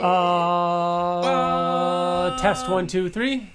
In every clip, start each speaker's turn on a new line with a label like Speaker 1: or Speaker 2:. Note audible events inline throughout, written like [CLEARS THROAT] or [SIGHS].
Speaker 1: Uh, test one, two, three.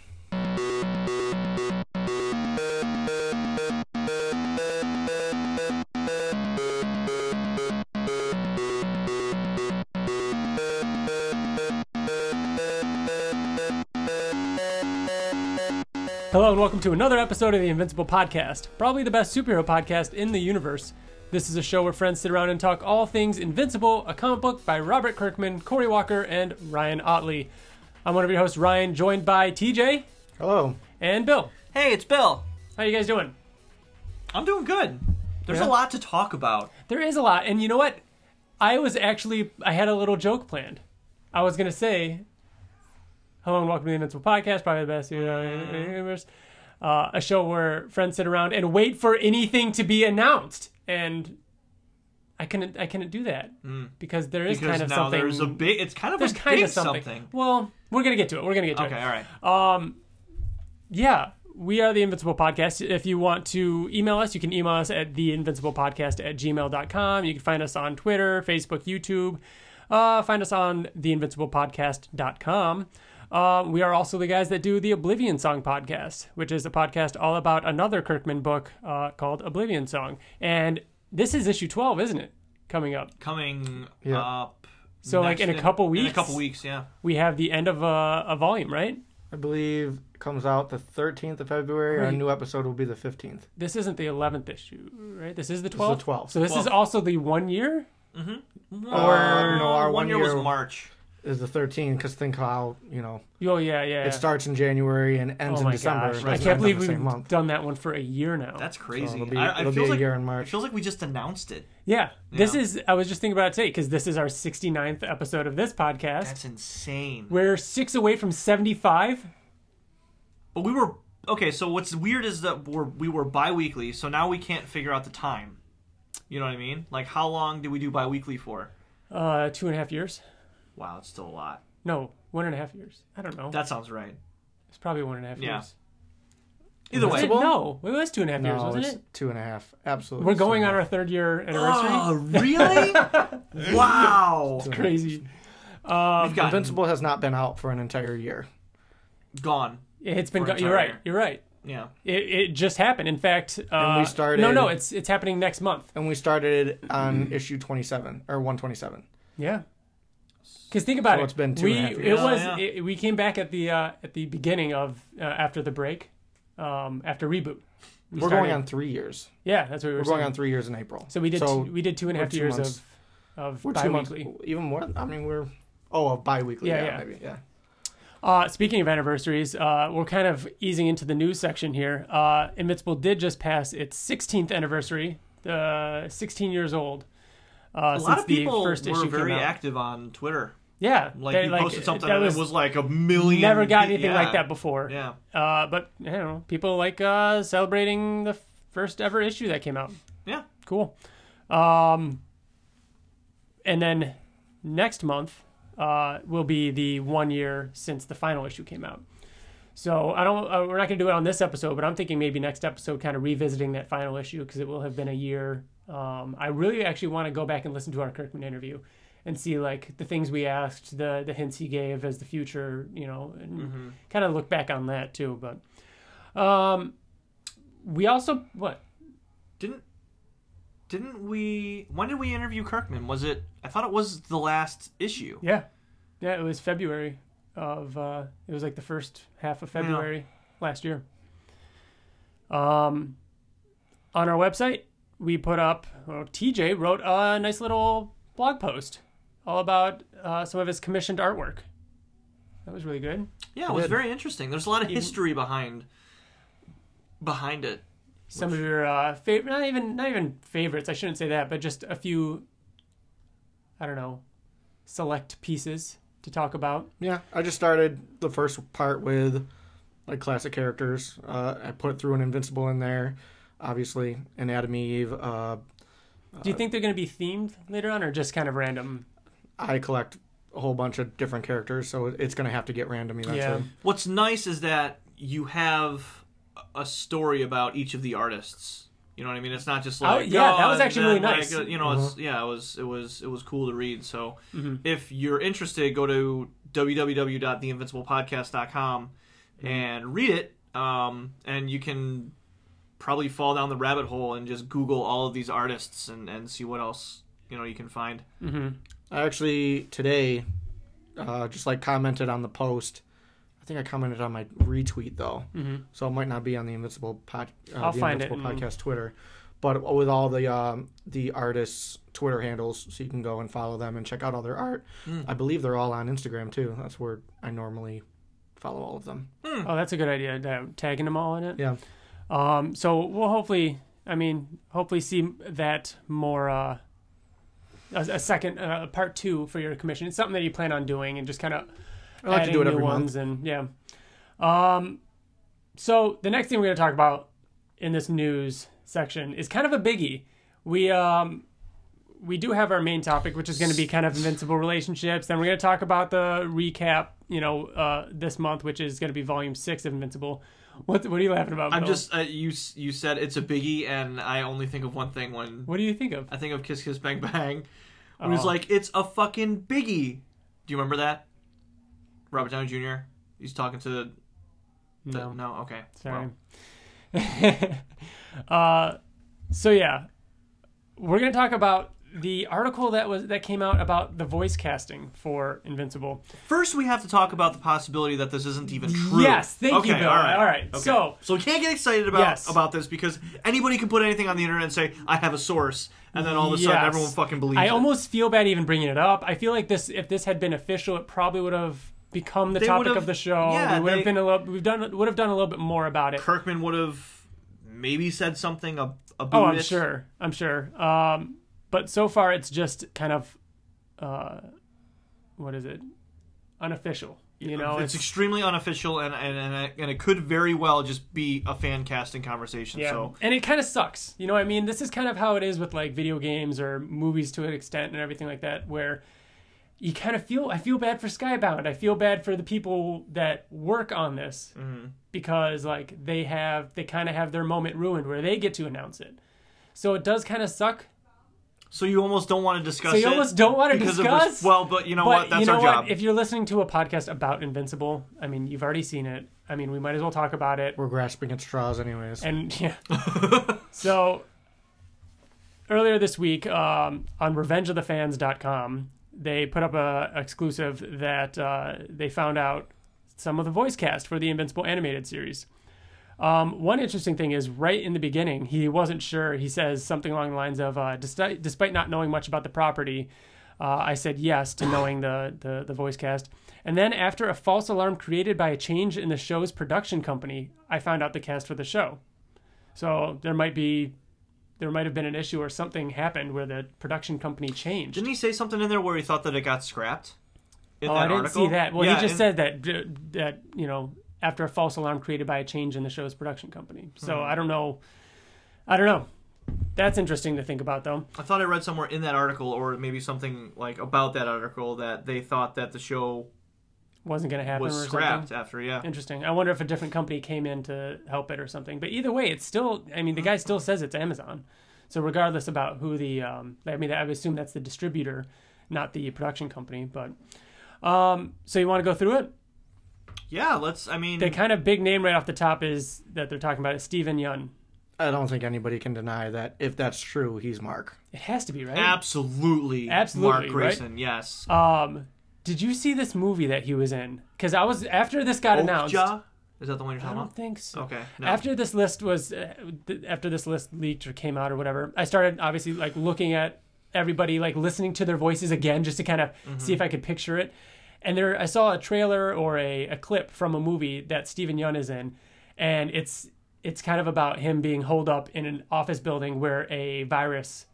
Speaker 1: Hello and welcome to another episode of the Invincible Podcast, probably the best superhero podcast in the universe. This is a show where friends sit around and talk all things Invincible, a comic book by Robert Kirkman, Corey Walker, and Ryan Ottley. I'm one of your hosts, Ryan, joined by TJ
Speaker 2: Hello.
Speaker 1: and Bill.
Speaker 3: Hey, it's Bill.
Speaker 1: How you guys doing?
Speaker 3: I'm doing good. There's
Speaker 1: Yeah?
Speaker 3: a lot to talk about.
Speaker 1: There is a lot, and you know what? I was actually I had a little joke planned. I was gonna say, "Hello and welcome to the Invincible Podcast, probably the best you know, in universe." Uh, a show where friends sit around and wait for anything to be announced, and I couldn't I couldn't do that because there is.
Speaker 3: Because
Speaker 1: kind of
Speaker 3: now
Speaker 1: something.
Speaker 3: there's a big. It's kind of
Speaker 1: there's
Speaker 3: a
Speaker 1: kind
Speaker 3: big
Speaker 1: of something.
Speaker 3: something.
Speaker 1: Well, we're gonna get to it. We're gonna get to
Speaker 3: Okay,
Speaker 1: it.
Speaker 3: Okay, all right.
Speaker 1: Um, Yeah, we are the Invincible Podcast. If you want to email us, you can email us at theinvinciblepodcast at gmail.com. You can find us on Twitter, Facebook, YouTube. Uh, find us on theinvinciblepodcast.com. Uh, we are also the guys that do the Oblivion Song podcast, which is a podcast all about another Kirkman book uh, called Oblivion Song. And this is issue 12, isn't it? Coming up.
Speaker 3: Coming
Speaker 2: Yeah.
Speaker 3: up.
Speaker 1: So, like, in a couple weeks.
Speaker 3: In
Speaker 1: weeks?
Speaker 3: a couple weeks, yeah.
Speaker 1: We have the end of a, a volume, right?
Speaker 2: I believe comes out the 13th of February. Our new episode will be the 15th.
Speaker 1: This isn't the 11th issue, right? This is the
Speaker 2: is
Speaker 1: 12th?
Speaker 2: the 12th.
Speaker 1: So this is also the one year? Mm-hmm.
Speaker 2: Or no, our
Speaker 3: one
Speaker 2: one
Speaker 3: year
Speaker 2: year
Speaker 3: was March.
Speaker 2: Is the 13th because think how, you know,
Speaker 1: Oh, yeah, yeah.
Speaker 2: it starts in January and ends
Speaker 1: oh
Speaker 2: in
Speaker 1: my
Speaker 2: December.
Speaker 1: gosh.
Speaker 2: It
Speaker 1: I can't believe we've
Speaker 2: month.
Speaker 1: done that one for a year now.
Speaker 3: That's crazy.
Speaker 2: it'll be,
Speaker 3: I, I
Speaker 2: it'll be
Speaker 3: feels
Speaker 2: a
Speaker 3: like,
Speaker 2: year in March.
Speaker 3: It feels like we just announced it.
Speaker 1: yeah. This
Speaker 3: Yeah.
Speaker 1: is, I was just thinking about it today because this is our 69th episode of this podcast.
Speaker 3: That's insane.
Speaker 1: We're six away from 75.
Speaker 3: But we were okay. So what's weird is that we're we were bi-weekly, so now we can't figure out the time. You know what I mean? Like how long did we do bi-weekly for?
Speaker 1: Uh, two and a half years.
Speaker 3: Wow, it's still a lot.
Speaker 1: No, one and a half years. I don't know.
Speaker 3: That sounds right.
Speaker 1: it's probably one and a half
Speaker 3: Yeah.
Speaker 1: years.
Speaker 3: Either
Speaker 1: Was
Speaker 3: way,
Speaker 1: it? No, it was two and a half years, wasn't
Speaker 2: it's
Speaker 1: it?
Speaker 2: two and a half. Absolutely.
Speaker 1: We're going
Speaker 2: and
Speaker 1: on our third year anniversary.
Speaker 3: Oh, [LAUGHS] really? wow. [LAUGHS]
Speaker 2: half.
Speaker 1: Crazy.
Speaker 3: We've
Speaker 1: Um,
Speaker 3: gotten
Speaker 2: Invincible has not been out for an entire year.
Speaker 3: gone.
Speaker 1: it's been. gone. You're right.
Speaker 3: entire-
Speaker 1: You're right.
Speaker 3: Yeah.
Speaker 1: It, it just happened. In fact, uh,
Speaker 2: And we started-
Speaker 1: No, no, it's it's happening next month.
Speaker 2: And we started on
Speaker 1: Mm-hmm.
Speaker 2: issue 27 or 127.
Speaker 1: Yeah. Because think about
Speaker 2: So
Speaker 1: it.
Speaker 2: it's been two
Speaker 1: we,
Speaker 2: and a half
Speaker 1: It
Speaker 2: years.
Speaker 1: was.
Speaker 3: Yeah, yeah.
Speaker 1: It, we came back at the uh, at the beginning of uh, after the break, um, after reboot. We
Speaker 2: We're
Speaker 1: started-
Speaker 2: going on three years.
Speaker 1: Yeah, that's what we were
Speaker 2: We're going on three years in April.
Speaker 1: So we did.
Speaker 2: So
Speaker 1: two, we did two and a
Speaker 2: we're
Speaker 1: half
Speaker 2: two
Speaker 1: years
Speaker 2: months.
Speaker 1: of of
Speaker 2: We're two months,
Speaker 1: bi-weekly.
Speaker 2: even more. I mean, we're oh, a bi-weekly.
Speaker 1: Yeah,
Speaker 2: Yeah,
Speaker 1: yeah.
Speaker 2: maybe. Yeah.
Speaker 1: Uh, speaking of anniversaries, uh, we're kind of easing into the news section here. Uh, Invincible did just pass its 16th anniversary, uh, 16 years old. Uh,
Speaker 3: A
Speaker 1: since
Speaker 3: lot of
Speaker 1: the
Speaker 3: people
Speaker 1: first
Speaker 3: were very
Speaker 1: came out.
Speaker 3: active on Twitter.
Speaker 1: Yeah,
Speaker 3: Like you posted something
Speaker 1: that
Speaker 3: and
Speaker 1: was,
Speaker 3: it was like a million.
Speaker 1: never got anything
Speaker 3: yeah.
Speaker 1: like that before.
Speaker 3: Yeah.
Speaker 1: Uh, but don't know, people like uh, celebrating the first ever issue that came out.
Speaker 3: Yeah.
Speaker 1: Cool. Um, and then next month uh, will be the one year since the final issue came out. So I don't. Uh, we're not going to do it on this episode, but I'm thinking maybe next episode, kind of revisiting that final issue because it will have been a year. Um, I really actually want to go back and listen to our Kirkman interview and see like the things we asked, the the hints he gave as the future, you know, and kind of look back on that too. But um, we also what
Speaker 3: Didn't didn't we? When did we interview Kirkman? Was it? I thought it was the last issue.
Speaker 1: Yeah, yeah. It was February of. Uh, it was like the first half of February last year. Um, on our website, we put up. Well, TJ wrote a nice little blog post all about uh, some of his commissioned artwork. That was really good.
Speaker 3: Yeah, it was
Speaker 2: did.
Speaker 3: very interesting. There's a lot of history behind behind it.
Speaker 1: Some of your uh, favorite, not even not even favorites. I shouldn't say that, but just a few. I don't know, select pieces to talk about.
Speaker 2: Yeah, I just started the first part with like classic characters. Uh, I put through an Invincible in there, obviously, an Atom Eve. Uh,
Speaker 1: Do you think they're going to be themed later on, or just kind of random?
Speaker 2: I collect a whole bunch of different characters, so it's going to have to get random eventually.
Speaker 3: What's nice is that you have a story about each of the artists You know what I mean? It's not just
Speaker 1: Oh,
Speaker 3: like
Speaker 1: yeah,
Speaker 3: oh,
Speaker 1: that was actually really nice.
Speaker 3: uh, you know, it's yeah, it was it was it was cool to read. So if you're interested, go to www.theinvinciblepodcast.com and read it. Um, and you can probably fall down the rabbit hole and just Google all of these artists and, and see what else you know you can find.
Speaker 2: I actually today, uh, just like commented on the post. I think I commented on my retweet though, mm-hmm. so it might not be on the Invincible pod, uh,
Speaker 1: I'll
Speaker 2: the
Speaker 1: find it
Speaker 2: Invincible
Speaker 1: and-
Speaker 2: podcast Twitter, but with all the um, the artists' Twitter handles, so you can go and follow them and check out all their art.
Speaker 1: Hmm.
Speaker 2: I believe they're all on Instagram too. That's where I normally follow all of them.
Speaker 1: Oh, that's a good idea. uh, Tagging them all in it.
Speaker 2: Yeah,
Speaker 1: Um, so we'll hopefully, I mean, hopefully see that more. Uh, a, a second uh, part two for your commission. It's something that you plan on doing, and just kind of
Speaker 2: I like to do it
Speaker 1: new
Speaker 2: every month.
Speaker 1: And yeah. Um, so the next thing we're going to talk about in this news section is kind of a biggie. We um we do have our main topic, which is going to be kind of invincible relationships. Then we're going to talk about the recap, you know, uh, this month, which is going to be volume six of Invincible. What what are you laughing about?
Speaker 3: I'm
Speaker 1: Bill?
Speaker 3: just uh, you you said it's a biggie, and I only think of one thing when
Speaker 1: What do you think of?
Speaker 3: I think of Kiss Kiss Bang Bang. When he's
Speaker 1: Oh.
Speaker 3: like, it's a fucking biggie. Do you remember that? Robert Downey Jr. He's talking to the. the
Speaker 1: No.
Speaker 3: no, okay.
Speaker 1: Sorry.
Speaker 3: Well, [LAUGHS]
Speaker 1: uh, so yeah, we're gonna talk about the article that was that came out about the voice casting for Invincible.
Speaker 3: first, we have to talk about the possibility that this isn't even true.
Speaker 1: Yes, thank you,
Speaker 3: Okay,
Speaker 1: Bill.
Speaker 3: All right.
Speaker 1: All right,
Speaker 3: Okay.
Speaker 1: so-
Speaker 3: so we can't get excited about
Speaker 1: Yes.
Speaker 3: about this because anybody can put anything on the internet and say I have a source, and then all of a sudden
Speaker 1: Yes.
Speaker 3: everyone fucking believes it.
Speaker 1: I
Speaker 3: it.
Speaker 1: almost feel bad even bringing it up. I feel like this if this had been official, it probably would have become the
Speaker 3: They
Speaker 1: topic of the show.
Speaker 3: yeah,
Speaker 1: we would
Speaker 3: they-
Speaker 1: have been a little. We've done would have done a little bit more about it.
Speaker 3: Kirkman would have maybe said something ab- about
Speaker 1: Oh, I'm sure. I'm sure. Um, but so far, it's just kind of, uh, what is it? Unofficial. You know,
Speaker 3: it's, extremely unofficial, and and, and it- and it could very well just be a fan casting conversation.
Speaker 1: yeah,
Speaker 3: So
Speaker 1: and it kind of sucks. You know, what I mean, this is kind of how it is with like video games or movies to an extent and everything like that, where you kind of feel. I feel bad for Skybound. I feel bad for the people that work on this
Speaker 3: Mm-hmm.
Speaker 1: because like they have they kind of have their moment ruined where they get to announce it. So it does kind of suck
Speaker 3: So you almost don't want to discuss
Speaker 1: So you
Speaker 3: it
Speaker 1: almost don't want to
Speaker 3: because
Speaker 1: discuss.
Speaker 3: of this. Well, but you know
Speaker 1: but
Speaker 3: what? That's
Speaker 1: you know
Speaker 3: our
Speaker 1: what?
Speaker 3: job.
Speaker 1: If you're listening to a podcast about Invincible, I mean, you've already seen it. I mean, we might as well talk about it.
Speaker 2: we're grasping at straws anyways.
Speaker 1: And [LAUGHS] yeah. [LAUGHS] so earlier this week um, on RevengeOfTheFans.com, they put up a exclusive that uh, they found out some of the voice cast for the Invincible animated series. Um, one interesting thing is right in the beginning, he wasn't sure. He says something along the lines of, uh, despite, despite not knowing much about the property, uh, I said yes to knowing the, the, the voice cast. And then, after a false alarm created by a change in the show's production company, I found out the cast for the show. So there might be, there might have been an issue or something happened where the production company changed.
Speaker 3: Didn't he say something in there where he thought that it got scrapped? In
Speaker 1: oh, I didn't
Speaker 3: article?
Speaker 1: see that. Well,
Speaker 3: yeah,
Speaker 1: he just
Speaker 3: and-
Speaker 1: said that that you know after a false alarm created by a change in the show's production company. So
Speaker 3: Hmm.
Speaker 1: I don't know. I don't know. That's interesting to think about, though.
Speaker 3: I thought I read somewhere in that article, or maybe something like about that article, that they thought that the show
Speaker 1: Wasn't going to happen
Speaker 3: was
Speaker 1: or
Speaker 3: scrapped
Speaker 1: something.
Speaker 3: after. Yeah,
Speaker 1: Interesting. I wonder if a different company came in to help it or something. But either way, it's still. I mean, the guy still says it's Amazon. So regardless about who the, um, I mean, I would assume that's the distributor, not the production company. But um, so you want to go through it?
Speaker 3: Yeah. Let's. I mean,
Speaker 1: The kind of big name right off the top is that they're talking about is Steven Yeun.
Speaker 2: I don't think anybody can deny that if that's true, he's Mark.
Speaker 1: It has to be right.
Speaker 3: absolutely,
Speaker 1: Absolutely,
Speaker 3: Mark
Speaker 1: right?
Speaker 3: Grayson. Yes.
Speaker 1: Um, did you see this movie that he was in? Because I was after this got announced.
Speaker 3: Okja? Is that the one you're talking about?
Speaker 1: I
Speaker 3: talking
Speaker 1: don't
Speaker 3: about?
Speaker 1: think so.
Speaker 3: Okay. No.
Speaker 1: After this list was, uh, th- after this list leaked or came out or whatever, I started obviously like looking at everybody, like listening to their voices again, just to kind of
Speaker 3: Mm-hmm.
Speaker 1: see if I could picture it. And there, I saw a trailer or a, a clip from a movie that Steven Yeun is in, and it's it's kind of about him being holed up in an office building where a virus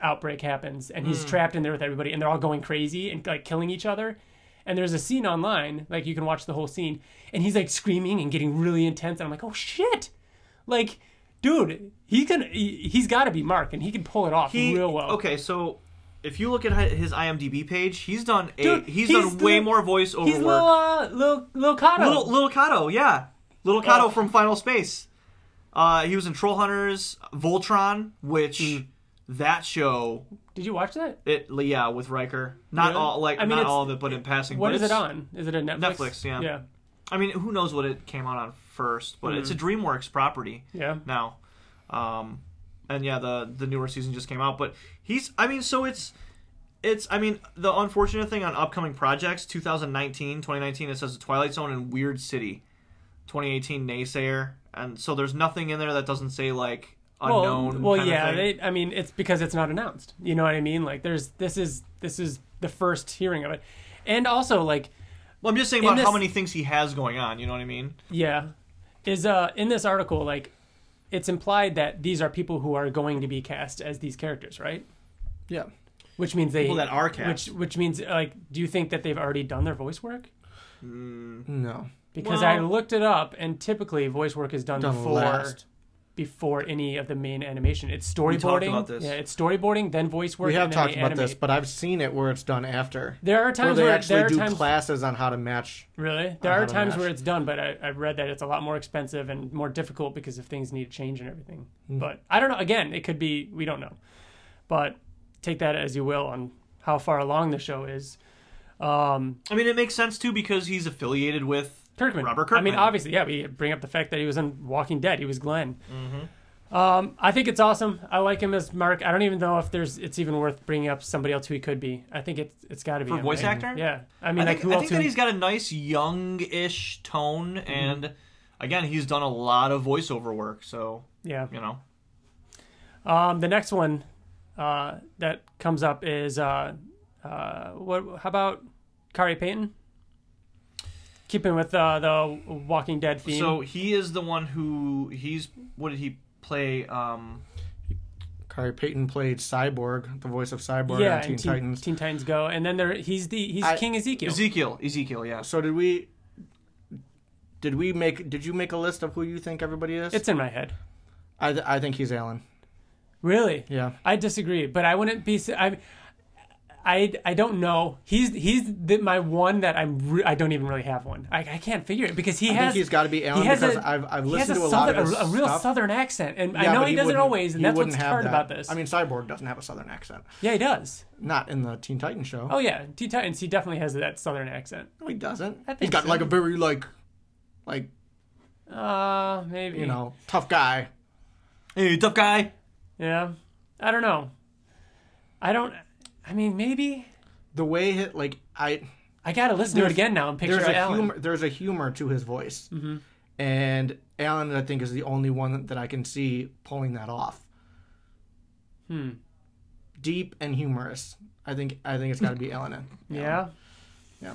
Speaker 1: outbreak happens and he's hmm. trapped in there with everybody and they're all going crazy and like killing each other. And there's a scene online like you can watch the whole scene and he's like screaming and getting really intense and i'm like oh shit! Like dude he can he, he's got to be mark and he can pull it off
Speaker 3: he,
Speaker 1: real well.
Speaker 3: Okay, so if you look at his IMDb page, he's done a
Speaker 1: Dude,
Speaker 3: he's,
Speaker 1: he's
Speaker 3: done way more voiceover
Speaker 1: he's
Speaker 3: work.
Speaker 1: little uh little little Cato.
Speaker 3: Little Little Cato, yeah, Little
Speaker 1: Cato
Speaker 3: from Final Space. Uh, he was in Trollhunters, Voltron, which
Speaker 1: Hmm.
Speaker 3: that show
Speaker 1: Did you watch that?
Speaker 3: it yeah with Riker. Not
Speaker 1: Really?
Speaker 3: all like
Speaker 1: I mean,
Speaker 3: not all of it, but in passing.
Speaker 1: What is it on? Is it a Netflix?
Speaker 3: Netflix, yeah.
Speaker 1: Yeah.
Speaker 3: I mean, who knows what it came out on first, but
Speaker 1: Hmm.
Speaker 3: it's a DreamWorks property
Speaker 1: Yeah.
Speaker 3: now. Um, and yeah, the the newer season just came out, but he's I mean, so it's it's I mean, the unfortunate thing on upcoming projects 2019, 2019 it says the Twilight Zone and Weird City. 2018 Naysayer, and so there's nothing in there that doesn't say like unknown.
Speaker 1: Well, well yeah. I mean, it's because it's not announced. You know what I mean? Like, there's this is this is the first hearing of it, and also like,
Speaker 3: well, I'm just saying
Speaker 1: in
Speaker 3: about how many things he has going on. You know what I mean?
Speaker 1: yeah, is uh in this article like, it's implied that these are people who are going to be cast as these characters, right?
Speaker 2: Yeah.
Speaker 1: Which means they
Speaker 3: People that are cast.
Speaker 1: Which which means like, do you think that they've already done their voice work? Mm.
Speaker 2: No.
Speaker 1: Because I looked it up, and typically voice work is done,
Speaker 2: Done
Speaker 1: before
Speaker 2: last.
Speaker 1: Before any of the main animation. It's
Speaker 3: talked
Speaker 1: storyboarding.
Speaker 3: about this.
Speaker 1: Yeah, it's storyboarding, then voice work.
Speaker 2: We have
Speaker 1: and
Speaker 2: talked about
Speaker 1: animate.
Speaker 2: this, but I've seen it where it's done after.
Speaker 1: There are
Speaker 2: Where
Speaker 1: times
Speaker 2: they
Speaker 1: where,
Speaker 2: actually
Speaker 1: there are
Speaker 2: do
Speaker 1: times
Speaker 2: classes on how to match.
Speaker 1: really there are times where it's done, but I, I've read that it's a lot more expensive and more difficult because if things need to change and everything.
Speaker 2: Hmm.
Speaker 1: But I don't know. Again, it could be we don't know, but take that as you will on how far along the show is. Um,
Speaker 3: I mean, it makes sense too because he's affiliated with
Speaker 1: Kirkman.
Speaker 3: Robert
Speaker 1: I mean, obviously, yeah. We bring up the fact that he was in Walking Dead. He was Glenn.
Speaker 3: Mm-hmm.
Speaker 1: Um, I think it's awesome. I like him as Mark. I don't even know if there's it's even worth bringing up somebody else who he could be. I think it's it's got to be
Speaker 3: For
Speaker 1: him,
Speaker 3: voice
Speaker 1: right?
Speaker 3: actor?
Speaker 1: Yeah. I mean,
Speaker 3: I
Speaker 1: like
Speaker 3: think,
Speaker 1: who
Speaker 3: I think that he's got a nice young-ish tone,
Speaker 1: Mm-hmm.
Speaker 3: and again, he's done a lot of voiceover work. So
Speaker 1: yeah.
Speaker 3: you know,
Speaker 1: Um, the next one uh, that comes up is uh, uh, what? How about Khary Payton? Keeping with uh, the Walking Dead theme.
Speaker 3: so he is the one who he's what did he play? Um,
Speaker 2: Khary Payton played Cyborg, the voice of Cyborg
Speaker 1: yeah,
Speaker 2: on Teen
Speaker 1: and Teen,
Speaker 2: Titans.
Speaker 1: Teen Titans Go, and then there he's the he's
Speaker 2: I-
Speaker 1: King Ezekiel.
Speaker 3: Ezekiel. Ezekiel. Yeah.
Speaker 2: So did we? Did we make? Did you make a list of who you think everybody is?
Speaker 1: It's in my head.
Speaker 2: I, th- I think he's Alan.
Speaker 1: Really?
Speaker 2: Yeah.
Speaker 1: I disagree, but I wouldn't be. I, I, I don't know. He's he's the, my one that I'm. Re- I don't even really have one. I, I can't figure it because he
Speaker 2: I
Speaker 1: has.
Speaker 2: think he's got to be Alan
Speaker 1: he has
Speaker 2: because
Speaker 1: a-
Speaker 2: I've I've listened
Speaker 1: a
Speaker 2: to a
Speaker 1: southern,
Speaker 2: lot of his
Speaker 1: a, a real
Speaker 2: stuff.
Speaker 1: southern accent, and I know
Speaker 2: but
Speaker 1: he, doesn't always, and that's what's hard
Speaker 2: that.
Speaker 1: about this.
Speaker 2: I mean, Cyborg doesn't have a southern accent.
Speaker 1: yeah, he does.
Speaker 2: Not in the Teen Titans show.
Speaker 1: Oh yeah, Teen Titans. He definitely has that southern accent.
Speaker 2: No, he doesn't.
Speaker 1: I think
Speaker 2: He's got
Speaker 1: so.
Speaker 2: like a very like, like
Speaker 1: Uh, maybe.
Speaker 2: you know, tough guy.
Speaker 3: Hey, tough guy.
Speaker 1: Yeah, I don't know. I don't. I mean, maybe
Speaker 2: The way it like I
Speaker 1: I gotta listen to it again now and picture
Speaker 2: there's a
Speaker 1: Alan.
Speaker 2: humor there's a humor to his voice,
Speaker 1: Mm-hmm.
Speaker 2: and Alan I think is the only one that I can see pulling that off.
Speaker 1: Hmm.
Speaker 2: Deep and humorous. I think I think it's got to be Alan. [LAUGHS]
Speaker 1: Yeah.
Speaker 2: Yeah.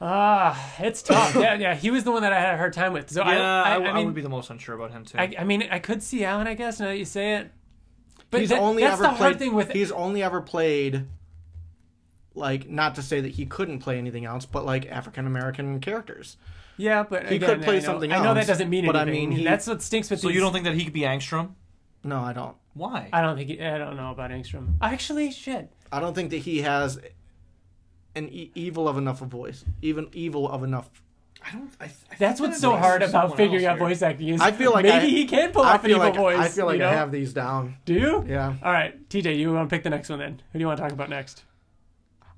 Speaker 1: Ah, it's tough. yeah, yeah. He was the one that I had a hard time with. So
Speaker 3: Yeah,
Speaker 1: I, I,
Speaker 3: I,
Speaker 1: I
Speaker 3: I
Speaker 1: mean,
Speaker 3: would be the most unsure about him too.
Speaker 1: I, I mean, I could see Alan. I guess now that you say it, but
Speaker 2: he's
Speaker 1: that-
Speaker 2: only
Speaker 1: that's
Speaker 2: ever
Speaker 1: the
Speaker 2: played.
Speaker 1: hard thing with. It.
Speaker 2: He's only ever played. Like not to say that he couldn't play anything else, but like African American characters.
Speaker 1: yeah, but
Speaker 2: he
Speaker 1: again,
Speaker 2: could play
Speaker 1: I know,
Speaker 2: something
Speaker 1: I know that doesn't mean
Speaker 2: but I mean, he-
Speaker 1: that's what stinks with
Speaker 3: so
Speaker 1: these.
Speaker 3: you don't think that he could be Angstrom?
Speaker 2: No, I don't.
Speaker 3: Why?
Speaker 1: I don't think. He, I don't know about Angstrom. Actually, shit.
Speaker 2: I don't think that he has an e- evil of enough a voice, even evil of enough.
Speaker 3: I don't. I, I
Speaker 1: That's what's so hard about figuring out
Speaker 3: here.
Speaker 1: voice acting. Is
Speaker 2: I feel like
Speaker 1: maybe
Speaker 2: I-
Speaker 1: he can pull
Speaker 2: I
Speaker 1: off an
Speaker 2: feel
Speaker 1: evil
Speaker 2: like
Speaker 1: voice.
Speaker 2: I feel like
Speaker 1: you
Speaker 2: I have these down.
Speaker 1: Do you?
Speaker 2: Yeah,
Speaker 1: All right, TJ, you want to pick the next one then? Who do you want to talk about next?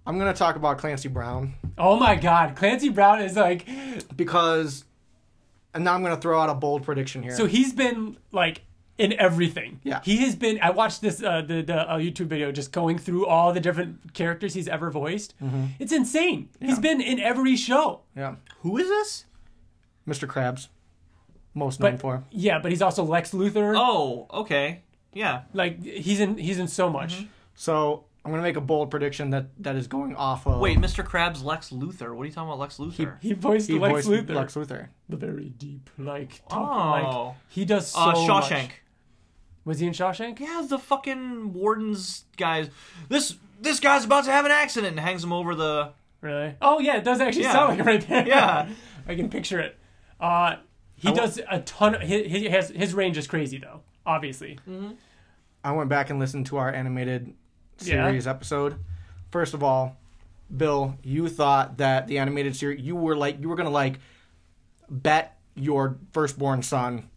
Speaker 2: I'm gonna talk about Clancy Brown
Speaker 1: Oh my God, Clancy Brown is like.
Speaker 2: because, and now I'm gonna throw out a bold prediction here.
Speaker 1: So he's been like in everything.
Speaker 2: Yeah.
Speaker 1: He has been. I watched this uh, the the uh, YouTube video just going through all the different characters he's ever voiced. It's insane. He's
Speaker 2: Mm-hmm. Yeah.
Speaker 1: been in every show.
Speaker 2: yeah,
Speaker 3: Who is this?
Speaker 2: Mr. Krabs, most known
Speaker 1: But
Speaker 2: for.
Speaker 1: yeah, but he's also Lex Luthor.
Speaker 3: Oh, okay. Yeah.
Speaker 1: Like he's in he's in so much.
Speaker 2: Mm-hmm. So I'm gonna make a bold prediction that that is going off of.
Speaker 3: Wait, Mr. Krabs, Lex Luthor. What are you talking about, Lex Luthor?
Speaker 1: He voiced
Speaker 2: he
Speaker 1: Lex
Speaker 2: voiced
Speaker 1: Luthor.
Speaker 2: Lex Luthor.
Speaker 1: The very deep, like talk,
Speaker 3: Oh.
Speaker 1: like he does so
Speaker 3: uh,
Speaker 1: much.
Speaker 3: Shawshank.
Speaker 1: Was he in Shawshank?
Speaker 3: Yeah, the fucking warden's guys. This this guy's about to have an accident and hangs him over the.
Speaker 1: Really? Oh yeah, it does actually
Speaker 3: Yeah.
Speaker 1: sound like it right there.
Speaker 3: Yeah. [LAUGHS]
Speaker 1: I can picture it. Uh, he
Speaker 2: I wa-
Speaker 1: does a ton. Of, he, he has his range is crazy though. Obviously.
Speaker 2: I went back and listened to our animated
Speaker 1: Yeah.
Speaker 2: series episode. First of all, Bill, you thought that the animated series you were like you were gonna like bet your firstborn son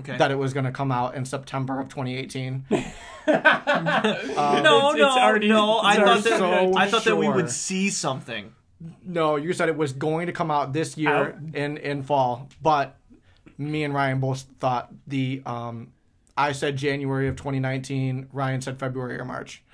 Speaker 3: Okay.
Speaker 2: that it was going to come out in September of 2018. [LAUGHS]
Speaker 3: no,
Speaker 1: It's-
Speaker 3: no,
Speaker 1: it's already-
Speaker 3: no. I thought that
Speaker 2: so
Speaker 3: I thought that we would see something.
Speaker 2: No, you said it was going to come out this year
Speaker 1: Out.
Speaker 2: in in fall, but me and Ryan both thought the um I said January of 2019, Ryan said February or March.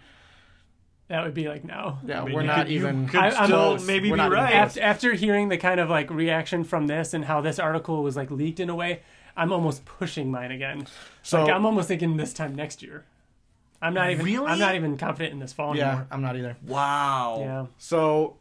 Speaker 1: That would be like now.
Speaker 2: Yeah,
Speaker 3: I mean,
Speaker 2: we're not
Speaker 3: could-
Speaker 2: even
Speaker 3: could
Speaker 1: I- I'm-
Speaker 3: still
Speaker 2: close.
Speaker 3: maybe
Speaker 2: We're
Speaker 3: be
Speaker 2: not
Speaker 3: right.
Speaker 1: After, after hearing the kind of like reaction from this and how this article was like leaked in a way, I'm almost pushing mine again.
Speaker 2: So
Speaker 1: like I'm almost thinking this time next year. I'm not even.
Speaker 3: Really?
Speaker 1: I'm not even confident in this fall
Speaker 2: yeah,
Speaker 1: anymore.
Speaker 2: I'm not either.
Speaker 3: Wow.
Speaker 1: Yeah.
Speaker 2: So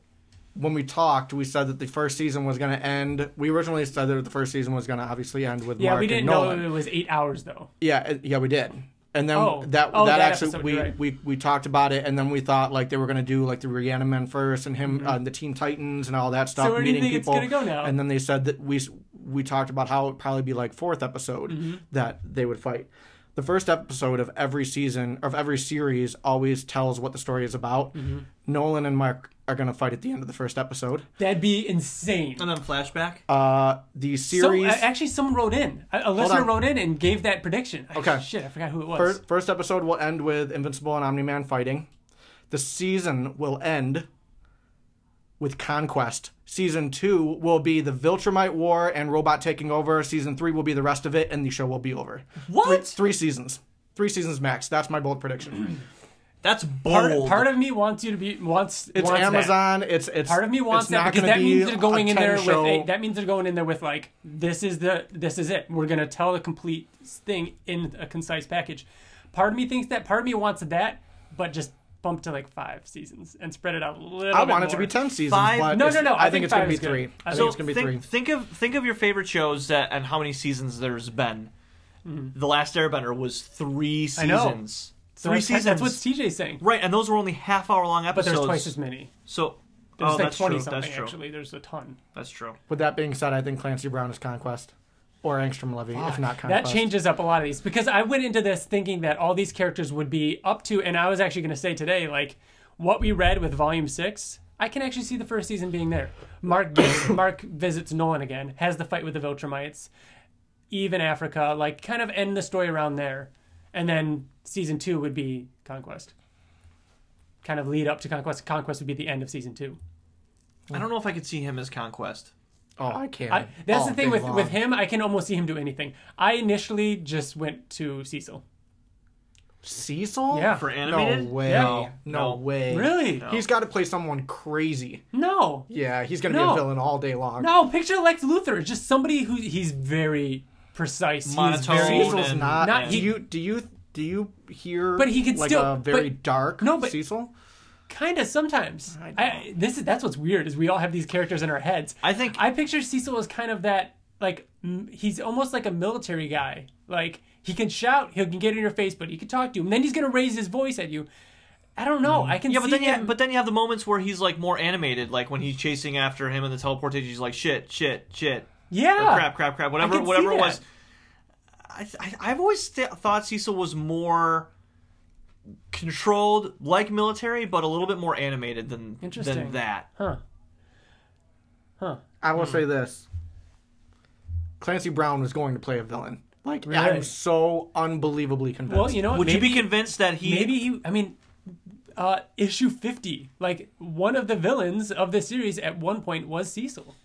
Speaker 2: when we talked, we said that the first season was going to end. We originally said that the first season was going to obviously end with
Speaker 1: Yeah,
Speaker 2: Mark
Speaker 1: we
Speaker 2: and
Speaker 1: didn't know
Speaker 2: Nolan.
Speaker 1: it was eight hours though.
Speaker 2: Yeah, yeah, we did. And then
Speaker 1: Oh.
Speaker 2: that
Speaker 1: Oh,
Speaker 2: that,
Speaker 1: that
Speaker 2: actually
Speaker 1: episode,
Speaker 2: we,
Speaker 1: right.
Speaker 2: we we talked about it, and then we thought like they were gonna do like the Reanimen first, and him
Speaker 1: Mm-hmm.
Speaker 2: uh, the Teen Titans and all that stuff,
Speaker 1: where do you
Speaker 2: meeting
Speaker 1: think it's
Speaker 2: people.
Speaker 1: gonna go now?
Speaker 2: And then they said that we s- we talked about how it'd probably be like fourth episode
Speaker 1: Mm-hmm.
Speaker 2: that they would fight. The first episode of every season of every series always tells what the story is about.
Speaker 1: Mm-hmm.
Speaker 2: Nolan and Mark are gonna fight at the end of the first episode.
Speaker 1: That'd be insane.
Speaker 3: And then flashback.
Speaker 2: Uh, the
Speaker 1: So,
Speaker 2: series.
Speaker 1: uh, actually, someone wrote in. A, a listener wrote in and gave that prediction. I-
Speaker 2: Okay.
Speaker 1: shit, I forgot who it was.
Speaker 2: First, first episode will end with Invincible and Omni Man fighting. The season will end with Conquest. Season two will be the Viltrumite War and Robot taking over. Season three will be the rest of it, and the show will be over.
Speaker 3: What?
Speaker 2: Three, three seasons. Three seasons max. That's my bold prediction. [CLEARS THROAT]
Speaker 3: That's bold.
Speaker 1: part, part of me wants you to be wants.
Speaker 2: It's
Speaker 1: wants that.
Speaker 2: Amazon. It's it's.
Speaker 1: Part of me wants that because
Speaker 2: gonna
Speaker 1: that
Speaker 2: be
Speaker 1: means they're going in there
Speaker 2: 10
Speaker 1: with a, that means they're going in there with like this is the this is it. We're gonna tell the complete thing in a concise package. Part of me thinks that. Part of me wants that, but just bump to like five seasons and spread it out a little.
Speaker 2: I
Speaker 1: bit
Speaker 2: want it to be ten seasons.
Speaker 3: Five-
Speaker 2: But
Speaker 1: No, no, no,
Speaker 2: I,
Speaker 1: I
Speaker 2: think,
Speaker 1: think
Speaker 2: it's gonna be
Speaker 1: is good.
Speaker 2: three.
Speaker 1: I
Speaker 2: I
Speaker 1: so
Speaker 2: think it's gonna be
Speaker 3: think,
Speaker 2: three.
Speaker 3: think of think of your favorite shows that and how many seasons there's been. Hmm. The Last Airbender was three
Speaker 1: I know.
Speaker 3: seasons.
Speaker 1: So
Speaker 3: three
Speaker 1: that's,
Speaker 3: seasons.
Speaker 1: That's what TJ's saying.
Speaker 3: right, and those were only half hour long episodes.
Speaker 1: But there's twice as many.
Speaker 3: So,
Speaker 1: There's
Speaker 3: oh,
Speaker 1: like
Speaker 3: that's
Speaker 1: twenty
Speaker 3: true.
Speaker 1: something
Speaker 3: That's true.
Speaker 1: actually. There's a ton.
Speaker 3: That's true.
Speaker 2: With that being said, I think Clancy Brown is Conquest or Angstrom Levy, if not Conquest.
Speaker 1: That changes up a lot of these because I went into this thinking that all these characters would be up to, and I was actually going to say today, like what we read with Volume Six. I can actually see the first season being there. Mark [COUGHS] Mark visits Nolan again, has the fight with the Viltrumites, Eve in Africa, like kind of end the story around there, and then season two would be Conquest. Kind of lead up to Conquest. Conquest would be the end of season two.
Speaker 3: I don't know if I could see him as Conquest.
Speaker 2: Oh, I can't.
Speaker 1: I, that's
Speaker 2: All
Speaker 1: the oh,
Speaker 2: thing
Speaker 1: with
Speaker 2: long.
Speaker 1: with him. I can almost see him do anything. I initially just went to Cecil.
Speaker 2: Cecil?
Speaker 1: Yeah.
Speaker 3: For animated?
Speaker 2: No way.
Speaker 1: Yeah.
Speaker 2: No,
Speaker 3: No.
Speaker 2: way.
Speaker 1: Really?
Speaker 3: No.
Speaker 2: He's got to play someone crazy.
Speaker 1: No.
Speaker 2: Yeah, he's going to be a villain all day long.
Speaker 1: No, picture Lex Luthor. Just somebody who he's very precise. He's very,
Speaker 2: Cecil's
Speaker 3: and-
Speaker 2: not.
Speaker 1: Not-
Speaker 2: do
Speaker 1: he-
Speaker 2: you do you do you hear?
Speaker 1: But he could
Speaker 2: like
Speaker 1: still-
Speaker 2: a very
Speaker 1: but-
Speaker 2: dark.
Speaker 1: No, but-
Speaker 2: Cecil.
Speaker 1: Kind of sometimes.
Speaker 2: I.
Speaker 1: I, this is that's what's weird is we all have these characters in our heads.
Speaker 3: I think
Speaker 1: I picture Cecil as kind of that like m- he's almost like a military guy. Like he can shout, he can get in your face, but he can talk to you, and then he's gonna raise his voice at you. I don't know. Mm-hmm. I can
Speaker 3: yeah,
Speaker 1: see
Speaker 3: but then
Speaker 1: him.
Speaker 3: you but then you have the moments where he's like more animated, like when he's chasing after him in the teleportation. He's like shit, shit, shit,
Speaker 1: yeah,
Speaker 3: or crap, crap, crap, whatever,
Speaker 1: can see
Speaker 3: whatever it
Speaker 1: that.
Speaker 3: was. I, I I've always th- thought Cecil was more controlled, like military, but a little bit more animated than
Speaker 1: Interesting.
Speaker 3: than that.
Speaker 1: Huh. Huh.
Speaker 2: I
Speaker 1: Hmm.
Speaker 2: will say this: Clancy Brown was going to play a villain. Like
Speaker 1: Really?
Speaker 2: I'm so unbelievably convinced.
Speaker 1: Well, you know, what?
Speaker 3: Would you be convinced that he?
Speaker 1: Maybe he. I mean, uh, issue fifty. Like one of the villains of the series at one point was Cecil.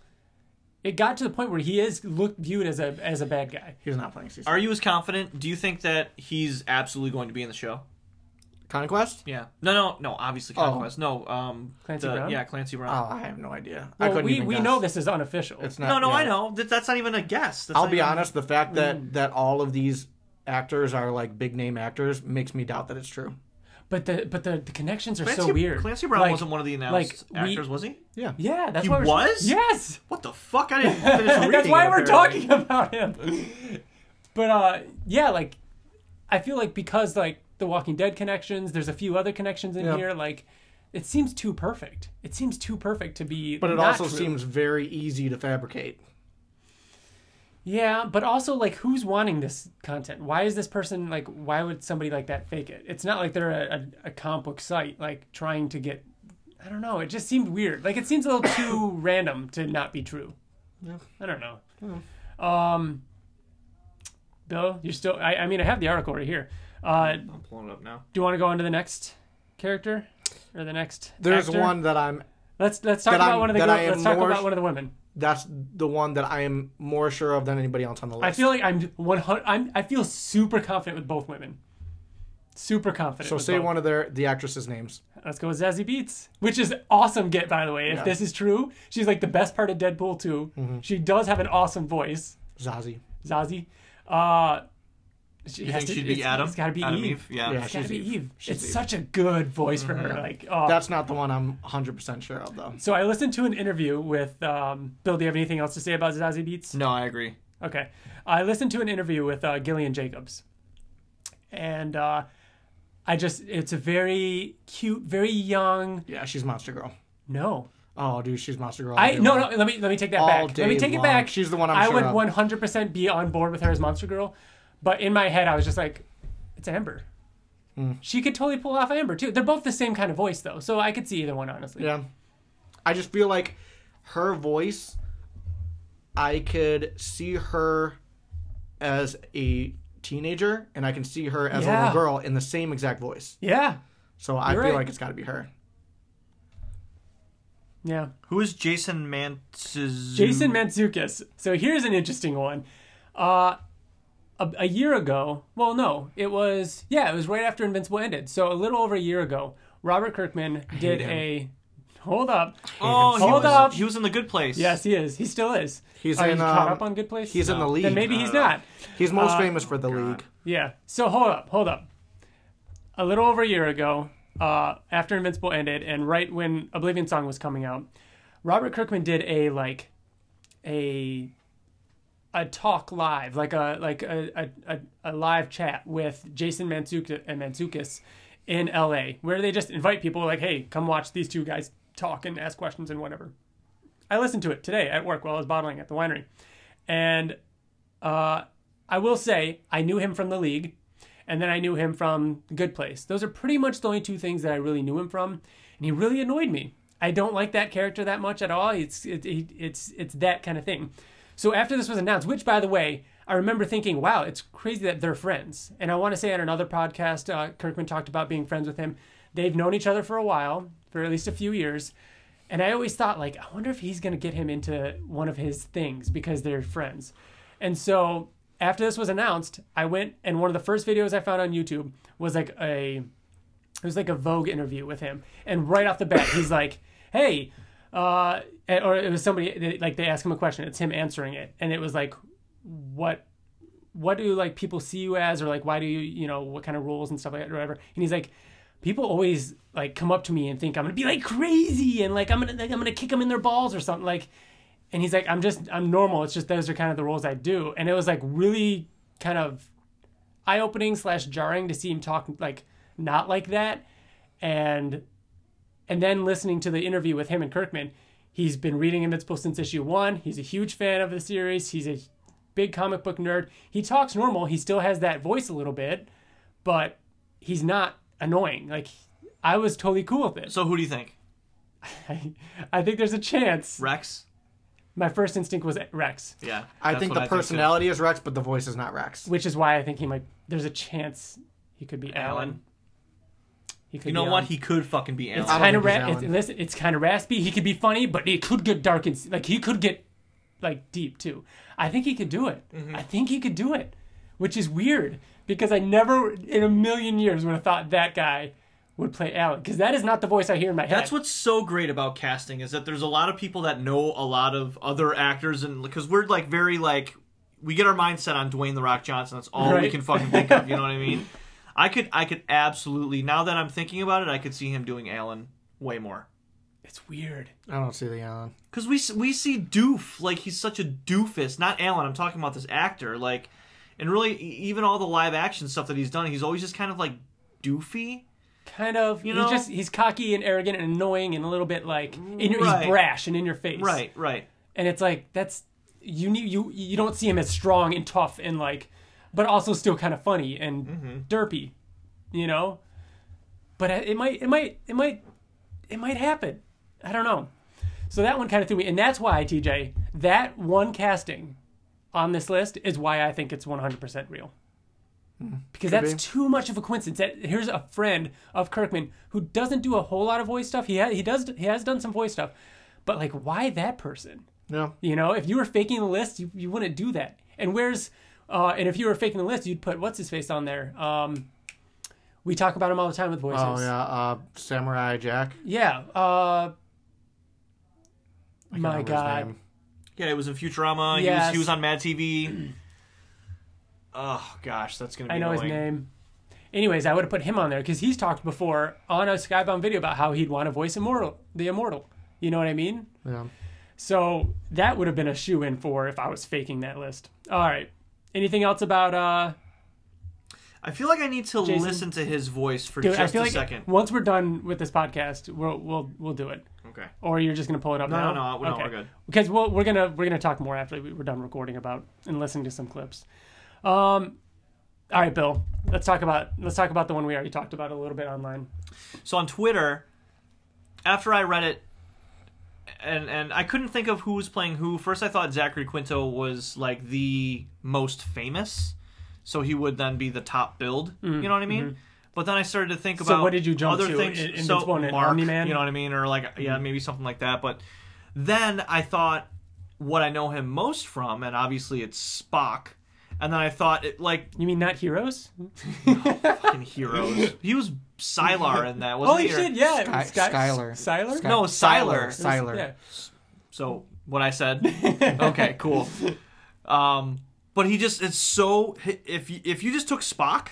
Speaker 1: It got to the point where he is looked viewed as a as a bad guy.
Speaker 2: he's not playing Cecil.
Speaker 3: Are you as confident? Do you think that he's absolutely going to be in the show?
Speaker 2: Conquest?
Speaker 3: Yeah. No, no, no. Obviously,
Speaker 2: Oh.
Speaker 3: Conquest. No. Um.
Speaker 1: Clancy
Speaker 3: the-
Speaker 1: Brown?
Speaker 3: Yeah, Clancy Brown.
Speaker 2: Oh, I have no idea. I
Speaker 1: Well,
Speaker 2: couldn't
Speaker 1: we
Speaker 2: even
Speaker 1: we
Speaker 2: guess.
Speaker 1: know this is unofficial.
Speaker 2: It's not.
Speaker 3: no, no,
Speaker 2: yeah.
Speaker 3: I know. That, that's not even a guess. That's
Speaker 2: I'll
Speaker 3: not
Speaker 2: be
Speaker 3: even-
Speaker 2: honest. The fact that
Speaker 1: Mm.
Speaker 2: that all of these actors are like big name actors makes me doubt that it's true.
Speaker 1: but the but the, the connections are
Speaker 3: Clancy,
Speaker 1: so weird.
Speaker 3: Clancy Brown
Speaker 1: Like-
Speaker 3: wasn't one of the announced
Speaker 1: like, we-
Speaker 3: actors, was he?
Speaker 2: Yeah.
Speaker 1: Yeah, that's
Speaker 3: He
Speaker 1: why we're,
Speaker 3: was?
Speaker 1: Yes,
Speaker 3: What the fuck? I didn't [LAUGHS] finish reading.
Speaker 1: that's why
Speaker 3: it,
Speaker 1: we're
Speaker 3: apparently.
Speaker 1: talking about him. But uh, yeah, like I feel like because like the Walking Dead connections, there's a few other connections in
Speaker 2: Yeah.
Speaker 1: here. Like it seems too perfect. It seems too perfect to be.
Speaker 2: But it also
Speaker 1: true.
Speaker 2: seems very easy to fabricate.
Speaker 1: Yeah, but also like who's wanting this content? Why is this person like? Why would somebody like that fake it? It's not like they're a, a, a comic book site like trying to get. I don't know. It just seemed weird. Like it seems a little [COUGHS] too random to not be true.
Speaker 2: Yeah.
Speaker 1: I don't know. Um, Bill, you're still. I, I mean, I have the article right here. Uh, do
Speaker 3: I'm pulling it up now.
Speaker 1: Do you want to go on to the next character or the next?
Speaker 2: There's
Speaker 1: actor?
Speaker 2: one that I'm.
Speaker 1: Let's let's talk about
Speaker 2: I'm-
Speaker 1: one of the.
Speaker 2: that
Speaker 1: girl-
Speaker 2: I am
Speaker 1: let's talk about
Speaker 2: sh-
Speaker 1: one of the women.
Speaker 2: That's the one that I am more sure of than anybody else on the list.
Speaker 1: I feel like I'm 100. I'm. I feel super confident with both women. Super confident.
Speaker 2: so.
Speaker 1: with
Speaker 2: Say
Speaker 1: both.
Speaker 2: one of their the actresses' names.
Speaker 1: Let's go with Zazie Beetz, which is awesome. Get by the way, if
Speaker 2: Yeah.
Speaker 1: this is true, she's like the best part of Deadpool 2.
Speaker 2: Mm-hmm.
Speaker 1: She does have an awesome voice,
Speaker 2: Zazie.
Speaker 1: Zazie. Uh, she
Speaker 3: You
Speaker 1: has
Speaker 3: think
Speaker 1: to-
Speaker 3: she'd be Atom?
Speaker 1: It's got to be
Speaker 3: Atom
Speaker 1: Eve.
Speaker 3: Yeah.
Speaker 2: Yeah.
Speaker 1: It's got to
Speaker 2: she's
Speaker 1: be
Speaker 2: Eve.
Speaker 1: Eve.
Speaker 2: She's
Speaker 1: it's
Speaker 2: Eve.
Speaker 1: such a good voice for her. Like, oh.
Speaker 2: That's not the one I'm 100 percent sure of though.
Speaker 1: so I listened to an interview with um, Bill. Do you have anything else to say about Zazie Beetz?
Speaker 3: No, I agree.
Speaker 1: Okay. I listened to an interview with uh, Gillian Jacobs. And uh, I just, it's a very cute, very young.
Speaker 2: Yeah, she's Monster Girl.
Speaker 1: No.
Speaker 2: Oh, dude, she's Monster Girl.
Speaker 1: I no
Speaker 2: long.
Speaker 1: no let me let me take that
Speaker 2: All
Speaker 1: back. Let me
Speaker 2: day
Speaker 1: take it back.
Speaker 2: She's the one I'm
Speaker 1: I
Speaker 2: sure
Speaker 1: would 100% be on board with her as Monster Girl, but in my head I was just like, it's Amber.
Speaker 2: Hmm.
Speaker 1: She could totally pull off Amber too. They're both the same kind of voice though, so I could see either one honestly.
Speaker 2: Yeah. I just feel like her voice, I could see her as a teenager and I can see her as a little girl in the same exact voice.
Speaker 1: Yeah.
Speaker 2: So I
Speaker 1: You're
Speaker 2: feel
Speaker 1: right.
Speaker 2: like it's got to be her.
Speaker 1: Yeah.
Speaker 3: Who is Jason Mantzoukas?
Speaker 1: Jason Mantzoukas. So here's an interesting one. Uh, a, a year ago, well, no, it was, yeah, it was right after Invincible ended. So a little over a year ago, Robert Kirkman did
Speaker 2: him.
Speaker 1: a. Hold up.
Speaker 3: Oh, he
Speaker 1: Hold
Speaker 3: was,
Speaker 1: up.
Speaker 3: he was in the good place.
Speaker 1: Yes, he is. He still is.
Speaker 2: He's
Speaker 1: Are
Speaker 2: in,
Speaker 1: you caught
Speaker 2: um,
Speaker 1: up on Good Place?
Speaker 2: He's in the league.
Speaker 1: Then maybe he's
Speaker 3: don't
Speaker 1: not.
Speaker 2: He's most
Speaker 1: Uh,
Speaker 2: famous for the league.
Speaker 1: Yeah. So hold up, hold up. A little over a year ago, uh, after Invincible ended, and right when Oblivion Song was coming out, Robert Kirkman did a like a a talk live, like a like a a, a, live chat with Jason Mantzoukas and Mantzoukas in L.A., where they just invite people like, "Hey, come watch these two guys talk and ask questions and whatever." I listened to it today at work while I was bottling at the winery, and uh, I will say I knew him from the league, and then I knew him from Good Place. Those are pretty much the only two things that I really knew him from, and he really annoyed me. I don't like that character that much at all. It's it, it, it's it's that kind of thing. So after this was announced, which by the way, I remember thinking, wow, it's crazy that they're friends. And I want to say on another podcast, uh, Kirkman talked about being friends with him. They've known each other for a while, for at least a few years. And I always thought, like, I wonder if he's going to get him into one of his things because they're friends. And so after this was announced, I went and one of the first videos I found on YouTube was like a it was like a Vogue interview with him. And right off the bat, he's like, "Hey," uh, or it was somebody like they ask him a question. It's him answering it, and it was like, "What?" What do like people see you as, or like why do you, you know, what kind of roles and stuff like that, or whatever? And he's like, people always like come up to me and think I'm gonna be like crazy and like I'm gonna like, I'm gonna kick them in their balls or something like. And he's like, I'm just I'm normal. It's just those are kind of the roles I do. And it was like really kind of eye opening slash jarring to see him talk like not like that. And and then listening to the interview with him and Kirkman, he's been reading Invincible since issue one. He's a huge fan of the series. He's a big comic book nerd. He talks normal. He still has that voice a little bit, but he's not annoying. Like I was totally cool with it.
Speaker 3: So who do you think?
Speaker 1: I, [LAUGHS] I think there's a chance.
Speaker 3: Rex?
Speaker 1: My first instinct was Rex,
Speaker 3: Yeah.
Speaker 2: I think the
Speaker 3: too.
Speaker 2: personality is Rex, but the voice is not Rex.
Speaker 1: which is why I think he might. There's a chance he could be Alan.
Speaker 3: Alan.
Speaker 1: He could.
Speaker 3: You know
Speaker 1: be
Speaker 3: what?
Speaker 1: Alan.
Speaker 3: He could fucking be
Speaker 1: It's
Speaker 3: Alan.
Speaker 2: I don't
Speaker 1: kind of
Speaker 2: think
Speaker 1: ra- it's, listen, it's kind of raspy. He could be funny, but it could get dark and like he could get like deep too. I think he could do it.
Speaker 3: Mm-hmm.
Speaker 1: I think he could do it, which is weird because I never in a million years would have thought that guy would play Alan because that is not the voice I hear in my head.
Speaker 3: That's what's so great about casting is that there's a lot of people that know a lot of other actors and because we're like very like we get our mindset on Dwayne the Rock Johnson. That's all we can fucking think of. You know what I mean? [LAUGHS] I could I could absolutely now that I'm thinking about it, I could see him doing Alan way more.
Speaker 1: It's weird.
Speaker 2: I don't see the Alan.
Speaker 3: Because we we see Doof like he's such a doofus. Not Alan. I'm talking about this actor. Like, and really e- even all the live action stuff that he's done, he's always just kind of like doofy.
Speaker 1: Kind of.
Speaker 3: You
Speaker 1: he
Speaker 3: know?
Speaker 1: just he's cocky and arrogant and annoying and a little bit like in your,
Speaker 3: Right.
Speaker 1: he's brash and in your face.
Speaker 3: Right. Right.
Speaker 1: and it's like that's you need you you don't see him as strong and tough and like but also still kind of funny and
Speaker 3: Mm-hmm.
Speaker 1: derpy you know but it might it might it might it might happen i don't know so that one kind of threw me and that's why tj that one casting on this list is why I think it's 100% real. Because
Speaker 2: could
Speaker 1: that's
Speaker 2: be.
Speaker 1: too much of a coincidence. That here's a friend of Kirkman who doesn't do a whole lot of voice stuff. He ha- he does he has done some voice stuff, but like why that person?
Speaker 2: Yeah.
Speaker 1: You know, if you were faking the list, you, you wouldn't do that. And where's uh, and if you were faking the list, you'd put what's his face on there. Um, we talk about him all the time with voices.
Speaker 2: Oh yeah. Uh, Samurai Jack.
Speaker 1: Yeah. Uh, my God.
Speaker 3: Yeah, it was in Futurama. He was he was on Mad TV. oh gosh, that's gonna be
Speaker 1: I know his name. Anyways, I would have put him on there because he's talked before on a Skybound video about how he'd want to voice immortal, the immortal. You know what I mean?
Speaker 2: Yeah.
Speaker 1: So that would have been a shoe in for if I was faking that list. All right. Anything else about uh
Speaker 3: I feel like I need to
Speaker 1: Jason?
Speaker 3: listen to his voice for
Speaker 1: dude,
Speaker 3: just
Speaker 1: I feel
Speaker 3: a
Speaker 1: like
Speaker 3: second.
Speaker 1: once we're done with this podcast, we'll we'll we'll do it.
Speaker 3: Okay.
Speaker 1: Or you're just gonna pull it up
Speaker 3: No,
Speaker 1: now?
Speaker 3: no, no, no, we're good.
Speaker 1: Because we'll, we're gonna we're gonna talk more after we- we're done recording about and listening to some clips. Um, all right, Bill. Let's talk about let's talk about the one we already talked about a little bit online.
Speaker 3: So on Twitter, after I read it, and and I couldn't think of who was playing who. First, I thought Zachary Quinto was like the most famous, so he would then be the top build. You know what I mean? But then I started to think
Speaker 1: Mm-hmm. So
Speaker 3: about
Speaker 1: what did you jump
Speaker 3: other
Speaker 1: to?
Speaker 3: things.
Speaker 1: In-
Speaker 3: so
Speaker 1: Invincible and
Speaker 3: Mark,
Speaker 1: Omni-Man?
Speaker 3: you know what I mean, or like yeah,
Speaker 1: Mm-hmm.
Speaker 3: maybe something like that. But then I thought what I know him most from, and obviously it's Spock. And then I thought, it, like,
Speaker 1: You mean not heroes? [LAUGHS]
Speaker 3: fucking heroes. He was Sylar in that, wasn't
Speaker 1: Holy
Speaker 3: he? Or-
Speaker 1: shit! Yeah,
Speaker 2: Sky- Skylar.
Speaker 1: Skylar.
Speaker 2: Sky-
Speaker 3: No, Sylar.
Speaker 2: Sylar.
Speaker 1: Yeah.
Speaker 3: So what I said. okay, cool. [LAUGHS] Um, but he just it's so if you, if you just took Spock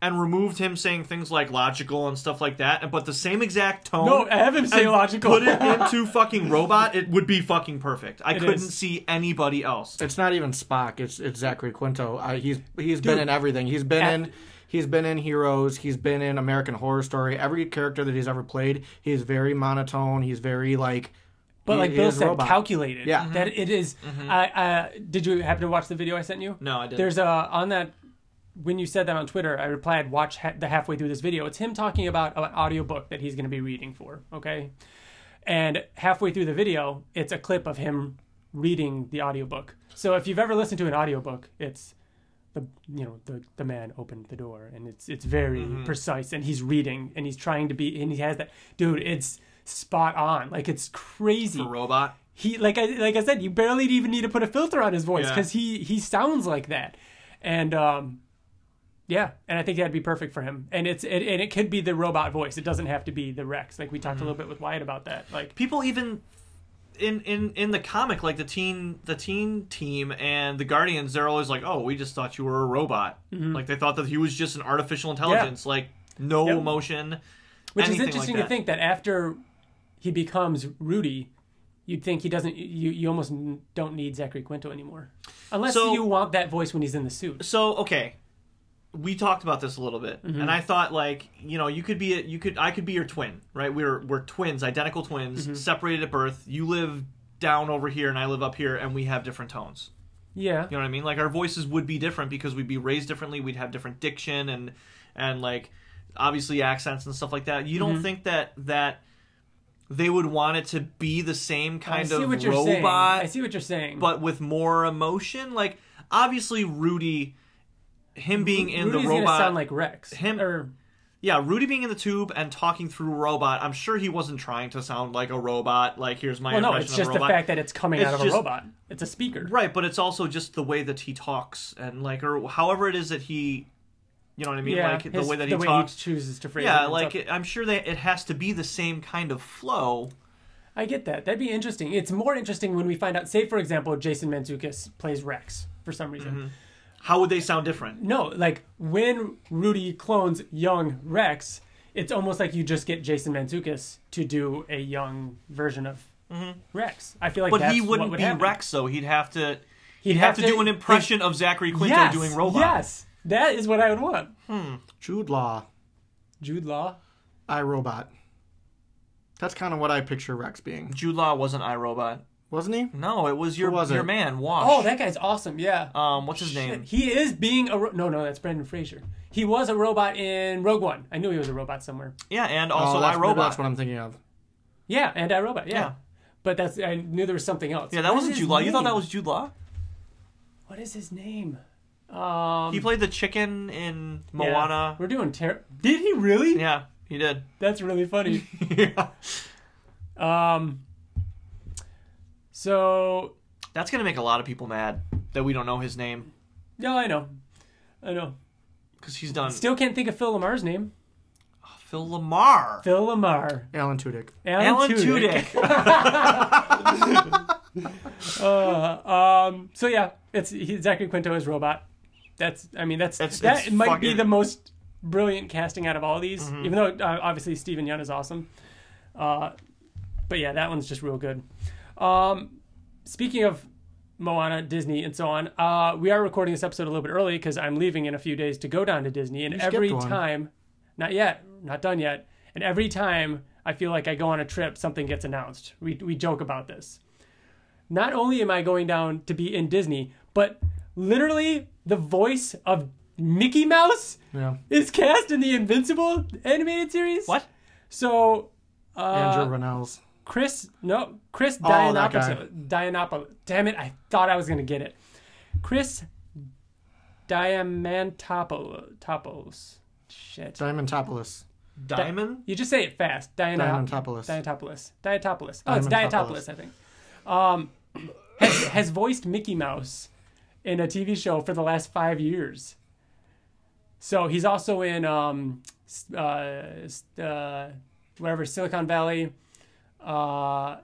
Speaker 3: and removed him saying things like logical and stuff like that, but the same exact tone.
Speaker 1: No, have him say logical.
Speaker 3: Put it into fucking robot. It would be fucking perfect. I
Speaker 1: It
Speaker 3: couldn't
Speaker 1: is.
Speaker 3: see anybody else.
Speaker 2: It's not even Spock. It's it's Zachary Quinto. Uh, he's he's been in everything. He's been
Speaker 1: At-
Speaker 2: in he's been in Heroes. He's been in American Horror Story. Every character that he's ever played, he's very monotone. He's very like.
Speaker 1: But
Speaker 2: he-
Speaker 1: like Bill said,
Speaker 2: robot.
Speaker 1: calculated.
Speaker 2: Yeah.
Speaker 1: That it is- I, I did you happen to watch the video I sent you?
Speaker 3: No, I didn't.
Speaker 1: There's a on that when you said that on Twitter, I replied, "Watch ha- the halfway through this video." It's him talking about an audiobook that he's going to be reading for. Okay, and halfway through the video, it's a clip of him reading the audiobook. So if you've ever listened to an audiobook, it's the you know the the man opened the door, and it's it's very precise, and he's reading, and he's trying to be, and he has that dude. It's spot on, like it's crazy
Speaker 3: For robot.
Speaker 1: he like I like I said, you barely even need to put a filter on his voice
Speaker 3: Yeah.
Speaker 1: because he he sounds like that, and um, yeah, and I think that'd be perfect for him. And it's it, and it could be the robot voice. It doesn't have to be the Rex. Like we talked a mm-hmm. little bit with Wyatt about that. Like
Speaker 3: people even in in in the comic like the teen the teen team and the guardians they're always like oh we just thought you were a robot mm-hmm. like they thought that he was just an artificial intelligence like no
Speaker 1: Yep.
Speaker 3: emotion
Speaker 1: which is interesting
Speaker 3: like
Speaker 1: to think that after he becomes Rudy. You'd think he doesn't. You you almost don't need Zachary Quinto anymore, unless
Speaker 3: So-
Speaker 1: you want that voice when he's in the suit.
Speaker 3: so okay we talked about this a little bit
Speaker 1: Mm-hmm.
Speaker 3: and i thought like you know you could be a, you could i could be your twin right we're we're twins identical twins
Speaker 1: Mm-hmm.
Speaker 3: separated at birth you live down over here and i live up here and we have different tones
Speaker 1: Yeah,
Speaker 3: You know what I mean? Like our voices would be different because we'd be raised differently. We'd have different diction and and like obviously accents and stuff like that. You
Speaker 1: Mm-hmm.
Speaker 3: don't think that that they would want it to be the same kind of
Speaker 1: what you're saying.
Speaker 3: robot,
Speaker 1: I see what you're saying.
Speaker 3: but with more emotion? Like obviously Rudy, him being in
Speaker 1: Rudy's
Speaker 3: the
Speaker 1: gonna
Speaker 3: robot,
Speaker 1: sound like Rex.
Speaker 3: him-
Speaker 1: or
Speaker 3: yeah, Rudy being in the tube and talking through robot. I'm sure he wasn't trying to sound like a robot. Like here's my
Speaker 1: well, no, it's just the fact that it's coming
Speaker 3: It's
Speaker 1: out of
Speaker 3: just-
Speaker 1: a robot. It's a speaker.
Speaker 3: Right, but it's also just the way that he talks and like or however it is that he you know what I mean?
Speaker 1: yeah,
Speaker 3: like the way that he
Speaker 1: the
Speaker 3: talks.
Speaker 1: he chooses to phrase it
Speaker 3: yeah, like it, I'm sure that it has to be the same kind of flow.
Speaker 1: I get that. That'd be interesting. It's more interesting when we find out. Say, for example, Jason Mantzoukas plays Rex for some reason.
Speaker 3: Mm-hmm. How would they sound different?
Speaker 1: No, like when Rudy clones young Rex, it's almost like you just get Jason Mantzoukas to do a young version of Rex. I feel like,
Speaker 3: Mm-hmm. But
Speaker 1: that's
Speaker 3: he wouldn't
Speaker 1: would
Speaker 3: be
Speaker 1: happen.
Speaker 3: Rex though. He'd have to
Speaker 1: He'd,
Speaker 3: he'd have, to, do an impression of Zachary Quinto
Speaker 1: yes,
Speaker 3: doing robot.
Speaker 1: Yes, that is what I would want. Hmm.
Speaker 2: Jude Law,
Speaker 1: Jude Law.
Speaker 2: iRobot. That's kind of what I picture Rex being,
Speaker 3: Jude Law wasn't iRobot.
Speaker 2: Wasn't he?
Speaker 3: No, it was your
Speaker 2: was
Speaker 3: your
Speaker 2: it?
Speaker 3: man, Wash.
Speaker 1: Oh, that guy's awesome. Yeah.
Speaker 3: um what's his
Speaker 1: Shit,
Speaker 3: name?
Speaker 1: He is being a ro- no, no. That's Brendan Fraser. He was a robot in Rogue One. I knew he was a robot somewhere.
Speaker 3: Yeah, and also
Speaker 2: oh, that's, maybe
Speaker 3: iRobot.
Speaker 2: That's what I'm thinking of.
Speaker 1: Yeah, and iRobot. Yeah.
Speaker 3: Yeah.
Speaker 1: But that's I knew there was something else.
Speaker 3: yeah, that
Speaker 1: What
Speaker 3: wasn't
Speaker 1: is
Speaker 3: Jude Law. You thought that was Jude Law?
Speaker 1: what is his name? Um,
Speaker 3: He played the chicken in
Speaker 1: yeah,
Speaker 3: Moana.
Speaker 1: We're doing ter- Did he really?
Speaker 3: Yeah, he did.
Speaker 1: That's really funny. [LAUGHS]
Speaker 3: yeah.
Speaker 1: um. So
Speaker 3: That's gonna make a lot of people mad that we don't know his name
Speaker 1: no, I know, I know.
Speaker 3: because he's done
Speaker 1: Still can't think of Phil LaMarr's name.
Speaker 3: Phil LaMarr.
Speaker 1: Phil LaMarr.
Speaker 2: Alan Tudyk.
Speaker 1: Alan,
Speaker 3: Alan
Speaker 1: Tudyk.
Speaker 3: Tudyk. [LAUGHS] [LAUGHS]
Speaker 1: Uh, um. So yeah, it's he, Zachary Quinto as robot. That's. I mean, that's
Speaker 3: It's-
Speaker 1: that
Speaker 3: it's
Speaker 1: might be
Speaker 3: fucking- Mm-hmm.
Speaker 1: the most brilliant casting out of all of these. Even though uh, obviously Steven Yeun is awesome. Uh, but yeah, that one's just real good. Um, speaking of Moana, Disney, and so on, uh, we are recording this episode a little bit early because I'm leaving in a few days to go down to Disney, and
Speaker 2: You skipped
Speaker 1: every
Speaker 2: one.
Speaker 1: time, not yet, not done yet, and every time I feel like I go on a trip, something gets announced. We we joke about this. Not only am I going down to be in Disney, but literally the voice of Mickey Mouse
Speaker 2: Yeah.
Speaker 1: is cast in the Invincible animated series.
Speaker 3: What?
Speaker 1: So, uh,
Speaker 2: Andrew Rannells.
Speaker 1: Chris, no, Chris
Speaker 2: Oh.
Speaker 1: Dianopoulos. Dianopoulos. Damn it, I thought I was going to get it. Chris Diamantopoulos. Topos. Shit.
Speaker 2: Diamantopoulos.
Speaker 3: Diamond.
Speaker 1: You just say it fast. Diana-
Speaker 2: Diamantopoulos.
Speaker 1: Diantopoulos. Diantopoulos. Oh, it's
Speaker 2: Diamantopoulos.
Speaker 1: I think. Um, has, has voiced Mickey Mouse in a TV show for the last five years. So he's also in um, uh, uh, whatever Silicon Valley. Uh,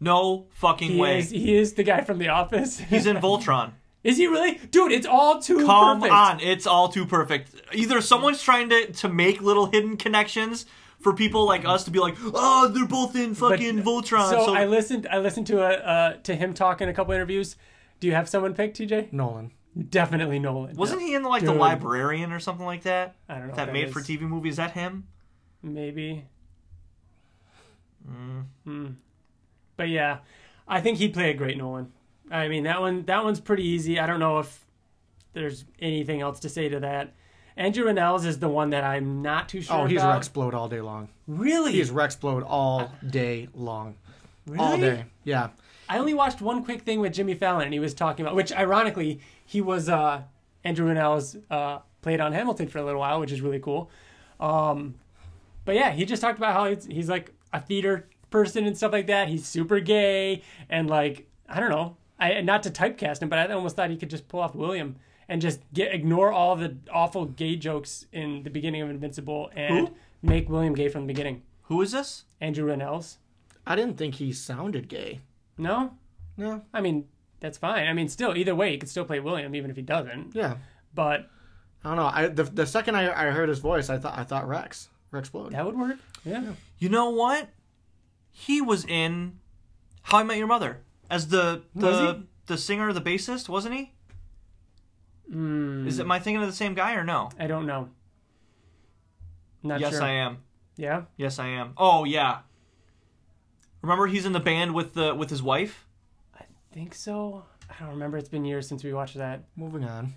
Speaker 3: No fucking
Speaker 1: he
Speaker 3: way.
Speaker 1: is he is the guy from The Office. [LAUGHS]
Speaker 3: He's in Voltron.
Speaker 1: is he really, dude? It's all too
Speaker 3: Come
Speaker 1: perfect.
Speaker 3: on, it's all too perfect. Either someone's trying to to make little hidden connections for people like us to be like, oh, they're both in
Speaker 1: But-
Speaker 3: fucking Voltron.
Speaker 1: So,
Speaker 3: So,
Speaker 1: I listened. I listened to a uh, to him talk in a couple interviews. Do you have someone picked, TJ?
Speaker 2: Nolan.
Speaker 1: Definitely Nolan.
Speaker 3: wasn't he in like the librarian or something like that?
Speaker 1: I don't know.
Speaker 3: That
Speaker 1: what
Speaker 3: made
Speaker 1: is.
Speaker 3: for TV movie. Is that him?
Speaker 1: Maybe. Hmm. But yeah, I think he'd play a great Nolan. I mean that one that one's pretty easy. I don't know if there's anything else to say to that. Andrew Rannells is the one that I'm not too sure. About.
Speaker 2: Oh, he's
Speaker 1: about.
Speaker 2: Rex Splode all day long.
Speaker 1: Really?
Speaker 2: He's Rex Splode all day long.
Speaker 1: really?
Speaker 2: All day. Yeah.
Speaker 1: I only watched one quick thing with Jimmy Fallon, and he was talking about, which ironically, he was uh, Andrew Rannells uh, played on Hamilton for a little while, which is really cool. Um, but yeah, he just talked about how he's, he's like a theater person and stuff like that. He's super gay and like I don't know, I not to typecast him, but I almost thought he could just pull off William and just get ignore all the awful gay jokes in the beginning of Invincible and
Speaker 3: Who?
Speaker 1: make William gay from the beginning.
Speaker 3: Who is this?
Speaker 1: Andrew Rannells.
Speaker 2: I didn't think he sounded gay.
Speaker 1: No,
Speaker 2: No.
Speaker 1: I mean, that's fine. I mean, still, either way, he could still play William, even if he doesn't.
Speaker 2: Yeah.
Speaker 1: But
Speaker 2: I don't know. I the, the second I, I heard his voice, I thought I thought Rex. Rexplode.
Speaker 1: that would work. Yeah.
Speaker 3: You know what? He was in How I Met Your Mother as the the the singer, the bassist, wasn't he?
Speaker 1: Mm,
Speaker 3: Is it? Am I thinking of the same guy or no?
Speaker 1: I don't know. Not
Speaker 3: yes,
Speaker 1: sure.
Speaker 3: I am.
Speaker 1: Yeah.
Speaker 3: Yes, I am. Oh yeah. Remember, he's in the band with the with his wife.
Speaker 1: I think so. I don't remember. It's been years since we watched that.
Speaker 2: Moving on.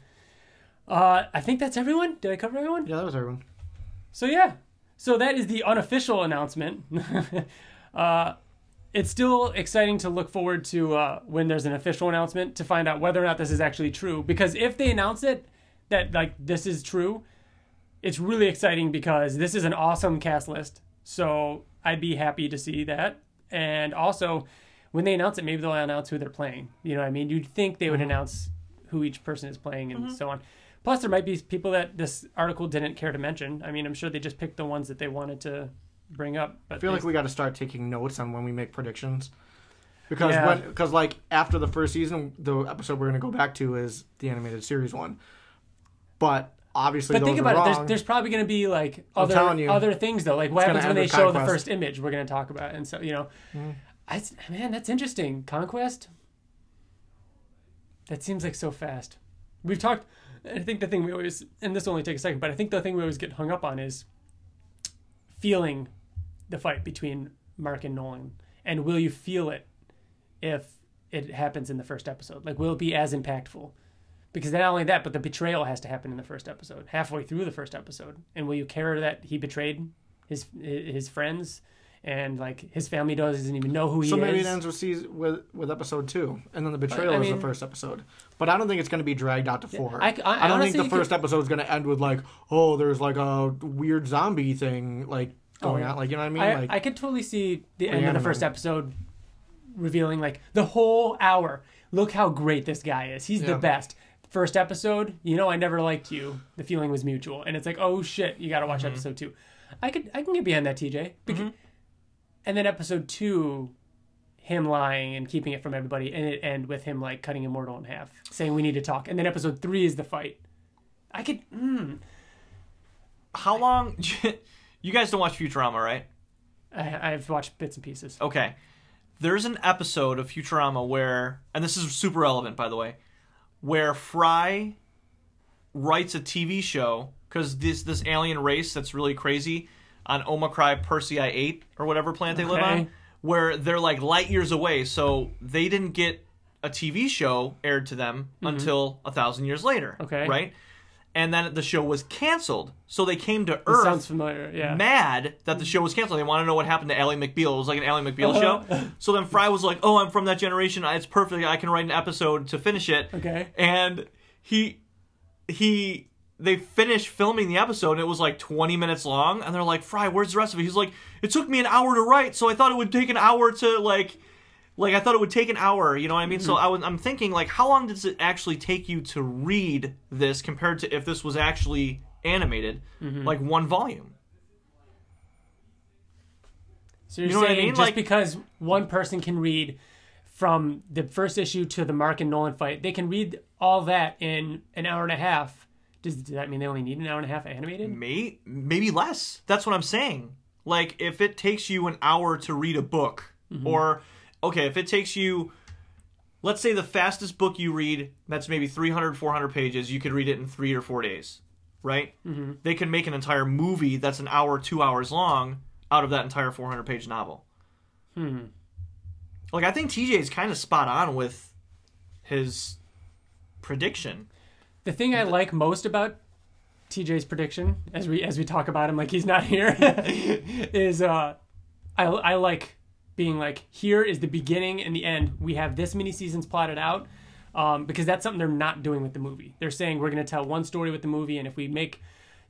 Speaker 1: Uh, I think that's everyone. Did I cover everyone?
Speaker 2: Yeah, that was everyone.
Speaker 1: So yeah. So that is the unofficial announcement. [LAUGHS] uh, it's still exciting to look forward to uh, when there's an official announcement to find out whether or not this is actually true. Because if they announce it that like this is true, it's really exciting because this is an awesome cast list. So I'd be happy to see that. And also, when they announce it, maybe they'll announce who they're playing. You know what I mean? You'd think they would announce who each person is playing and so on. Plus, there might be people that this article didn't care to mention. I mean, I'm sure they just picked the ones that they wanted to bring up. But
Speaker 2: I feel like we got to start taking notes on when we make predictions. Because
Speaker 1: Yeah.
Speaker 2: when because like after the first season, the episode we're gonna go back to is the animated series one. But obviously,
Speaker 1: But think about it. There's, there's probably going to be like other
Speaker 2: you.
Speaker 1: other things though. Like what happens when they show the first image? We're going to talk about, and so you know,
Speaker 2: Mm.
Speaker 1: I man, that's interesting. Conquest. That seems like so fast. We've talked. I think the thing we always, and this will only take a second, but I think the thing we always get hung up on is feeling the fight between Mark and Nolan, and will you feel it if it happens in the first episode? Like, will it be as impactful? Because not only that, but the betrayal has to happen in the first episode, halfway through the first episode. And will you care that he betrayed his his friends and like his family doesn't even know who he
Speaker 2: So
Speaker 1: is.
Speaker 2: So maybe it ends with season with with episode two, and then the betrayal
Speaker 1: I
Speaker 2: is the first episode. But I don't think it's going to be dragged out to four.
Speaker 1: I- I-
Speaker 2: don't think the first episode is going to end with like, oh, there's like a weird zombie thing like going
Speaker 1: Oh, yeah.
Speaker 2: on. Like you know what I mean?
Speaker 1: I,
Speaker 2: like
Speaker 1: I could totally see the end of the first episode revealing like the whole hour. Look how great this guy is. He's the best. First episode, you know, I never liked you. The feeling was mutual, and it's like, oh shit, you got to watch mm-hmm. episode two. I could, I can get behind that, TJ. Beca- mm-hmm. And then episode two, him lying and keeping it from everybody, and it end with him like cutting Immortal in half, saying we need to talk. And then episode three is the fight. I could, mm,
Speaker 3: How long? [LAUGHS] you guys don't watch Futurama, right?
Speaker 1: I, I've watched bits and pieces.
Speaker 3: Okay. There's an episode of Futurama where, and this is super relevant, by the way, where Fry writes a TV show because this this alien race that's really crazy on Omicron Persei 8 or whatever planet they live on, where they're like light years away, so they didn't get a TV show aired to them until a thousand years later.
Speaker 1: Mm-hmm. Okay.
Speaker 3: Right? And then the show was canceled. So they came to
Speaker 1: This
Speaker 3: Earth
Speaker 1: sounds familiar. Yeah.
Speaker 3: mad that the show was canceled. They want to know what happened to Ally McBeal. It was like an Ally McBeal
Speaker 1: Uh-huh.
Speaker 3: show. [LAUGHS] So then Fry was like, "Oh, I'm from that generation. It's perfect. I can write an episode to finish it."
Speaker 1: Okay.
Speaker 3: And he he they finished filming the episode and it was like 20 minutes long and they're like, "Fry, where's the rest of it?" He's like, "It took me an hour to write, so I thought it would take an hour to like like I thought it would take an hour, you know what I mean? So
Speaker 1: Mm-hmm.
Speaker 3: I was I'm thinking like how long does it actually take you to read this compared to if this was actually animated
Speaker 1: Mm-hmm.
Speaker 3: like one volume?
Speaker 1: So you're
Speaker 3: You know what I
Speaker 1: saying
Speaker 3: mean?
Speaker 1: just
Speaker 3: Like-
Speaker 1: because one person can read from the first issue to the Mark and Nolan fight, they can read all that in an hour and a half. Does, does that mean they only need an hour and a half animated?
Speaker 3: May maybe less. That's what I'm saying. Like if it takes you an hour to read a book, or okay, if it takes you, let's say the fastest book you read, that's maybe 300, 400 pages, you could read it in three or four days, right? Mm-hmm. They can make an entire movie that's an hour, two hours long out of that entire 400 page novel.
Speaker 1: Hmm.
Speaker 3: Like I think TJ is kind of spot on with his prediction.
Speaker 1: The thing I like most about TJ's prediction, as we as we talk about him like he's not here, [LAUGHS] is uh, I I like being like here is the beginning and the end. We have this many seasons plotted out. Um, because that's something they're not doing with the movie. They're saying we're going to tell one story with the movie, and if we make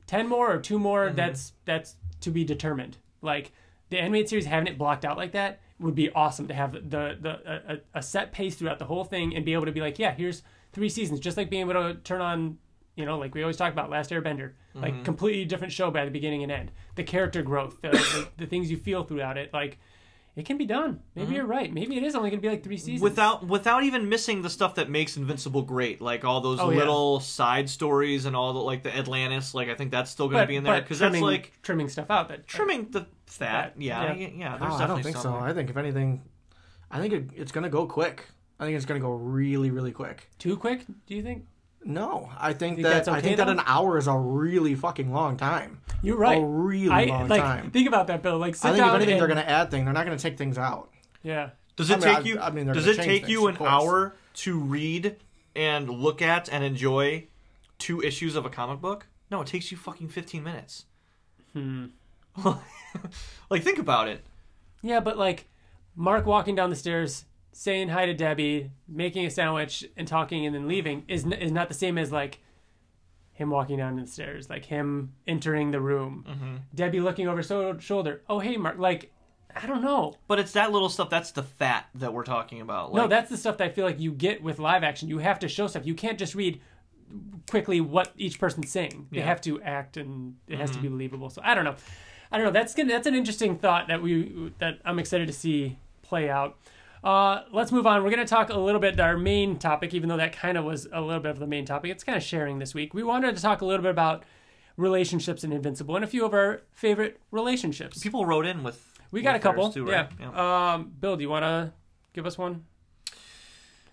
Speaker 1: ten more or two more, that's that's to be determined. Like the animated series having it blocked out like that would be awesome to have the the a, a set pace throughout the whole thing and be able to be like, yeah, here's three seasons, just like being able to turn on, you know, like we always talk about Last Airbender, like mm-hmm. completely different show by the beginning and end. The character growth, the, the, [COUGHS] the things you feel throughout it, like it can be done. Maybe mm-hmm. you're right. Maybe it is only going to be like three seasons.
Speaker 3: without without even missing the stuff that makes Invincible great, like all those
Speaker 1: Oh, yeah.
Speaker 3: little side stories and all the like the Atlantis. Like I think that's still going to be in there because that's
Speaker 1: trimming-
Speaker 3: like
Speaker 1: trimming stuff out that
Speaker 3: trimming the fat.
Speaker 1: That-
Speaker 3: Yeah,
Speaker 1: yeah.
Speaker 3: yeah. yeah,
Speaker 2: No,
Speaker 3: there's
Speaker 2: oh,
Speaker 3: I
Speaker 2: don't think so.
Speaker 3: stuff.
Speaker 2: I think if anything, I think it, it's going to go quick. I think it's going to go really, really quick.
Speaker 1: too quick. Do you think?
Speaker 2: No, I think,
Speaker 1: Think
Speaker 2: that
Speaker 1: that's
Speaker 2: I
Speaker 1: okay,
Speaker 2: think that an hour is a really fucking long time.
Speaker 1: You're right.
Speaker 2: A really
Speaker 1: I
Speaker 2: long
Speaker 1: like
Speaker 2: time.
Speaker 1: think about that, Bill. Like sit
Speaker 2: I think
Speaker 1: down
Speaker 2: if anything,
Speaker 1: and,
Speaker 2: they're going to add things. They're not going to take things out.
Speaker 1: yeah.
Speaker 3: Does it
Speaker 2: I mean,
Speaker 3: take
Speaker 2: I-
Speaker 3: you?
Speaker 2: I mean,
Speaker 3: does it take
Speaker 2: things,
Speaker 3: you an hour to read and look at and enjoy two issues of a comic book? No, it takes you fucking fifteen minutes.
Speaker 1: Hmm. [LAUGHS]
Speaker 3: like think about it.
Speaker 1: Yeah, but like Mark walking down the stairs, saying hi to Debbie, making a sandwich, and talking, and then leaving is n- is not the same as like him walking down the stairs, like him entering the room,
Speaker 3: Mm-hmm.
Speaker 1: Debbie looking over so- shoulder. Oh, hey, Mark. Like, I don't know.
Speaker 3: But it's that little stuff. That's the fat that we're talking about. Like,
Speaker 1: no, that's the stuff that I feel like you get with live action. You have to show stuff. You can't just read quickly what each person's saying. They
Speaker 3: Yeah. Mm-hmm.
Speaker 1: have to act, and it has to be believable. So I don't know. I don't know. That's gonna, that's an interesting thought that we that I'm excited to see play out. Uh, let's move on. We're going to talk a little bit our main topic, even though that kind of was a little bit of the main topic. It's kind of sharing this week. We wanted to talk a little bit about relationships in Invincible and a few of our favorite relationships.
Speaker 3: people wrote in with.
Speaker 1: We got a
Speaker 3: with
Speaker 1: couple.
Speaker 3: too, right?
Speaker 1: yeah. Um, Bill, do you want to give us one?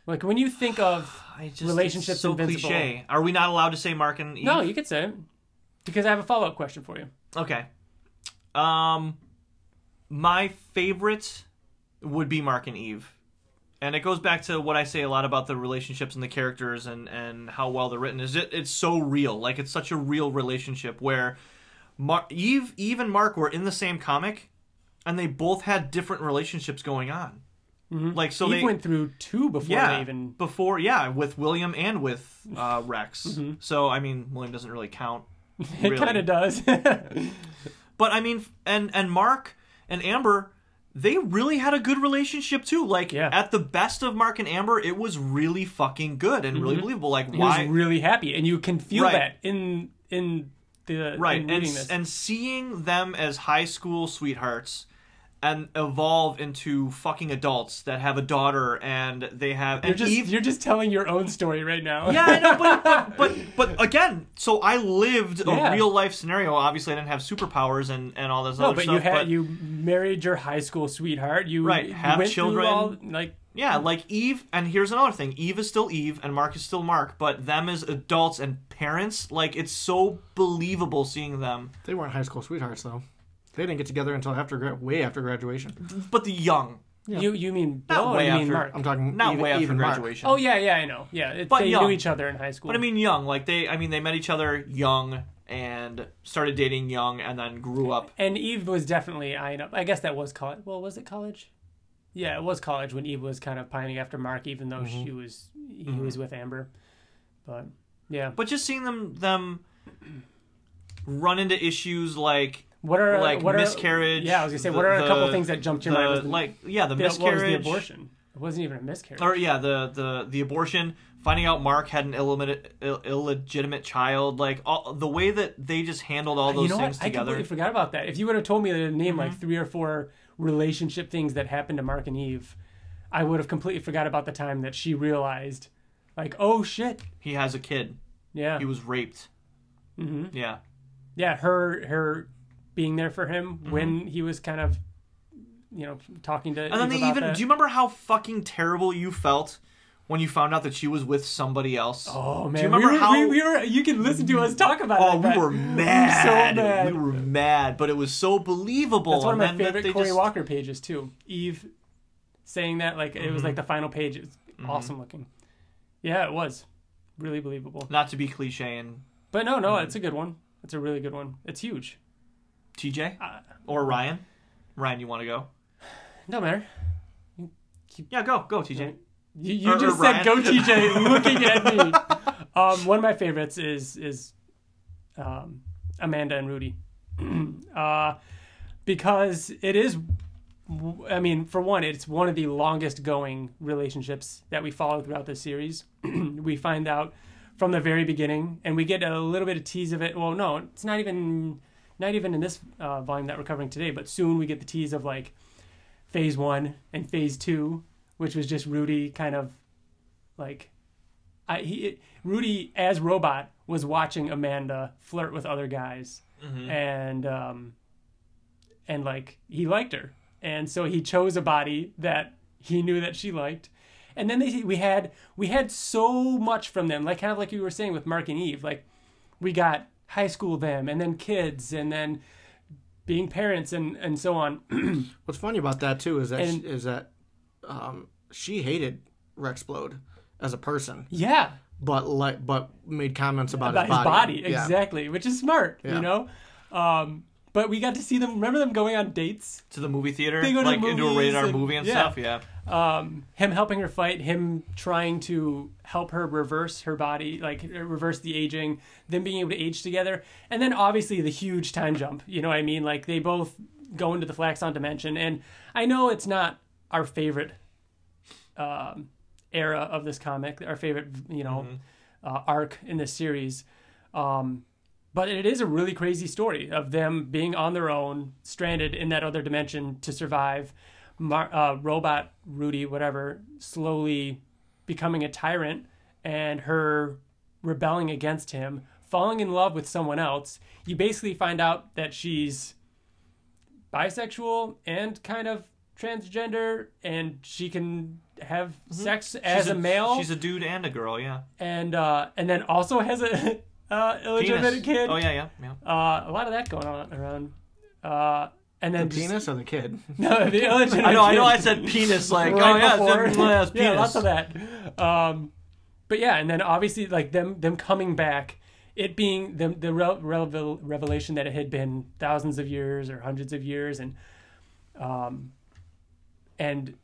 Speaker 1: Like when you think [SIGHS] of
Speaker 3: I just,
Speaker 1: relationships
Speaker 3: it's so
Speaker 1: invincible.
Speaker 3: cliche. Are we not allowed to say Mark and Eve?
Speaker 1: no, you could say it because I have a follow up question for you.
Speaker 3: Okay. Um, my favorite would be Mark and Eve, and it goes back to what I say a lot about the relationships and the characters and and how well they're written. Is it? It's so real. Like it's such a real relationship where Mar- Eve, Eve and Mark were in the same comic, and they both had different relationships going on. Like so,
Speaker 1: Eve
Speaker 3: they
Speaker 1: went through two before
Speaker 3: yeah
Speaker 1: they even.
Speaker 3: before yeah with William and with uh, Rex. [LAUGHS]
Speaker 1: Mm-hmm.
Speaker 3: So I mean, William doesn't really count. [LAUGHS]
Speaker 1: It kind of does. [LAUGHS]
Speaker 3: But I mean, and and Mark and Amber, they really had a good relationship too. Like
Speaker 1: Yeah.
Speaker 3: at the best of Mark and Amber, it was really fucking good and really believable. Like
Speaker 1: Mm-hmm. he was really happy, and you can feel
Speaker 3: Right.
Speaker 1: that in in the
Speaker 3: right and
Speaker 1: this.
Speaker 3: and seeing them as high school sweethearts and evolve into fucking adults that have a daughter and they have
Speaker 1: you're
Speaker 3: and
Speaker 1: just
Speaker 3: Eve
Speaker 1: you're just telling your own story right now.
Speaker 3: yeah, I know, but, but [LAUGHS] but but again, so I lived
Speaker 1: Yeah.
Speaker 3: a real life scenario. Obviously, I didn't have superpowers and and all this
Speaker 1: no,
Speaker 3: other
Speaker 1: but
Speaker 3: stuff.
Speaker 1: you had
Speaker 3: but
Speaker 1: you married your high school sweetheart. You
Speaker 3: Right, have
Speaker 1: went
Speaker 3: children.
Speaker 1: all, like
Speaker 3: yeah, like Eve. And here's another thing: Eve is still Eve, and Mark is still Mark. But them as adults and parents, like it's so believable seeing them.
Speaker 2: They weren't high school sweethearts though. They didn't get together until after gra- way after graduation.
Speaker 3: But the young,
Speaker 1: you you mean
Speaker 3: Not
Speaker 1: Bill or
Speaker 3: way
Speaker 1: you mean
Speaker 3: after-
Speaker 1: Mark?
Speaker 2: I'm talking
Speaker 3: not
Speaker 2: even,
Speaker 3: way after
Speaker 2: even Mark.
Speaker 3: graduation.
Speaker 1: Oh yeah, yeah, I know. Yeah, it,
Speaker 3: But
Speaker 1: they
Speaker 3: young.
Speaker 1: knew each other in high school.
Speaker 3: But I mean, young. Like they, I mean, they met each other young and started dating young, and then grew up.
Speaker 1: and Eve was definitely eyeing up. I guess that was college. Well, was it college? Yeah, it was college when Eve was kind of pining after Mark, even though
Speaker 3: Mm-hmm.
Speaker 1: she was he was with Amber. But yeah,
Speaker 3: But just seeing them them run into issues like
Speaker 1: what are
Speaker 3: like
Speaker 1: what are,
Speaker 3: miscarriage.
Speaker 1: Yeah, I was gonna say
Speaker 3: the-
Speaker 1: what are a couple
Speaker 3: the-
Speaker 1: things that jumped your
Speaker 3: the,
Speaker 1: mind? Was the,
Speaker 3: like yeah, the
Speaker 1: the, what was
Speaker 3: miscarriage,
Speaker 1: the abortion? It wasn't even a miscarriage.
Speaker 3: or yeah, the the the abortion. Finding out Mark had an illegitimate, Ill, illegitimate child, like all, the way that they just handled all those
Speaker 1: you know
Speaker 3: things
Speaker 1: what? I
Speaker 3: together.
Speaker 1: completely forgot about that. If you would have told me to name
Speaker 3: Mm-hmm.
Speaker 1: like three or four relationship things that happened to Mark and Eve, I would have completely forgot about the time that she realized, like, oh shit,
Speaker 3: He has a kid.
Speaker 1: yeah,
Speaker 3: He was raped.
Speaker 1: hmm
Speaker 3: Yeah,
Speaker 1: yeah, her her being there for him
Speaker 3: Mm-hmm.
Speaker 1: when he was kind of, you know, talking to.
Speaker 3: and then they even.
Speaker 1: that.
Speaker 3: Do you remember how fucking terrible you felt when you found out that she was with somebody else?
Speaker 1: Oh man,
Speaker 3: Do you remember
Speaker 1: we were,
Speaker 3: how?
Speaker 1: we, we were. You can listen to us talk about it?
Speaker 3: Oh,
Speaker 1: it.
Speaker 3: we were mad.
Speaker 1: so mad.
Speaker 3: We were mad, but it was so believable.
Speaker 1: That's one of my
Speaker 3: then
Speaker 1: favorite Cory
Speaker 3: just-
Speaker 1: Walker pages too. Eve saying that like it
Speaker 3: Mm-hmm.
Speaker 1: was like the final page. It's awesome looking. Yeah, it was really believable.
Speaker 3: Not to be cliche and
Speaker 1: But no,
Speaker 3: Mm-hmm.
Speaker 1: no, it's a good one. It's a really good one. It's huge.
Speaker 3: TJ
Speaker 1: Uh,
Speaker 3: or Ryan. Ryan, you want to go?
Speaker 1: no matter.
Speaker 3: Yeah, go, go, TJ.
Speaker 1: You, you
Speaker 3: Or- or
Speaker 1: just said
Speaker 3: Ryan.
Speaker 1: go TJ [LAUGHS] looking at me. Um, one of my favorites is is um, Amanda and Rudy. [CLEARS THROAT] uh, because it is I mean, for one, it's one of the longest going relationships that we follow throughout this series. [CLEARS THROAT] we find out from the very beginning, and we get a little bit of tease of it. Well, no, it's not even not even in this uh, volume that we're covering today, but soon we get the tease of like phase one and phase two, which was just Rudy kind of like I he Rudy as robot was watching Amanda flirt with other guys, and um, and like he liked her, and so he chose a body that he knew that she liked. And then they we had we had so much from them, like kind of like you were saying with Mark and Eve, like we got high school them, and then kids, and then being parents, and and so on. [CLEARS THROAT]
Speaker 2: What's funny about that too is that
Speaker 1: And-
Speaker 2: is that um, she hated Rex Splode as a person,
Speaker 1: yeah,
Speaker 2: but like but made comments about,
Speaker 1: about his body,
Speaker 2: Yeah.
Speaker 1: exactly, which is smart,
Speaker 2: Yeah.
Speaker 1: you know. Um, but we got to see them. Remember them going on dates.
Speaker 3: To the movie theater,
Speaker 1: They go to
Speaker 3: like into a
Speaker 1: movies
Speaker 3: rated R
Speaker 1: and-
Speaker 3: movie and
Speaker 1: yeah.
Speaker 3: stuff. Yeah,
Speaker 1: um, him helping her fight, him trying to help her reverse her body, like reverse the aging, them being able to age together, and then obviously the huge time jump. You know what I mean? Like they both go into the Flaxan dimension, and I know it's not our favorite um, era of this comic, our favorite, you know, uh, arc in this series. Um, but it is a really crazy story of them being on their own, stranded in that other dimension to survive. Mar- uh, robot Rudy, whatever, slowly becoming a tyrant, and her rebelling against him, falling in love with someone else. You basically find out that she's bisexual and kind of transgender, and she can have sex as
Speaker 3: She's
Speaker 1: a, male,
Speaker 3: She's a dude and a girl. Yeah,
Speaker 1: and uh, and then also has a [LAUGHS] uh, illegitimate
Speaker 3: Penis.
Speaker 1: kid.
Speaker 3: Oh yeah, yeah, yeah.
Speaker 1: Uh, a lot of that going on around. And
Speaker 2: The
Speaker 1: then just-
Speaker 2: penis or the kid? [LAUGHS]
Speaker 1: no, the [LAUGHS] illegitimate.
Speaker 3: I know, I know. I said penis. Like,
Speaker 1: Right
Speaker 3: oh yeah,
Speaker 1: before.
Speaker 3: it's, yeah, it's
Speaker 1: yeah, lots of that. Um, but yeah, and then obviously like them them coming back, it being the the revel- revel- revelation that it had been thousands of years or hundreds of years, and um, and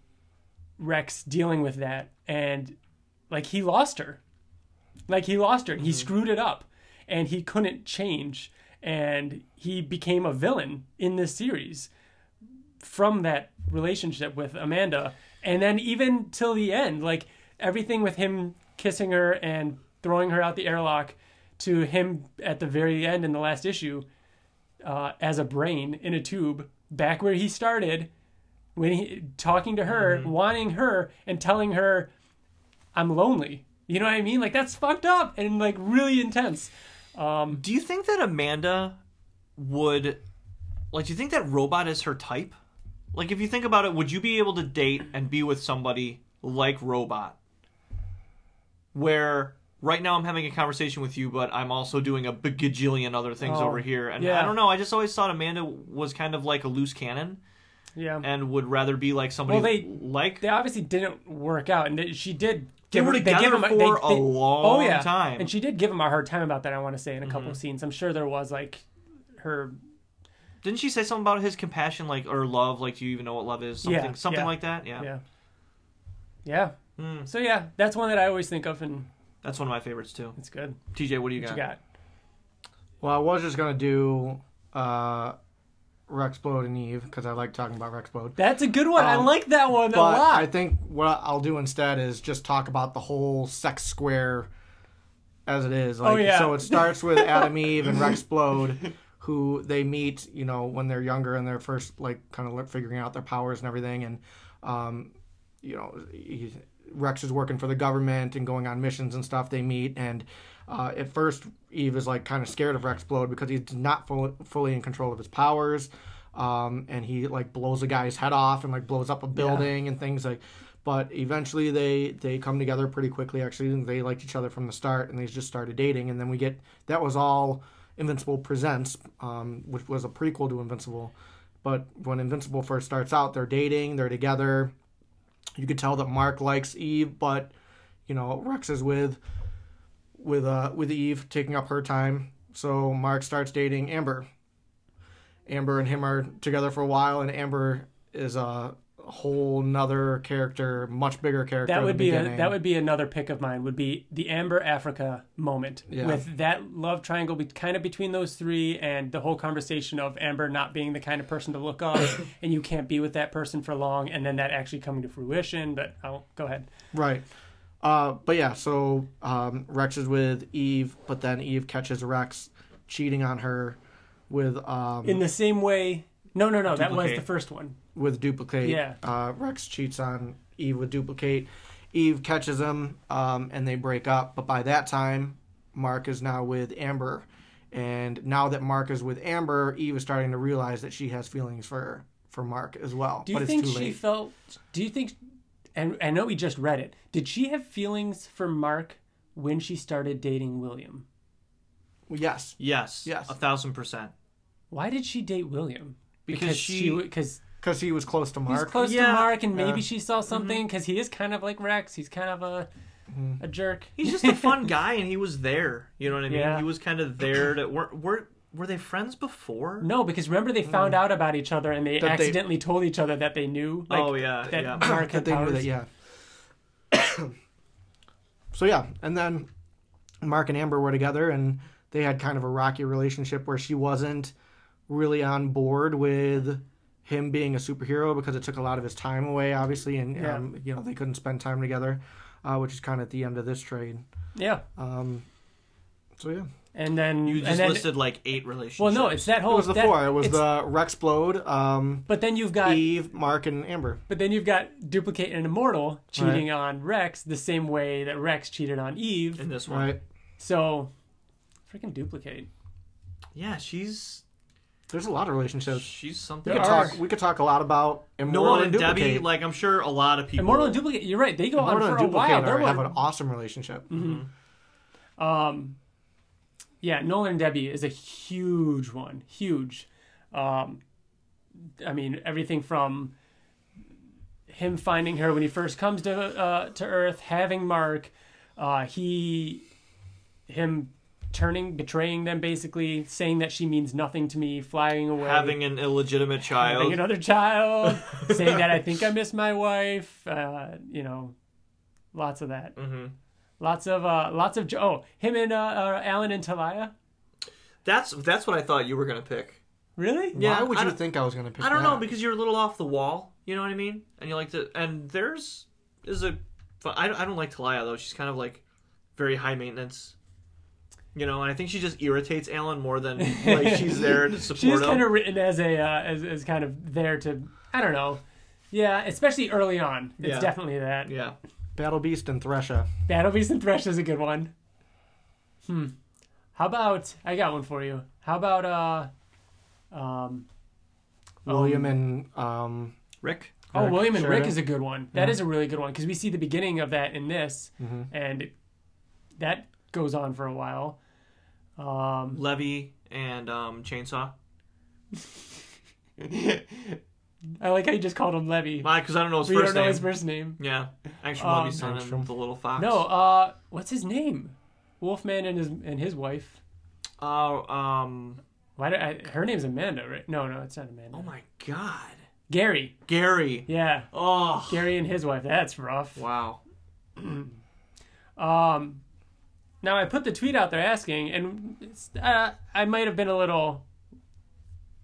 Speaker 1: Rex dealing with that, and like he lost her, like he lost her, he screwed it up, and he couldn't change, and he became a villain in this series from that relationship with Amanda, and then even till the end, like everything with him kissing her and throwing her out the airlock, to him at the very end in the last issue, uh, as a brain in a tube, back where he started, when he talking to her, wanting her, and telling her, "I'm lonely." You know what I mean? Like that's fucked up and like really intense. Um,
Speaker 3: Do you think that Amanda would like do you think that robot is her type? Like if you think about it, would you be able to date and be with somebody like Robot? Where right now I'm having a conversation with you, but I'm also doing a bajillion other things
Speaker 1: Oh,
Speaker 3: over here. And
Speaker 1: yeah.
Speaker 3: I don't know, I just always thought Amanda was kind of like a loose cannon
Speaker 1: yeah.
Speaker 3: and would rather be like somebody
Speaker 1: Well, they-
Speaker 3: like
Speaker 1: they obviously didn't work out, and she did.
Speaker 3: They
Speaker 1: give
Speaker 3: were
Speaker 1: her-
Speaker 3: together
Speaker 1: give him
Speaker 3: for
Speaker 1: they-
Speaker 3: a long
Speaker 1: oh, yeah.
Speaker 3: time.
Speaker 1: and she did give him a hard time about that. I want to say in a
Speaker 3: Mm-hmm.
Speaker 1: couple of scenes. I'm sure there was like her.
Speaker 3: Didn't she say something about his compassion like or love like do you even know what love is? Something
Speaker 1: Yeah,
Speaker 3: something
Speaker 1: yeah.
Speaker 3: like that? Yeah.
Speaker 1: Yeah. Yeah.
Speaker 3: Hmm.
Speaker 1: So yeah, that's one that I always think of, and
Speaker 3: That's one of my favorites too.
Speaker 1: it's good.
Speaker 3: TJ, what do you
Speaker 1: What
Speaker 3: got?
Speaker 1: you got?
Speaker 2: Well, I was just gonna do uh, Rex Splode and Eve because I like talking about Rex Splode.
Speaker 1: That's a good one. I
Speaker 2: Um,
Speaker 1: like that one a
Speaker 2: But
Speaker 1: lot.
Speaker 2: I think what I'll do instead is just talk about the whole sex square as it is. Like,
Speaker 1: Oh, yeah.
Speaker 2: So it starts with [LAUGHS] Atom Eve and Rexplode, who they meet, you know, when they're younger and they're first like kind of figuring out their powers and everything. And, um, you know, he, Rex is working for the government and going on missions and stuff. They meet and. Uh, at first, Eve is like kind of scared of Rex Splode because he's not full, fully in control of his powers, um, and he like blows a guy's head off and like blows up a building and things like. But eventually, they they come together pretty quickly. Actually, they liked each other from the start, and they just started dating. And then we get that was all Invincible presents, um, which was a prequel to Invincible. But when Invincible first starts out, they're dating, they're together. You could tell that Mark likes Eve, but you know Rex is with with uh with Eve taking up her time. So Mark starts dating Amber. Amber and him are together for a while, and Amber is a whole nother character, much bigger character.
Speaker 1: that would be a, that would be another pick of mine. Would be the Amber Africa moment
Speaker 2: Yeah.
Speaker 1: with that love triangle, be, kind of between those three, and the whole conversation of Amber not being the kind of person to look up, [COUGHS] and you can't be with that person for long, and then that actually coming to fruition. But I'll go ahead.
Speaker 2: Right. Uh, but yeah, so um, Rex is with Eve, but then Eve catches Rex cheating on her with um,
Speaker 1: In the same way, no, no, no, that was the first one.
Speaker 2: with duplicate.
Speaker 1: Yeah.
Speaker 2: Uh, Rex cheats on Eve with duplicate. Eve catches him, um, and they break up. But by that time, Mark is now with Amber, and now that Mark is with Amber, Eve is starting to realize that she has feelings for for Mark as well.
Speaker 1: Do you think she
Speaker 2: late.
Speaker 1: felt? Do you think? And I know we just read it. Did she have feelings for Mark when she started dating William?
Speaker 2: yes,
Speaker 3: Yes.
Speaker 2: Yes.
Speaker 3: A thousand percent.
Speaker 1: Why did she date William?
Speaker 3: Because she-
Speaker 1: because
Speaker 2: because he was close to Mark.
Speaker 1: he's
Speaker 2: Mark.
Speaker 1: close
Speaker 3: Yeah.
Speaker 1: to Mark, and maybe
Speaker 2: Yeah.
Speaker 1: she saw mm-hmm. something because he is kind of like Rex. He's kind of a mm-hmm. a jerk.
Speaker 3: He's just a fun [LAUGHS] guy, and he was there. You know what I mean?
Speaker 1: Yeah.
Speaker 3: He was kind of there. To were were were they friends before?
Speaker 1: No, because remember they found out about each other and they
Speaker 2: Mm. That they-
Speaker 1: accidentally told each other that they knew. Like,
Speaker 3: oh yeah,
Speaker 1: that
Speaker 3: yeah.
Speaker 1: Mark [COUGHS]
Speaker 2: that
Speaker 1: had
Speaker 2: they knew
Speaker 1: powers.
Speaker 2: that, yeah. [COUGHS] so yeah, and then Mark and Amber were together, and they had kind of a rocky relationship where she wasn't really on board with him being a superhero because it took a lot of his time away, obviously, and
Speaker 1: Yeah.
Speaker 2: um, you know they couldn't spend time together, uh, which is kind of at the end of this trade.
Speaker 1: Yeah,
Speaker 2: Um, so yeah,
Speaker 1: and then
Speaker 3: You just
Speaker 1: then,
Speaker 3: listed like eight relationships.
Speaker 1: Well, no, it's that whole.
Speaker 2: it was the
Speaker 1: that-
Speaker 2: four. It was
Speaker 1: it's-
Speaker 2: the Rex Splode, um,
Speaker 1: But then you've got
Speaker 2: Eve, Mark, and Amber.
Speaker 1: But then you've got Duplicate and Immortal cheating on Rex the same way that Rex cheated on Eve.
Speaker 3: in this one.
Speaker 2: Right.
Speaker 1: So, freaking Duplicate.
Speaker 3: Yeah, she's
Speaker 2: There's a lot of relationships.
Speaker 3: she's something.
Speaker 2: We could
Speaker 1: There
Speaker 3: else.
Speaker 1: are.
Speaker 2: talk. We could talk a lot about Immortal
Speaker 3: Noah
Speaker 2: and
Speaker 3: and
Speaker 2: Duplicate.
Speaker 3: Debbie, like I'm sure a lot of people.
Speaker 1: Immortal and Duplicate, you're right. They go
Speaker 2: Immortal
Speaker 1: on
Speaker 2: and
Speaker 1: for a while.
Speaker 2: are,
Speaker 1: There
Speaker 2: have an awesome relationship.
Speaker 1: um, yeah, Nolan and Debbie is a huge one. Huge. Um, I mean, everything from him finding her when he first comes to uh, to Earth, having Mark, uh, he, him turning, betraying them, basically saying that she means nothing to me, flying away,
Speaker 3: Having an illegitimate child having
Speaker 1: another child, [LAUGHS] saying that I think I miss my wife. Uh, you know, lots of that.
Speaker 3: hmm
Speaker 1: Lots of uh, lots of oh him and uh, uh, Alan and Talia.
Speaker 3: That's that's what I thought you were gonna pick.
Speaker 1: Really?
Speaker 3: Yeah,
Speaker 2: Why would
Speaker 3: I
Speaker 2: you
Speaker 3: don't-
Speaker 2: think I was going to pick
Speaker 3: I don't know
Speaker 2: that?
Speaker 3: because you're a little off the wall. You know what I mean? And you like to. And there's is a. I don't, I don't like Talia though. She's kind of like very high maintenance. You know, and I think she just irritates Alan more than like [LAUGHS] she's there to support
Speaker 1: She's
Speaker 3: him.
Speaker 1: kind of written as a uh, as as kind of there to I don't know. Yeah, especially early on. It's
Speaker 3: Yeah.
Speaker 1: definitely that.
Speaker 3: yeah.
Speaker 2: Battle Beast and Thresha.
Speaker 1: Battle Beast and Thresh is a good one. Hmm. How about I got one for you. How about uh um
Speaker 2: William and um,
Speaker 3: Rick.
Speaker 1: Oh,
Speaker 2: Rick
Speaker 1: William and Rick
Speaker 2: Sheridan.
Speaker 1: is a good one. That
Speaker 2: Yeah.
Speaker 1: is a really good one because we see the beginning of that in this,
Speaker 2: Mhm.
Speaker 1: and it, that goes on for a while. Um,
Speaker 3: Levy and um, Chainsaw. [LAUGHS]
Speaker 1: I like how you just called him Levy.
Speaker 3: Why? Because I don't know his
Speaker 1: we
Speaker 3: first
Speaker 1: don't know
Speaker 3: name.
Speaker 1: his first name.
Speaker 3: Yeah, Angstrom
Speaker 1: Um,
Speaker 3: Levy's son and
Speaker 2: Angstrom.
Speaker 3: the little fox.
Speaker 1: No, uh, what's his name? Wolfman and his and his wife.
Speaker 3: Oh, um.
Speaker 1: Why? Do I, her name's Amanda, right? No, no, it's not Amanda.
Speaker 3: Oh my God.
Speaker 1: Gary.
Speaker 3: Gary.
Speaker 1: Yeah,
Speaker 3: Oh.
Speaker 1: Gary and his wife. That's rough.
Speaker 3: Wow. [CLEARS THROAT]
Speaker 1: Um, now I put the tweet out there asking, and it's, uh, I might have been a little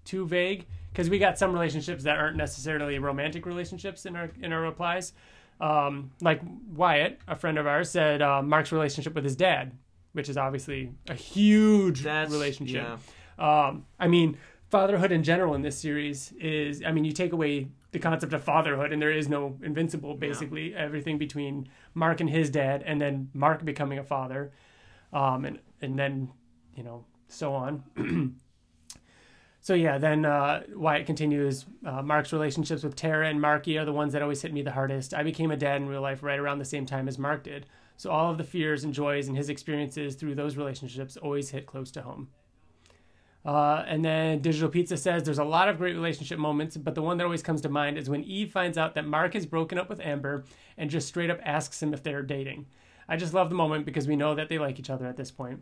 Speaker 1: too vague because we got some relationships that aren't necessarily romantic relationships in our in our replies. Um, like Wyatt, a friend of ours, said uh, Mark's relationship with his dad, which is obviously a huge
Speaker 3: That's
Speaker 1: relationship.
Speaker 3: Yeah.
Speaker 1: Um, I mean, fatherhood in general in this series is, I mean, you take away the concept of fatherhood, and there is no invincible. Basically, everything between Mark and his dad, and then Mark becoming a father, um, and and then you know so on. [CLEARS THROAT] so yeah, then uh, Wyatt continues. Uh, Mark's relationships with Tara and Marky are the ones that always hit me the hardest. I became a dad in real life right around the same time as Mark did. So all of the fears and joys and his experiences through those relationships always hit close to home. Uh, and then Digital Pizza says there's a lot of great relationship moments, but the one that always comes to mind is when Eve finds out that Mark has broken up with Amber and just straight up asks him if they're dating. I just love the moment because we know that they like each other at this point.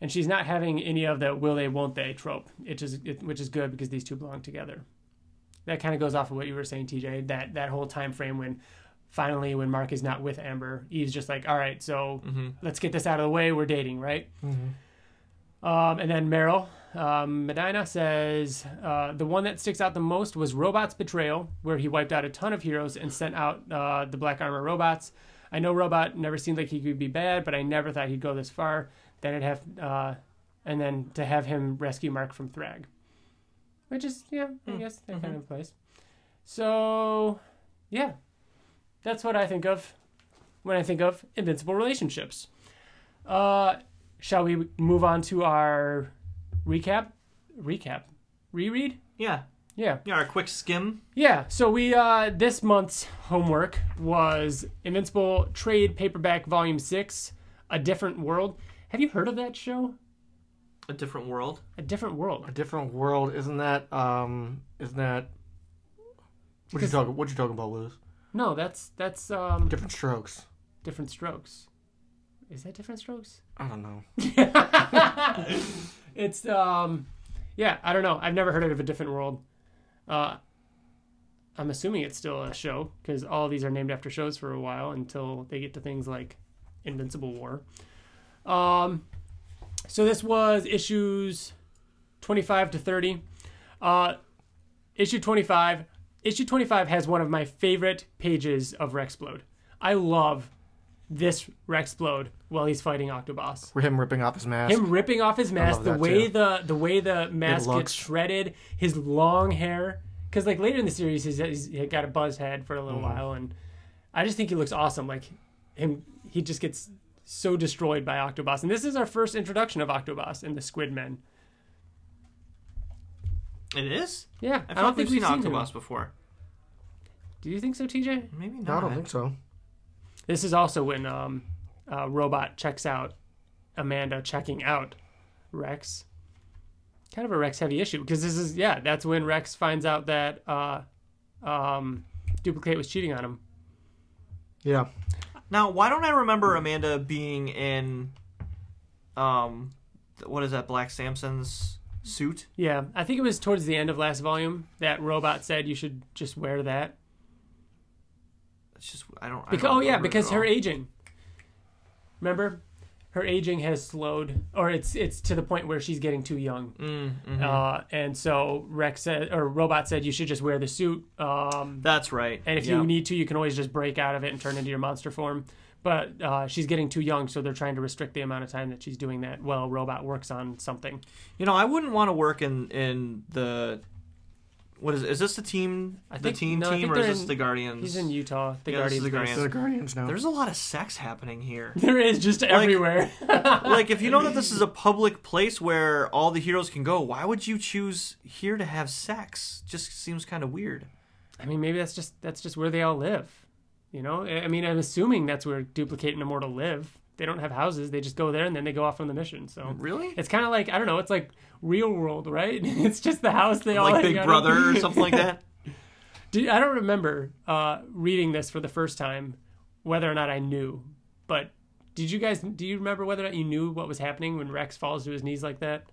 Speaker 1: And she's not having any of the will they, won't they trope, which is, it, which is good because these two belong together. That kind of goes off of what you were saying, TJ, that, that whole time frame when finally, when Mark is not with Amber, Eve's just like, all right, so
Speaker 3: Mm-hmm.
Speaker 1: let's get this out of the way. We're dating, right? Um, and then Meryl um, Medina says uh, the one that sticks out the most was Robot's Betrayal, where he wiped out a ton of heroes and sent out uh, the Black Armor robots. I know Robot never seemed like he could be bad, but I never thought he'd go this far. Then it'd have, uh, and then to have him rescue Mark from Thragg, which is yeah, I guess that kind of place. So, yeah, that's what I think of when I think of invincible relationships. Uh, shall we move on to our recap? Recap, reread.
Speaker 3: Yeah.
Speaker 1: Yeah,
Speaker 3: Yeah. Our quick skim.
Speaker 1: yeah. So we uh, this month's homework was Invincible Trade Paperback Volume Six, A Different World. Have you heard of that show?
Speaker 3: A different world.
Speaker 1: A Different World.
Speaker 2: A different world, isn't that? Um, isn't that? What you
Speaker 1: Because-
Speaker 2: talking? What you talking about, Lewis?
Speaker 1: No, that's that's um,
Speaker 2: Different strokes.
Speaker 1: Different Strokes. Is that Different Strokes?
Speaker 2: I don't know. [LAUGHS]
Speaker 1: it's um, yeah. I don't know. I've never heard of a Different World. Uh, I'm assuming it's still a show because all of these are named after shows for a while until they get to things like Invincible War. Um, so this was issues 25 to 30. Uh, issue 25. Issue 25 has one of my favorite pages of Rex Splode. I love this Rex Splode while he's fighting Octoboss.
Speaker 2: For him ripping off his mask.
Speaker 1: Him ripping off his mask, the way
Speaker 2: too.
Speaker 1: the the way the mask gets shredded, his long hair. Because like later in the series, he's, he's got a buzz head for a little
Speaker 2: Mm-hmm.
Speaker 1: while, and I just think he looks awesome. Like him, he just gets so destroyed by Octoboss, and this is our first introduction of Octoboss and the Squid Men.
Speaker 3: It is.
Speaker 1: Yeah,
Speaker 3: I,
Speaker 1: I, don't think
Speaker 3: we've
Speaker 1: we've
Speaker 3: seen
Speaker 1: seen him.
Speaker 3: Before.
Speaker 1: Do you think so, TJ?
Speaker 3: Maybe
Speaker 2: no,
Speaker 3: not.
Speaker 2: I don't think so.
Speaker 1: This is also when um, uh, Robot checks out Amanda checking out Rex. Kind of a Rex heavy issue because this is yeah that's when Rex finds out that uh, um, Duplicate was cheating on him.
Speaker 2: Yeah.
Speaker 3: Now, why don't I remember Amanda being in um what is that? Black Samson's suit.
Speaker 1: Yeah, I think it was towards the end of last volume that robot said you should just wear that.
Speaker 3: It's just I don't. I
Speaker 1: Because,
Speaker 3: don't
Speaker 1: oh yeah, because her
Speaker 3: all.
Speaker 1: aging. Remember, her aging has slowed, or it's it's to the point where she's getting too young.
Speaker 3: Mm, mhm.
Speaker 1: Uh, and so Rex said, or Robot said, you should just wear the suit. Um,
Speaker 3: That's right.
Speaker 1: and if
Speaker 3: Yeah.
Speaker 1: you need to, you can always just break out of it and turn into your monster form. But uh, she's getting too young, so they're trying to restrict the amount of time that she's doing that while Robot works on something.
Speaker 3: You know, I wouldn't want to work in in the. What is it? Is this the team?
Speaker 1: I
Speaker 3: the
Speaker 1: think-
Speaker 3: team
Speaker 1: no, I
Speaker 3: team,
Speaker 1: think
Speaker 3: or is
Speaker 1: they're
Speaker 3: this
Speaker 1: in-
Speaker 3: the Guardians?
Speaker 1: He's in Utah. The
Speaker 3: Yeah, this is
Speaker 1: Guardians.
Speaker 3: the
Speaker 1: base.
Speaker 3: Guardians.
Speaker 2: So the Guardians now.
Speaker 3: There's a lot of sex happening here. [LAUGHS]
Speaker 1: There is just everywhere. [LAUGHS]
Speaker 3: like, if you know that this is a [LAUGHS] public place where all the heroes can go, why would you choose here to have sex? Just seems kind of weird.
Speaker 1: I mean, maybe that's just that's just where they all live. You know, I I mean, I'm assuming that's where Duplicate and Immortal live. They don't have houses; they just go there and then they go off on the mission. So
Speaker 3: Really?
Speaker 1: it's kind of like I don't know. It's like real world, right? [LAUGHS] It's just the house they all
Speaker 3: Like
Speaker 1: hang
Speaker 3: Big Brother
Speaker 1: in.
Speaker 3: or [LAUGHS] something like that?
Speaker 1: Dude, I don't remember uh, reading this for the first time, whether or not I knew. But did you guys? Do you remember whether or not you knew what was happening when Rex falls to his knees like that?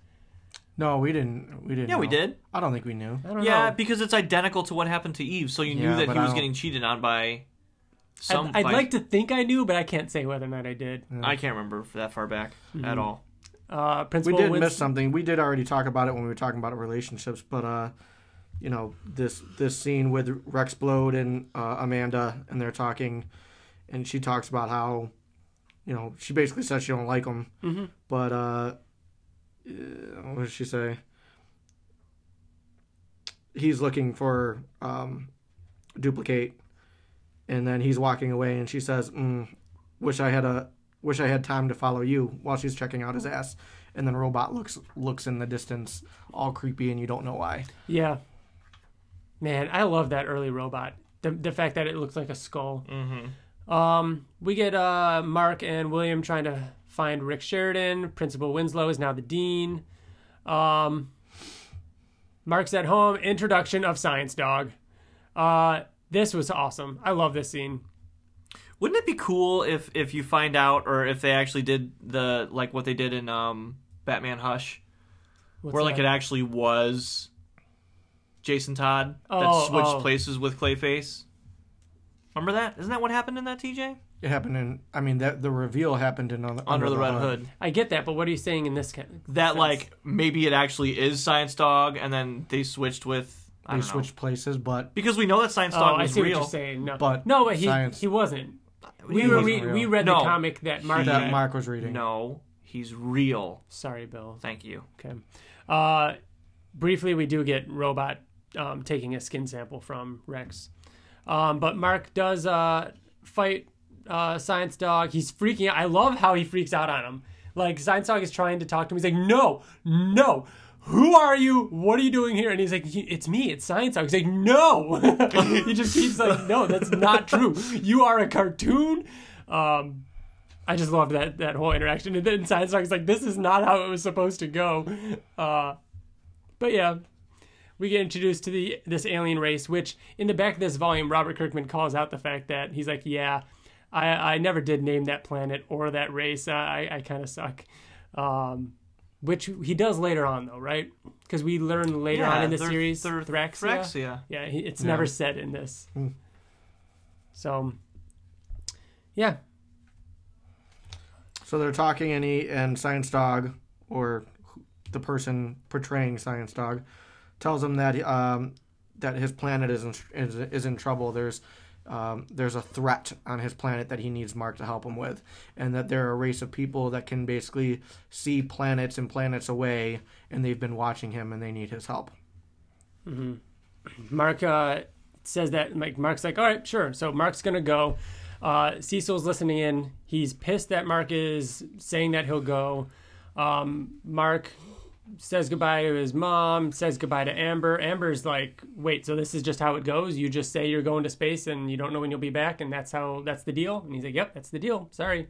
Speaker 2: No, we didn't. We didn't.
Speaker 3: Yeah, we did.
Speaker 2: I don't think we knew.
Speaker 1: I don't
Speaker 3: Yeah,
Speaker 1: know.
Speaker 3: because it's identical to what happened to Eve, so you knew that he
Speaker 2: I
Speaker 3: was
Speaker 2: don't-
Speaker 3: getting cheated on by some.
Speaker 1: I'd, I'd like to think I knew, but I can't say whether or not I did.
Speaker 3: I can't remember that far back
Speaker 1: Mm-hmm.
Speaker 3: at all.
Speaker 1: Uh,
Speaker 2: We did
Speaker 1: Wins-
Speaker 2: miss something. We did already talk about it when we were talking about relationships, but uh, you know this this scene with Rex Splode and uh, Amanda, and they're talking, and she talks about how, you know, she basically says she don't like him,
Speaker 1: Mhm.
Speaker 2: but uh, uh, what did she say? He's looking for um, duplicate, and then he's walking away, and she says, mm, "Wish I had a wish I had time to follow you." While she's checking out his ass, and then robot looks looks in the distance, all creepy, and you don't know why.
Speaker 1: Yeah. Man, I love that early robot. The the fact that it looks like a skull.
Speaker 3: Mm-hmm.
Speaker 1: Um, we get uh Mark and William trying to find Rick Sheridan. Principal Winslow is now the dean. Um, Mark's at home. Introduction of Science Dog. Uh, this was awesome. I love this scene.
Speaker 3: Wouldn't it be cool if if you find out, or if they actually did the like what they did in um Batman Hush,
Speaker 1: What's
Speaker 3: where like
Speaker 1: that?
Speaker 3: it actually was Jason Todd that
Speaker 1: Oh,
Speaker 3: switched
Speaker 1: oh.
Speaker 3: places with Clayface. Remember that? Isn't that what happened in that TJ?
Speaker 2: It happened in. I mean, that the reveal happened in under,
Speaker 3: Under, the, Red Hood.
Speaker 1: I get that, but what are you saying in this case?
Speaker 3: That like maybe it actually is Science Dog, and then they switched with I
Speaker 2: They
Speaker 3: don't know.
Speaker 2: switched places, but
Speaker 3: because we know that Science
Speaker 1: Oh,
Speaker 3: Dog
Speaker 1: I
Speaker 3: was
Speaker 1: see what
Speaker 3: real.
Speaker 1: you're saying. No,
Speaker 2: But
Speaker 1: no, but he
Speaker 2: science-
Speaker 1: he wasn't.
Speaker 3: He
Speaker 1: We were,
Speaker 2: wasn't
Speaker 1: we,
Speaker 2: real.
Speaker 1: we read
Speaker 3: No.
Speaker 1: the comic that Mark
Speaker 2: that
Speaker 1: read.
Speaker 2: Mark was reading.
Speaker 3: No, he's real.
Speaker 1: Sorry, Bill.
Speaker 3: Thank you.
Speaker 1: Okay. Uh, briefly, we do get Robot um, taking a skin sample from Rex. Um, but Mark does uh, fight uh, Science Dog. He's freaking out. I love how he freaks out on him. Like, Science Dog is trying to talk to him. He's like, no, no. Who are you? What are you doing here? And he's like, it's me. It's Science Dog. He's like, no. [LAUGHS] he just keeps like, no, that's not true. You are a cartoon. Um, I just loved that that whole interaction. And then Science Dog is like, "This is not how it was supposed to go." Uh, but yeah, we get introduced to the this alien race, which in the back of this volume, Robert Kirkman calls out the fact that he's like, "Yeah, I I never did name that planet or that race. I I kind of suck." Um, which he does later on, though, right? Because we learn later on in the
Speaker 3: they're-
Speaker 1: series,
Speaker 3: they're
Speaker 1: Thraxia.
Speaker 3: Thraxia.
Speaker 1: Yeah, he, it's
Speaker 2: Yeah.
Speaker 1: never said in this.
Speaker 2: Hmm.
Speaker 1: So, yeah,
Speaker 2: So they're talking, and he and Science Dog, or the person portraying Science Dog, tells him that um, that his planet is in, is, is in trouble. There's um, there's a threat on his planet that he needs Mark to help him with, and that they're a race of people that can basically see planets and planets away, and they've been watching him, and they need his help. [CLEARS THROAT]
Speaker 1: Mark uh, says that like Mark's like, all right, sure. So Mark's gonna go. Uh, Cecil's listening in. He's pissed that Mark is saying that he'll go. Um, Mark says goodbye to his mom. Says goodbye to Amber. Amber's like, wait, so this is just how it goes? You just say you're going to space and you don't know when you'll be back, and that's how that's the deal. And he's like, yep, that's the deal. Sorry.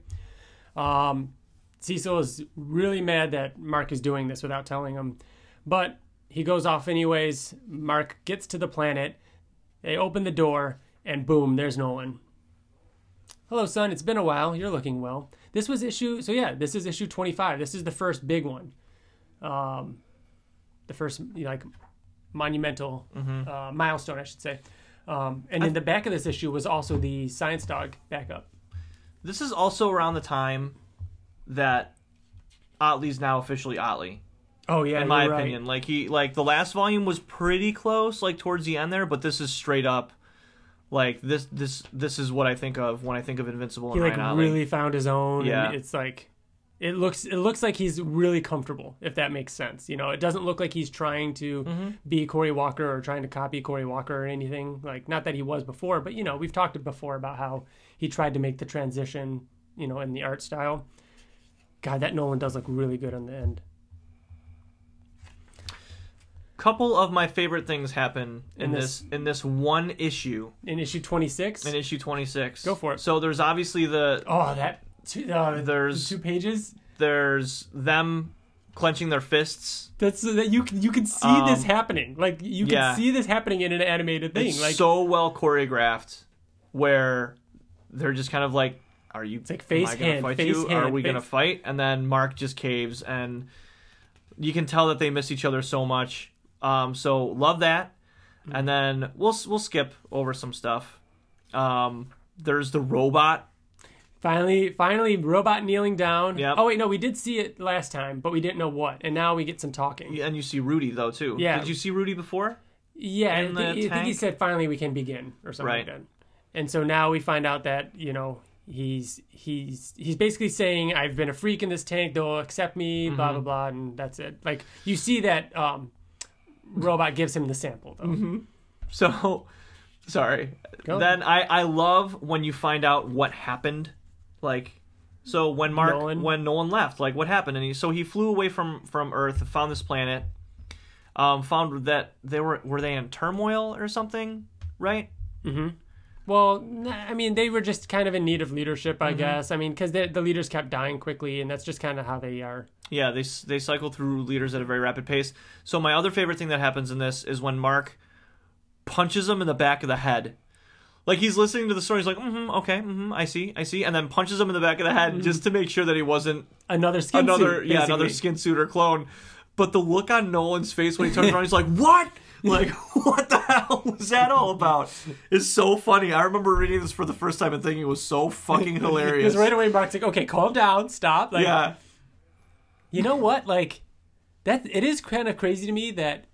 Speaker 1: Um, Cecil is really mad that Mark is doing this without telling him, but he goes off anyways. Mark gets to the planet. They open the door, and boom, there's Nolan. Hello, son. It's been a while. You're looking well. This was issue. So yeah, this is issue 25. This is the first big one. Um, the first you know, like monumental
Speaker 3: Mm-hmm.
Speaker 1: uh, milestone, I should say. Um, and in the back of this issue was also the science dog backup.
Speaker 3: This is also around the time that Ottley's now officially Ottley.
Speaker 1: Oh yeah,
Speaker 3: in my
Speaker 1: you're right.
Speaker 3: opinion. Like he like the last volume was pretty close, like towards the end there, but this is straight up like this this this is what I think of when I think of Invincible
Speaker 1: He like
Speaker 3: Ryan Ottley.
Speaker 1: really found his own.
Speaker 3: Yeah.
Speaker 1: and it's like it looks it looks like he's really comfortable, if that makes sense. You know, it doesn't look like he's trying to
Speaker 3: Mm-hmm.
Speaker 1: be Corey Walker or trying to copy Corey Walker or anything. Like not that he was before, but you know, we've talked before about how he tried to make the transition, you know, in the art style. God, that Nolan does look really good on the end.
Speaker 3: Couple of my favorite things happen in,
Speaker 1: In
Speaker 3: this,
Speaker 1: this-
Speaker 3: in this one issue
Speaker 1: In issue twenty six.
Speaker 3: in issue 26.
Speaker 1: Go for it.
Speaker 3: So there's obviously the
Speaker 1: Oh, that two, uh,
Speaker 3: There's-
Speaker 1: two pages.
Speaker 3: there's them clenching their fists.
Speaker 1: That's that you can you can see
Speaker 3: Um,
Speaker 1: this happening. Like you can
Speaker 3: yeah.
Speaker 1: see this happening in an animated thing.
Speaker 3: It's
Speaker 1: like
Speaker 3: so well choreographed where they're just kind of like are you
Speaker 1: like face,
Speaker 3: am I gonna
Speaker 1: hand,
Speaker 3: fight
Speaker 1: face,
Speaker 3: you? are
Speaker 1: hand,
Speaker 3: we gonna fight? And then Mark just caves and you can tell that they miss each other so much. Um, so love that.
Speaker 1: Mm-hmm.
Speaker 3: And then we'll we'll skip over some stuff. Um, there's the robot.
Speaker 1: Finally, finally, robot kneeling down.
Speaker 3: Yep.
Speaker 1: Oh wait, no, we did see it last time, but we didn't know what, and now we get some talking.
Speaker 3: Yeah, And you see Rudy though too.
Speaker 1: Yeah.
Speaker 3: Did you see Rudy before?
Speaker 1: Yeah, I think, I think he said finally we can begin or something
Speaker 3: Right.
Speaker 1: like that. And so now we find out that you know he's he's he's basically saying I've been a freak in this tank. They'll accept me.
Speaker 3: Mm-hmm.
Speaker 1: Blah blah blah, and that's it. Like you see that um, robot gives him the sample though.
Speaker 3: Mm-hmm. So [LAUGHS] sorry.
Speaker 1: Go.
Speaker 3: Then I I love when you find out what happened. Like so when Mark
Speaker 1: Nolan.
Speaker 3: when Nolan left, like what happened and he so he flew away from from Earth, found this planet. Um found that they were were they in turmoil or something, right?
Speaker 1: Mm-hmm. Well, I mean, they were just kind of in need of leadership,
Speaker 3: Mm-hmm.
Speaker 1: I guess. I mean, because the leaders kept dying quickly, and that's just kind of how they are.
Speaker 3: Yeah, they they cycle through leaders at a very rapid pace. So my other favorite thing that happens in this is when Mark punches him in the back of the head. Like he's listening to the story, he's like, mm-hmm, okay, mm-hmm, I see, I see, and then punches him in the back of the head just to make sure that he wasn't
Speaker 1: Another skin
Speaker 3: another
Speaker 1: suit,
Speaker 3: yeah another skin suit or clone. But the look on Nolan's face when he turns [LAUGHS] around, he's like, "What? Like, [LAUGHS] what the hell was that all about?" It's so funny. I remember reading this for the first time and thinking it was so fucking [LAUGHS] hilarious.
Speaker 1: Because right away, Mark's like, "Okay, calm down, stop." Like,
Speaker 3: yeah,
Speaker 1: you know what? Like, that it is kind of crazy to me that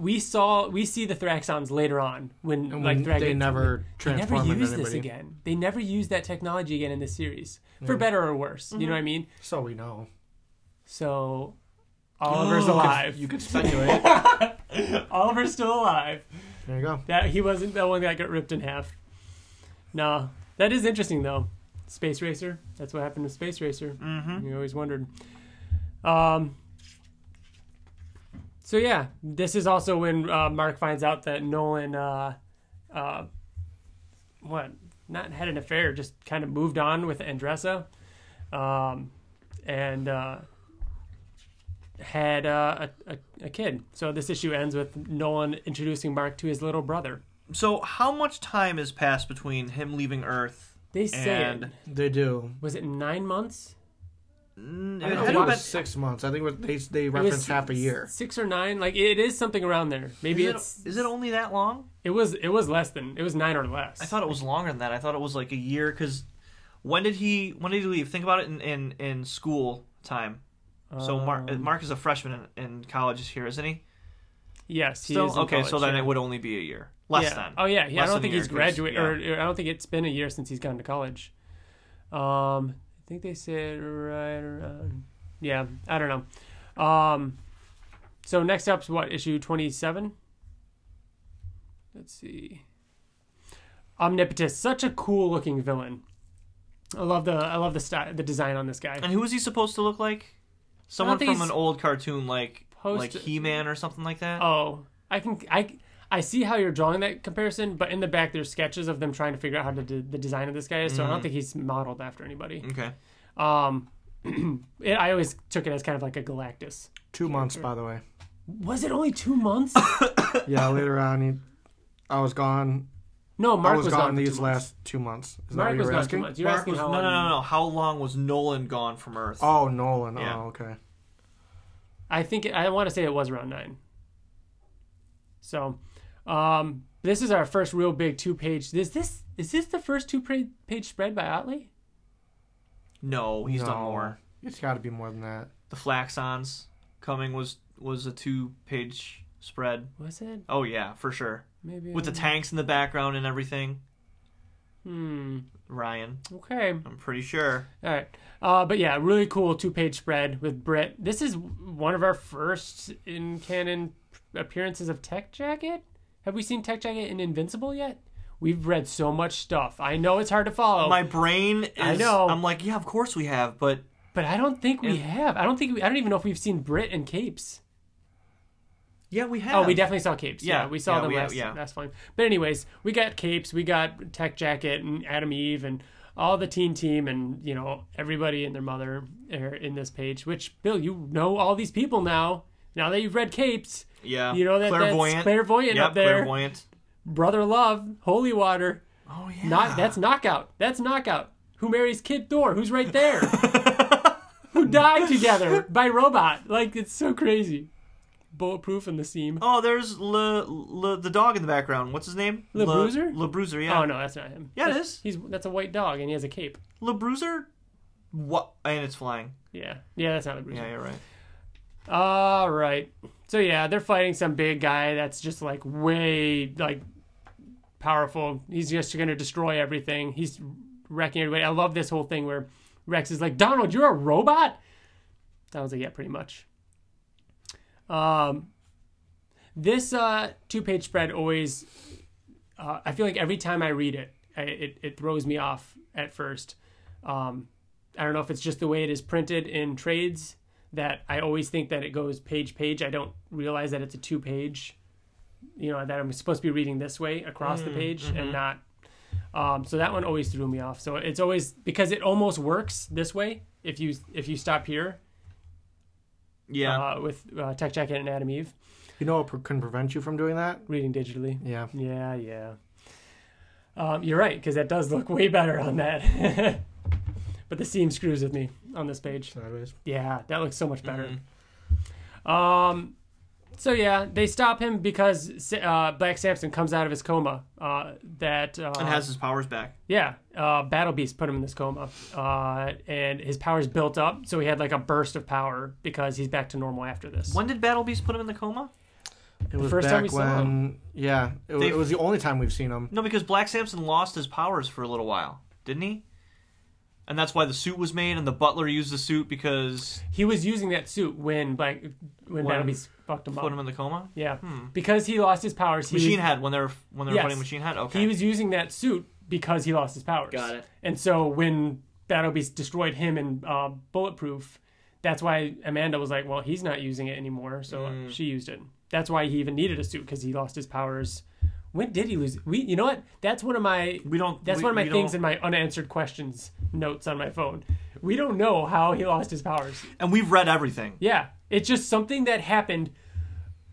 Speaker 1: we saw we see the Thraxans later on when
Speaker 2: And
Speaker 1: like
Speaker 2: when
Speaker 1: Thrax
Speaker 2: they never
Speaker 1: they never use this again. They never use that technology again in this series, for better or worse. You know what I mean?
Speaker 2: So we know.
Speaker 1: So Oliver's [GASPS] alive.
Speaker 2: You could speculate. [LAUGHS]
Speaker 1: Oliver's still alive.
Speaker 2: there you go.
Speaker 1: That he wasn't the one that got ripped in half. No, that is interesting though. Space Racer. That's what happened to Space Racer. Mm-hmm. You always wondered. Um. So yeah, this is also when uh, Mark finds out that Nolan, uh, uh, what, not had an affair, just kind of moved on with Andressa, um, and uh, had uh, a, a a kid. So this issue ends with Nolan introducing Mark to his little brother.
Speaker 3: So how much time has passed between him leaving Earth
Speaker 1: They say
Speaker 3: and
Speaker 1: it.
Speaker 2: They do.
Speaker 1: Was it nine months?
Speaker 3: Mm,
Speaker 2: I don't know,
Speaker 3: to
Speaker 2: it
Speaker 3: have
Speaker 2: was
Speaker 3: been-
Speaker 2: six months. I think it they they reference half a year.
Speaker 1: Six or nine? Like it is something around there. Maybe
Speaker 3: is,
Speaker 1: it's
Speaker 3: it, is it only that long?
Speaker 1: it was it was less than it was nine or less.
Speaker 3: I thought it was longer than that. I thought it was like a year because when did he when did he leave? Think about it in in, in school time. So Mark
Speaker 1: Um,
Speaker 3: Mark is a freshman in, in college here, isn't he?
Speaker 1: Yes, he
Speaker 3: Still
Speaker 1: is in
Speaker 3: okay. so then
Speaker 1: yeah.
Speaker 3: it would only be a year less
Speaker 1: yeah.
Speaker 3: than.
Speaker 1: Oh yeah, yeah. I don't think he's
Speaker 3: year, 'cause-
Speaker 1: graduated, or, or I don't think it's been a year since he's gone to college. Um, I think they said right around. Yeah, I don't know. Um, so next up's what issue twenty seven. Let's see. Omnipotus, such a cool looking villain. I love the I love the style, the design on this guy.
Speaker 3: And who is he supposed to look like? Someone from an old cartoon, like
Speaker 1: post-
Speaker 3: like He Man or something like that.
Speaker 1: Oh, I can I I see how you're drawing that comparison, but in the back there's sketches of them trying to figure out how to do the design of this guy. is. So I
Speaker 3: Mm-hmm.
Speaker 1: don't think he's modeled after anybody.
Speaker 3: Okay.
Speaker 1: Um, [CLEARS THROAT] it, I always took it as kind of like a Galactus.
Speaker 2: Two months, by the way.
Speaker 1: Was it only two months? [COUGHS]
Speaker 2: Yeah, later on, he, I was gone.
Speaker 1: No, Mark
Speaker 2: I was,
Speaker 1: was
Speaker 2: gone
Speaker 1: for
Speaker 2: these
Speaker 1: two
Speaker 2: last two months. Is that
Speaker 1: Mark
Speaker 2: what you
Speaker 1: was
Speaker 2: were
Speaker 1: gone two
Speaker 2: asking?
Speaker 1: months. You're
Speaker 3: Mark
Speaker 1: asking
Speaker 3: was,
Speaker 1: how
Speaker 3: no, no,
Speaker 1: long-
Speaker 3: no, no. How long was Nolan gone from Earth?
Speaker 2: Oh, Nolan.
Speaker 3: Yeah.
Speaker 2: Oh, okay.
Speaker 1: I think I want to say it was around nine. So, um, this is our first real big two page. Is this is this the first two pa- page spread by Ottley?
Speaker 3: No, he's done more.
Speaker 2: It's got to be more than that.
Speaker 3: The Flaxans coming was was a two page spread.
Speaker 1: Was it
Speaker 3: Oh yeah, for sure.
Speaker 1: maybe
Speaker 3: With the tanks in the background and everything.
Speaker 1: Hmm.
Speaker 3: Ryan,
Speaker 1: Okay.
Speaker 3: I'm pretty sure.
Speaker 1: All right. Uh, but yeah, really cool two page spread with Britt. This is one of our first in canon appearances of Tech Jacket. Have we seen Tech Jacket in Invincible yet? We've read so much stuff. I know it's hard to follow,
Speaker 3: My brain is.
Speaker 1: I know.
Speaker 3: I'm like, yeah, of course we have, but
Speaker 1: but I don't think we have. I don't think we, I don't even know if we've seen Britt and Capes.
Speaker 3: yeah, we have.
Speaker 1: Oh, we definitely saw Capes. Yeah,
Speaker 3: Yeah,
Speaker 1: we saw
Speaker 3: yeah,
Speaker 1: them
Speaker 3: we-
Speaker 1: last.
Speaker 3: yeah.
Speaker 1: That's fine. But anyways, we got Capes, we got Tech Jacket, and Atom Eve, and all the teen team, and you know everybody and their mother are in this page. Which Bill, you know all these people now. Now that you've read Capes,
Speaker 3: Yeah.
Speaker 1: You know that- that's
Speaker 3: clairvoyant.
Speaker 1: clairvoyant
Speaker 3: yep,
Speaker 1: up there.
Speaker 3: Clairvoyant.
Speaker 1: Brother Love, Holy Water,
Speaker 3: Oh yeah.
Speaker 1: not that's knockout. That's knockout. Who marries Kid Thor? Who's right there? [LAUGHS] Who died together by robot? Like it's so crazy. Bulletproof and the seam.
Speaker 3: Oh, there's Le, Le, the dog in the background. What's his name?
Speaker 1: Le Bruiser?
Speaker 3: Le Bruiser, yeah.
Speaker 1: Oh no, that's not him.
Speaker 3: Yeah, it
Speaker 1: That's-
Speaker 3: is.
Speaker 1: He's that's a white dog and he has a cape.
Speaker 3: Le Bruiser? What? And it's flying.
Speaker 1: Yeah, yeah, that's not a bruiser.
Speaker 3: Yeah, you're right.
Speaker 1: All right. So yeah, they're fighting some big guy that's just like way like powerful. He's just gonna destroy everything. He's wrecking everybody. I love this whole thing where Rex is like, Donald, you're a robot. Donald's like, yeah, pretty much. Um, this uh, two-page spread always. Uh, I feel like every time I read it, it it throws me off at first. Um, I don't know if it's just the way it is printed in trades that I always think that it goes page page. I don't realize that it's a two page. You know that I'm supposed to be reading this way across the page and not. Um, so that one always threw me off. So it's always because it almost works this way if you if you stop here
Speaker 3: Yeah.
Speaker 1: uh, with uh, Tech Jacket and Atom Eve
Speaker 2: You know what pre- can prevent you from doing that?
Speaker 1: reading digitally.
Speaker 2: Yeah.
Speaker 1: Yeah, yeah. Um, you're right because that does look way better on that. [LAUGHS] but the seam screws with me on this page.
Speaker 2: Sideways.
Speaker 1: Yeah, that looks so much better.
Speaker 3: Mhm.
Speaker 1: Um, so yeah, they stop him because uh, Black Samson comes out of his coma. Uh, that uh,
Speaker 3: and has his powers back.
Speaker 1: yeah, uh, Battle Beast put him in this coma, uh, and his powers built up. So he had like a burst of power because he's back to normal after this.
Speaker 3: When did Battle Beast put him in the coma?
Speaker 2: It was
Speaker 1: first
Speaker 2: back
Speaker 1: time we saw
Speaker 2: when. Yeah, it, wa- it was the only time we've seen him.
Speaker 3: No, because Black Samson lost his powers for a little while, didn't he? And that's why the suit was made, and the butler used the suit because
Speaker 1: He was using that suit when Black when
Speaker 3: When-
Speaker 1: Battle Beast fucked him up, put
Speaker 3: him in the coma.
Speaker 1: Yeah,
Speaker 3: Hmm.
Speaker 1: because he lost his powers. He
Speaker 3: Machine
Speaker 1: was,
Speaker 3: Head when they were when they were
Speaker 1: Yes.
Speaker 3: fighting Machine Head. Okay,
Speaker 1: He was using that suit because he lost his powers.
Speaker 3: Got it.
Speaker 1: And so when Battle Beast destroyed him in uh, Bulletproof, that's why Amanda was like, "Well, he's not using it anymore," so
Speaker 3: Mm.
Speaker 1: she used it. That's why he even needed a suit because he lost his powers. When did he lose? We, you know what? That's one of my.
Speaker 3: we don't.
Speaker 1: That's
Speaker 3: we-
Speaker 1: one of my things in my unanswered questions notes on my phone. We don't know how he lost his powers.
Speaker 3: and we've read everything.
Speaker 1: Yeah, it's just something that happened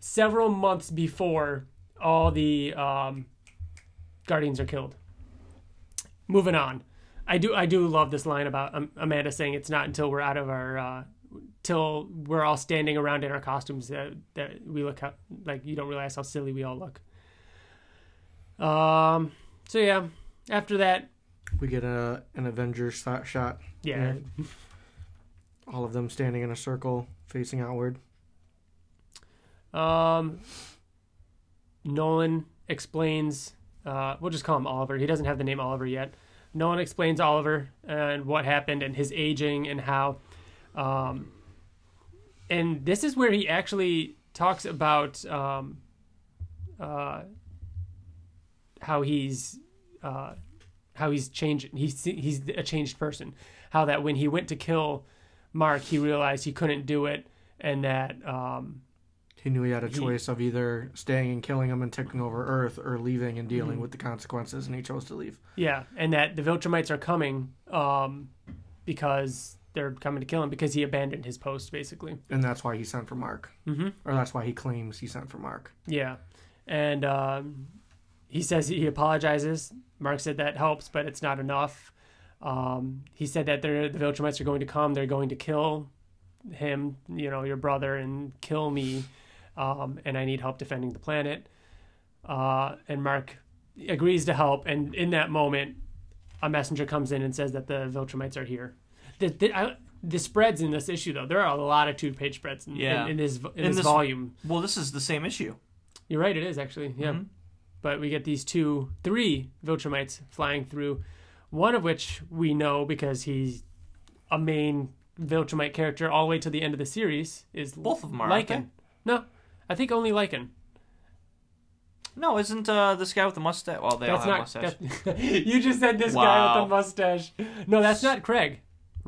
Speaker 1: several months before all the um, Guardians are killed. Moving on, I do I do love this line about um, Amanda saying it's not until we're out of our uh, till we're all standing around in our costumes that that we look how, like you don't realize how silly we all look. Um. So yeah, after that,
Speaker 2: We get a an Avengers shot, shot.
Speaker 1: yeah.
Speaker 2: All of them standing in a circle, facing outward.
Speaker 1: Um, Nolan explains. Uh, we'll just call him Oliver. He doesn't have the name Oliver yet. Nolan explains Oliver and what happened and his aging and how. Um, and this is where he actually talks about um, uh, how he's uh, how he's changed. He's he's a changed person. How that when he went to kill Mark, he realized he couldn't do it, and that. Um,
Speaker 2: He knew he had a
Speaker 1: He-
Speaker 2: choice of either staying and killing him and taking over Earth, or leaving and dealing
Speaker 1: Mhm.
Speaker 2: with the consequences, and he chose to leave.
Speaker 1: Yeah, and that the Viltrumites are coming um, because they're coming to kill him because he abandoned his post, basically.
Speaker 2: And that's why he sent for Mark,
Speaker 1: Mm-hmm.
Speaker 2: or that's why he claims he sent for Mark.
Speaker 1: Yeah, and um, he says he apologizes. Mark said that helps, but it's not enough. Um, he said that the Viltrumites are going to come. They're going to kill him, you know, your brother, and kill me. Um, and I need help defending the planet. Uh, and Mark agrees to help. And in that moment, a messenger comes in and says that the Viltrumites are here. The, the, I, the spreads in this issue, though, there are a lot of two-page spreads in,
Speaker 3: Yeah.
Speaker 1: in, in this in,
Speaker 3: In
Speaker 1: this,
Speaker 3: this-
Speaker 1: volume.
Speaker 3: Well, this is the same issue.
Speaker 1: You're right, it is actually. Yeah.
Speaker 3: Mhm.
Speaker 1: But we get these two, three Viltrumites flying through, one of which we know because he's a main Viltrumite character all the way to the end of the series is
Speaker 3: Both of them are,
Speaker 1: Lycan. No, I think only Lycan.
Speaker 3: No, isn't uh, this guy with the mustache? Well, they all
Speaker 1: That's
Speaker 3: have
Speaker 1: not.
Speaker 3: mustache.
Speaker 1: that- [LAUGHS] you just said this guy with the mustache. No, that's not Craig.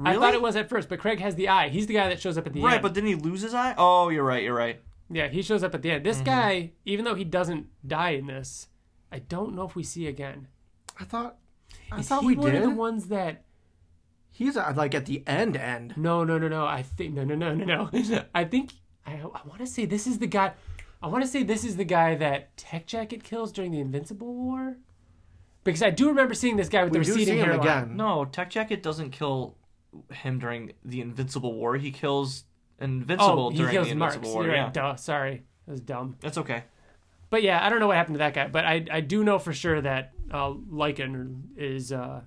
Speaker 1: I thought it was at first, but Craig has the eye. He's the guy that shows up at the
Speaker 3: Right,
Speaker 1: end.
Speaker 3: but didn't he lose his eye? Oh, you're right. You're right.
Speaker 1: Yeah, he shows up at the end.
Speaker 3: Mm-hmm.
Speaker 1: This guy, even though he doesn't die in this, I don't know if we see again.
Speaker 2: I thought. I
Speaker 1: Is
Speaker 2: thought
Speaker 1: he
Speaker 2: we
Speaker 1: one
Speaker 2: did.
Speaker 1: of the ones that
Speaker 2: He's uh, like at the end end.
Speaker 1: No, no, no, no. I think no, no, no, no, no. [LAUGHS] I think I, I want to say this is the guy. I want to say this is the guy that Tech Jacket kills during the Invincible War, because I do remember seeing this guy with
Speaker 2: We
Speaker 1: the
Speaker 2: do
Speaker 1: receding
Speaker 2: see
Speaker 1: hairline.
Speaker 2: again.
Speaker 3: No, Tech Jacket doesn't kill him during the Invincible War. He kills Invincible
Speaker 1: he
Speaker 3: during
Speaker 1: kills
Speaker 3: the
Speaker 1: Marks.
Speaker 3: Invincible War.
Speaker 1: You're
Speaker 3: Yeah,
Speaker 1: right. Duh. Sorry, that was dumb.
Speaker 3: that's okay.
Speaker 1: But yeah, I don't know what happened to that guy, but I I do know for sure that uh, Lycan is uh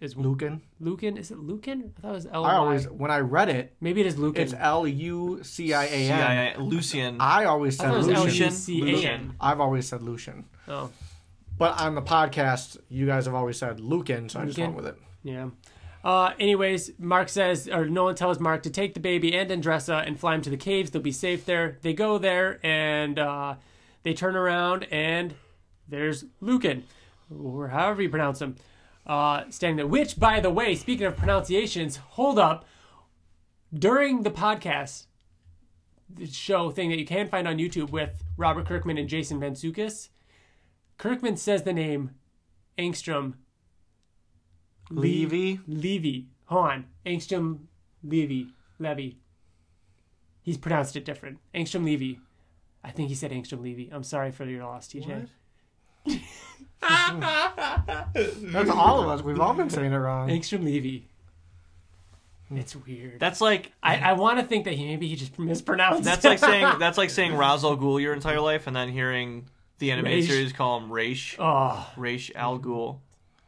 Speaker 1: is
Speaker 2: Lucan.
Speaker 1: Lucan. Is it Lucan? I thought it was L.
Speaker 2: I always when I read it,
Speaker 1: maybe it is Lucan.
Speaker 2: it's L U C I A N.
Speaker 3: CIA, Lucian.
Speaker 2: I always said
Speaker 1: thought it was
Speaker 2: Lucian.
Speaker 3: Lucian.
Speaker 1: L-U-C-A-N.
Speaker 2: I've always said Lucian.
Speaker 1: Oh.
Speaker 2: But on the podcast, you guys have always said Lucan, so I just went with it.
Speaker 1: Yeah. Uh, anyways, Mark says, or Nolan tells Mark to take the baby and Andressa and fly him to the caves. They'll be safe there. They go there and uh, they turn around and there's Lucan, or however you pronounce him, uh, standing there. Which, by the way, speaking of pronunciations, hold up. During the podcast, the show thing that you can find on YouTube with Robert Kirkman and Jason Vansukis, Kirkman says the name Angstrom
Speaker 2: Levy.
Speaker 1: Levy. Hold on. Angstrom Levy. Levy. He's pronounced it different. Angstrom Levy. I think he said Angstrom Levy. I'm sorry for your loss, TJ. [LAUGHS]
Speaker 2: That's all of us. We've all been saying it wrong.
Speaker 1: Angstrom Levy. It's weird.
Speaker 3: That's like
Speaker 1: I, I want to think that he maybe he just mispronounced.
Speaker 3: that's like saying [LAUGHS] that's like saying Ra's al Ghul your entire life, and then hearing the animated
Speaker 1: Raish.
Speaker 3: series call him Raish.
Speaker 1: oh,
Speaker 3: Raish al Ghul.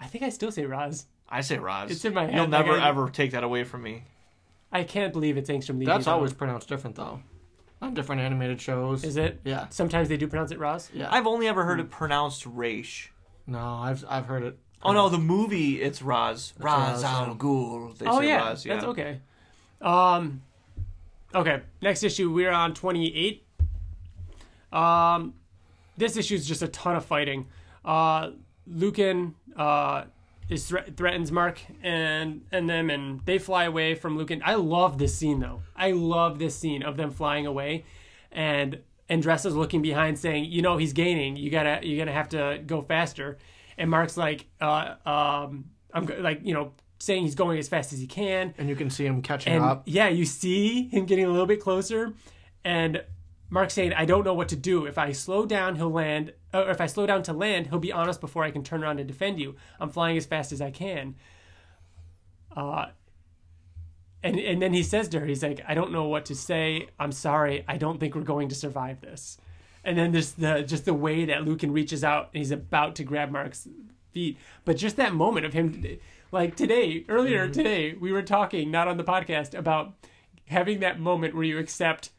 Speaker 1: I think I still say Raz.
Speaker 3: I say Raz.
Speaker 1: It's in my head,
Speaker 3: You'll
Speaker 1: like
Speaker 3: never
Speaker 1: I-
Speaker 3: ever take that away from me.
Speaker 1: I can't believe it's Angstrom Levy.
Speaker 2: That's
Speaker 1: though.
Speaker 2: always pronounced different though, on different animated shows.
Speaker 1: Is it?
Speaker 2: Yeah,
Speaker 1: Sometimes they do pronounce it Raz.
Speaker 2: yeah.
Speaker 3: I've only ever heard it pronounced Raish.
Speaker 2: no, I've I've heard it.
Speaker 3: Oh no, the movie it's Raz. Raz
Speaker 2: Raz,
Speaker 3: al. Ghul. They
Speaker 1: oh
Speaker 3: say
Speaker 1: yeah,
Speaker 3: Raz, yeah.
Speaker 1: that's okay. Um, okay. Next issue, we're on twenty eight. Um, this issue is just a ton of fighting. Uh, Lucan uh is thre- threatens Mark and and them, and they fly away from Lucan. I love this scene though. I love this scene of them flying away, and Andressa's looking behind, saying, "You know, he's gaining. You gotta, you're gonna have to go faster." And Mark's like, uh, um, "I'm go- like, you know." Saying he's going as fast as he can,
Speaker 2: And you can see him catching
Speaker 1: and
Speaker 2: up.
Speaker 1: yeah, you see him getting a little bit closer, and Mark saying, "I don't know what to do. If I slow down, he'll land. Or if I slow down to land, he'll be on us before I can turn around and defend you. I'm flying as fast as I can." Uh, and and then he says to her, he's like, "I don't know what to say. I'm sorry. I don't think we're going to survive this." And then there's the just the way that Lucan reaches out and he's about to grab Mark's feet, but just that moment of him, like today, earlier today, we were talking not on the podcast about having that moment where you accept.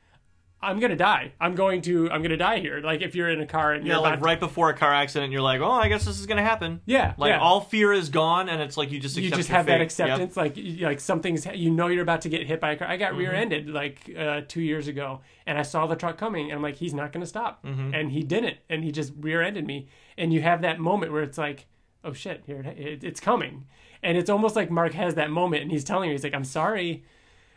Speaker 1: I'm gonna die. I'm going to. I'm gonna die here. Like if you're in a car and
Speaker 3: Yeah,
Speaker 1: you're
Speaker 3: like
Speaker 1: about to-
Speaker 3: right before a car accident, you're like, "Oh, I guess this is gonna happen."
Speaker 1: Yeah,
Speaker 3: Like
Speaker 1: yeah.
Speaker 3: all fear is gone, and it's like you just
Speaker 1: you just have
Speaker 3: fate.
Speaker 1: that
Speaker 3: Yep.
Speaker 1: acceptance like you- like something's you know you're about to get hit by a car i got
Speaker 3: Mm-hmm.
Speaker 1: rear-ended like uh, two years ago and i saw the truck coming and i'm like he's not going to stop
Speaker 3: Mm-hmm.
Speaker 1: and he didn't and he just rear-ended me and you have that moment where it's like oh shit here it, it, it's coming and it's almost like mark has that moment and he's telling you he's like i'm sorry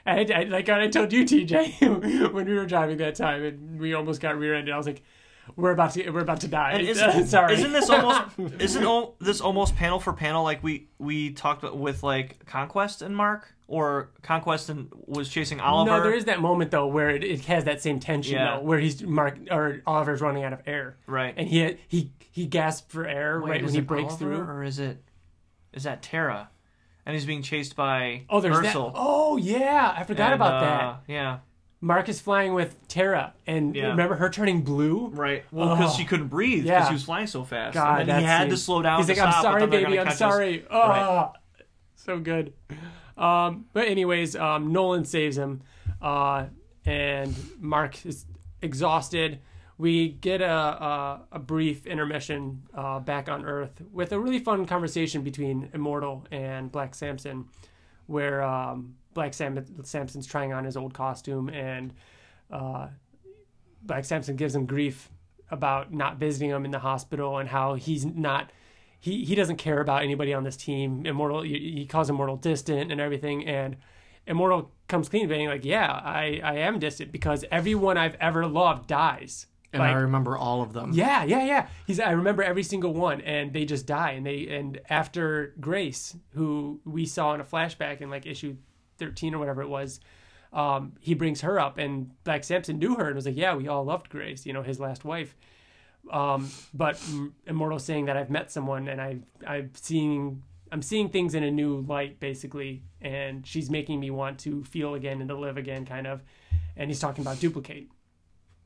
Speaker 1: and I, I, like I told you, TJ, [LAUGHS] when we were driving that time, and we almost got rear-ended. I was like, "We're about to, we're about to die."
Speaker 3: And isn't, [LAUGHS]
Speaker 1: Sorry.
Speaker 3: isn't this [LAUGHS] almost isn't all, this almost panel for panel like we we talked with like Conquest and Mark or Conquest and was chasing Oliver.
Speaker 1: No, there is that moment though where it, it has that same tension
Speaker 3: Yeah.
Speaker 1: though, where he's Mark or Oliver's running out of air,
Speaker 3: right.
Speaker 1: and he he he gasped for air
Speaker 3: Wait,
Speaker 1: right when he breaks
Speaker 3: Oliver,
Speaker 1: through.
Speaker 3: or is it is that Terra? And he's being chased by
Speaker 1: Oh, there's
Speaker 3: Ursel.
Speaker 1: that. Oh yeah, I forgot
Speaker 3: And,
Speaker 1: about
Speaker 3: uh,
Speaker 1: that.
Speaker 3: Yeah,
Speaker 1: Mark is flying with Terra, and
Speaker 3: Yeah.
Speaker 1: remember her turning blue.
Speaker 3: right. Well, because
Speaker 1: Oh.
Speaker 3: she couldn't breathe because
Speaker 1: Yeah.
Speaker 3: she was flying so fast.
Speaker 1: God,
Speaker 3: and he had to slow down.
Speaker 1: He's like, "I'm sorry, baby, I'm
Speaker 3: catch us."
Speaker 1: sorry." Oh,
Speaker 3: Right.
Speaker 1: so good. Um, but anyways, um, Nolan saves him, uh, and Mark is exhausted. We get a a, a brief intermission uh, back on Earth with a really fun conversation between Immortal and Black Samson, where um, Black Sam- Samson's trying on his old costume and. Uh, Black Samson gives him grief about not visiting him in the hospital and how he's not he he doesn't care about anybody on this team. Immortal he calls Immortal distant and everything and Immortal comes clean being like, "Yeah, I I am distant because everyone I've ever loved dies."
Speaker 2: And
Speaker 1: Like-
Speaker 2: I remember all of them.
Speaker 1: Yeah, yeah, yeah. He's I remember every single one and they just die and they and after Grace, who we saw in a flashback in like issue 13 or whatever it was, um, he brings her up and Black Samson knew her and was like, "Yeah, we all loved Grace, you know, his last wife." Um, but Immortal saying that I've met someone and I I've seen I'm seeing things in a new light basically and she's making me want to feel again and to live again kind of. And he's talking about Dupli-Kate.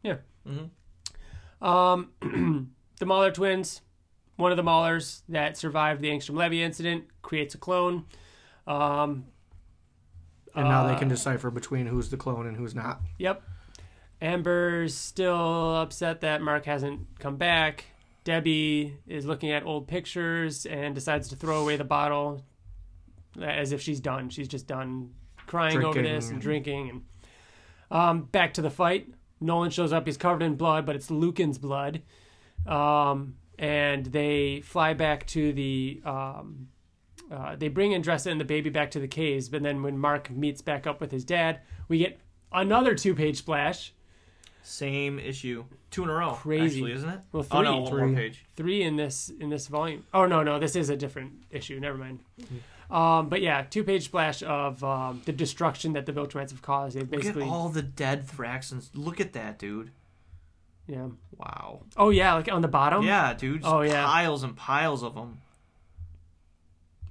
Speaker 1: Yeah. Um, [CLEARS THROAT] the Mauler twins, one of the Maulers that survived the Angstrom Levy incident, creates a clone. Um,
Speaker 2: And now they
Speaker 1: uh,
Speaker 2: can decipher between who's the clone and who's not.
Speaker 1: Yep. Amber's still upset that Mark hasn't come back. Debbie is looking at old pictures and decides to throw away the bottle as if she's done. She's just done crying over this and
Speaker 2: and-
Speaker 1: drinking. And um, back to the fight. Nolan shows up. He's covered in blood, but it's Lucan's blood. Um, and they fly back to the. Um, uh, they bring Andressa and the baby back to the caves, but then when Mark meets back up with his dad, we get another two-page splash.
Speaker 3: Same issue, two in a row.
Speaker 1: Crazy.
Speaker 3: actually, isn't it?
Speaker 1: Well,
Speaker 3: oh no,
Speaker 1: three.
Speaker 3: one more page.
Speaker 1: three in this in this volume. Oh no, no, this is a different issue. Never mind. Um, but yeah, two page splash of um, the destruction that the Viltrumites have caused. They
Speaker 3: Look at all the dead Thraxans. Look at that, dude.
Speaker 1: yeah.
Speaker 3: Wow.
Speaker 1: Oh yeah, like on the bottom.
Speaker 3: yeah, dude.
Speaker 1: Oh, yeah.
Speaker 3: Piles and piles of them.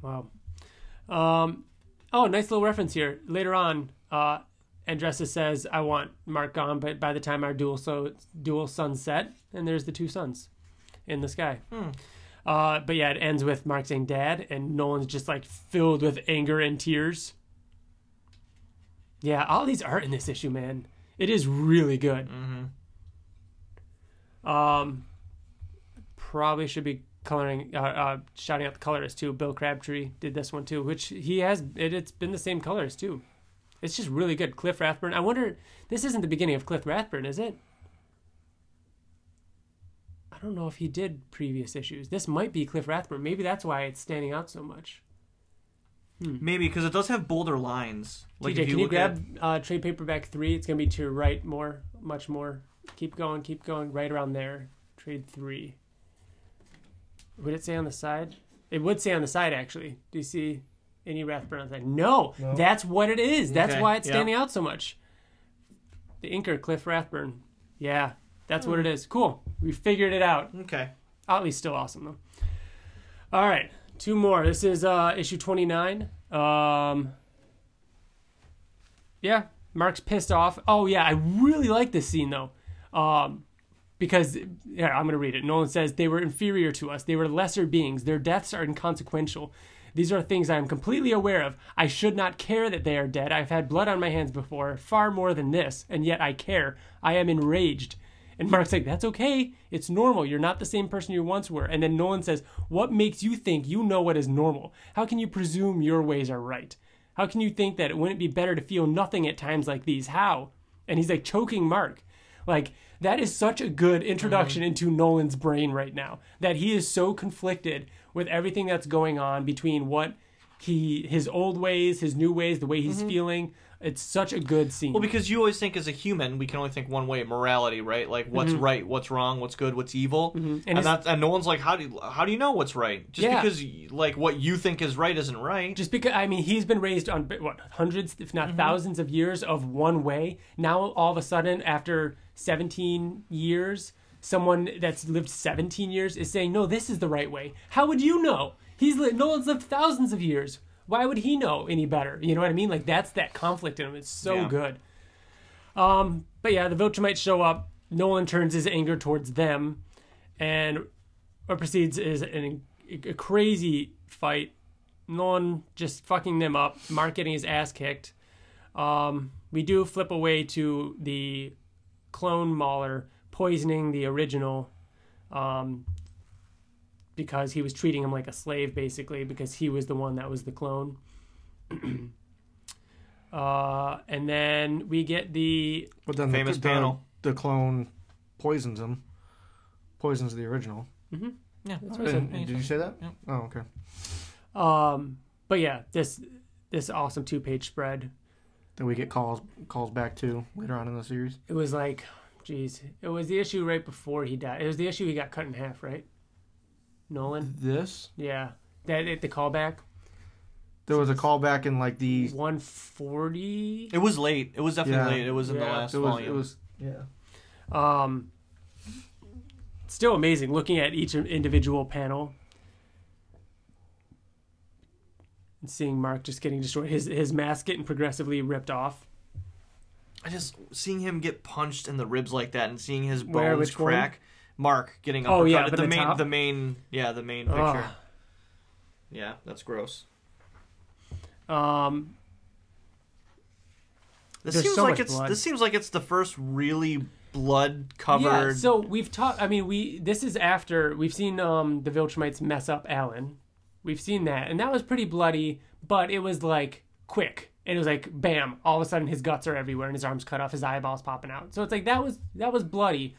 Speaker 1: Wow. Um, oh, nice little reference here. Later on, uh, Andressa says, "I want Mark gone," but by the time our dual so dual suns set, and there's the two suns in the sky.
Speaker 3: Hmm.
Speaker 1: Uh, but yeah, it ends with Mark saying "Dad," and Nolan's just like filled with anger and tears. Yeah, all these art in this issue, man, it is really good.
Speaker 3: Mm-hmm.
Speaker 1: Um, probably should be coloring, uh, uh, shouting out the colorist too. Bill Crabtree did this one too, which he has. It, it's been the same colors too. It's just really good. Cliff Rathburn. I wonder. This isn't the beginning of Cliff Rathburn, is it? I don't know if he did previous issues. This might be Cliff Rathburn. Maybe that's why it's standing out so much.
Speaker 3: Maybe because it does have bolder lines. Like
Speaker 1: TJ,
Speaker 3: if you
Speaker 1: can you
Speaker 3: look at-
Speaker 1: grab uh, trade paperback three? It's gonna be to your right more, much more. Keep going, keep going, right around there. Trade three. Would it say on the side? It would say on the side actually. Do you see any Rathburn on the side? No, that's what it is. That's
Speaker 3: Okay,
Speaker 1: why it's
Speaker 3: yeah.
Speaker 1: standing out so much. The inker Cliff Rathburn. Yeah, that's what it is. Cool. We figured it out.
Speaker 3: Okay.
Speaker 1: Ottley's still awesome though. All right, two more. This is uh, issue twenty nine. Um, yeah, Mark's pissed off. Oh yeah, I really like this scene though, um, because yeah, I'm gonna read it. Nolan says they were inferior to us. They were lesser beings. Their deaths are inconsequential. These are things I am completely aware of. I should not care that they are dead. I've had blood on my hands before, far more than this, and yet I care. I am enraged. And Mark's like, that's okay. It's normal. You're not the same person you once were. And then Nolan says, What makes you think you know what is normal? How can you presume your ways are right? How can you think that it wouldn't be better to feel nothing at times like these? How? And he's like choking Mark. Like, that is such a good introduction mm-hmm. into Nolan's brain right now. That he is so conflicted with everything that's going on between what he his old ways, his new ways, the way he's mm-hmm. feeling. It's such a good scene.
Speaker 3: Mm-hmm. Well, because you always think as a human, we can only think one way: morality, right? Like what's right, what's wrong, what's good, what's evil, and,
Speaker 1: Mm-hmm. And
Speaker 3: that's and no one's like, how do you, how do you know what's right? Just
Speaker 1: Yeah.
Speaker 3: because like what you think is right isn't right.
Speaker 1: just because I mean he's been raised on what hundreds, if not thousands, of years of one way. Now all of a sudden, after 17 years, someone that's lived 17 years is saying, "No, this is the right way." How would you know? He's li- Nolan's lived thousands of years. Why would he know any better? You know what I mean? Like that's that conflict in him. It's so
Speaker 3: Yeah.
Speaker 1: good. Um, but yeah, the Viltrumites show up. Nolan turns his anger towards them, and what proceeds is an, a crazy fight. Nolan just fucking them up. Mark getting his ass kicked. Um, we do flip away to the clone Mauler poisoning the original, um, because he was treating him like a slave, basically, because he was the one that was the clone. [CLEARS THROAT] uh, and then we get the
Speaker 2: But then
Speaker 3: Famous
Speaker 2: the, the,
Speaker 3: panel.
Speaker 2: the clone poisons him. Poisons the original.
Speaker 3: Yeah,
Speaker 1: That's what I said.
Speaker 2: Did you say that?
Speaker 3: Yeah.
Speaker 2: Oh, okay.
Speaker 1: Um, but yeah, this this awesome two page spread.
Speaker 2: Then we get calls calls back to later on in the series.
Speaker 1: It was like, geez, it was the issue right before he died. It was the issue he got cut in half, right? Nolan,
Speaker 2: This
Speaker 1: yeah, that the callback
Speaker 2: there was a callback in like the
Speaker 1: one forty.
Speaker 3: it was late. It was definitely
Speaker 2: Yeah.
Speaker 3: late. It was in the
Speaker 1: Yeah.
Speaker 3: last
Speaker 2: it was
Speaker 3: volume.
Speaker 2: it was yeah.
Speaker 1: Um, still amazing looking at each individual panel and seeing Mark just getting destroyed. His his mask getting progressively ripped off.
Speaker 3: I just seeing him get punched in the ribs like that and seeing his
Speaker 1: Where,
Speaker 3: bones
Speaker 1: which one?
Speaker 3: crack. Mark getting
Speaker 1: Oh, yeah,
Speaker 3: the
Speaker 1: the
Speaker 3: main,
Speaker 1: top?
Speaker 3: the main, yeah, the main picture. Yeah, that's gross.
Speaker 1: Um,
Speaker 3: This seems
Speaker 1: so
Speaker 3: like it's
Speaker 1: blood.
Speaker 3: this seems like it's the first really blood covered.
Speaker 1: Yeah, so we've talked. I mean, we this is after we've seen um the Viltrumites mess up Alan. We've seen that, and that was pretty bloody, but it was like quick. And it was like bam! All of a sudden, his guts are everywhere, and his arms cut off, his eyeballs popping out. So it's like that was that was bloody.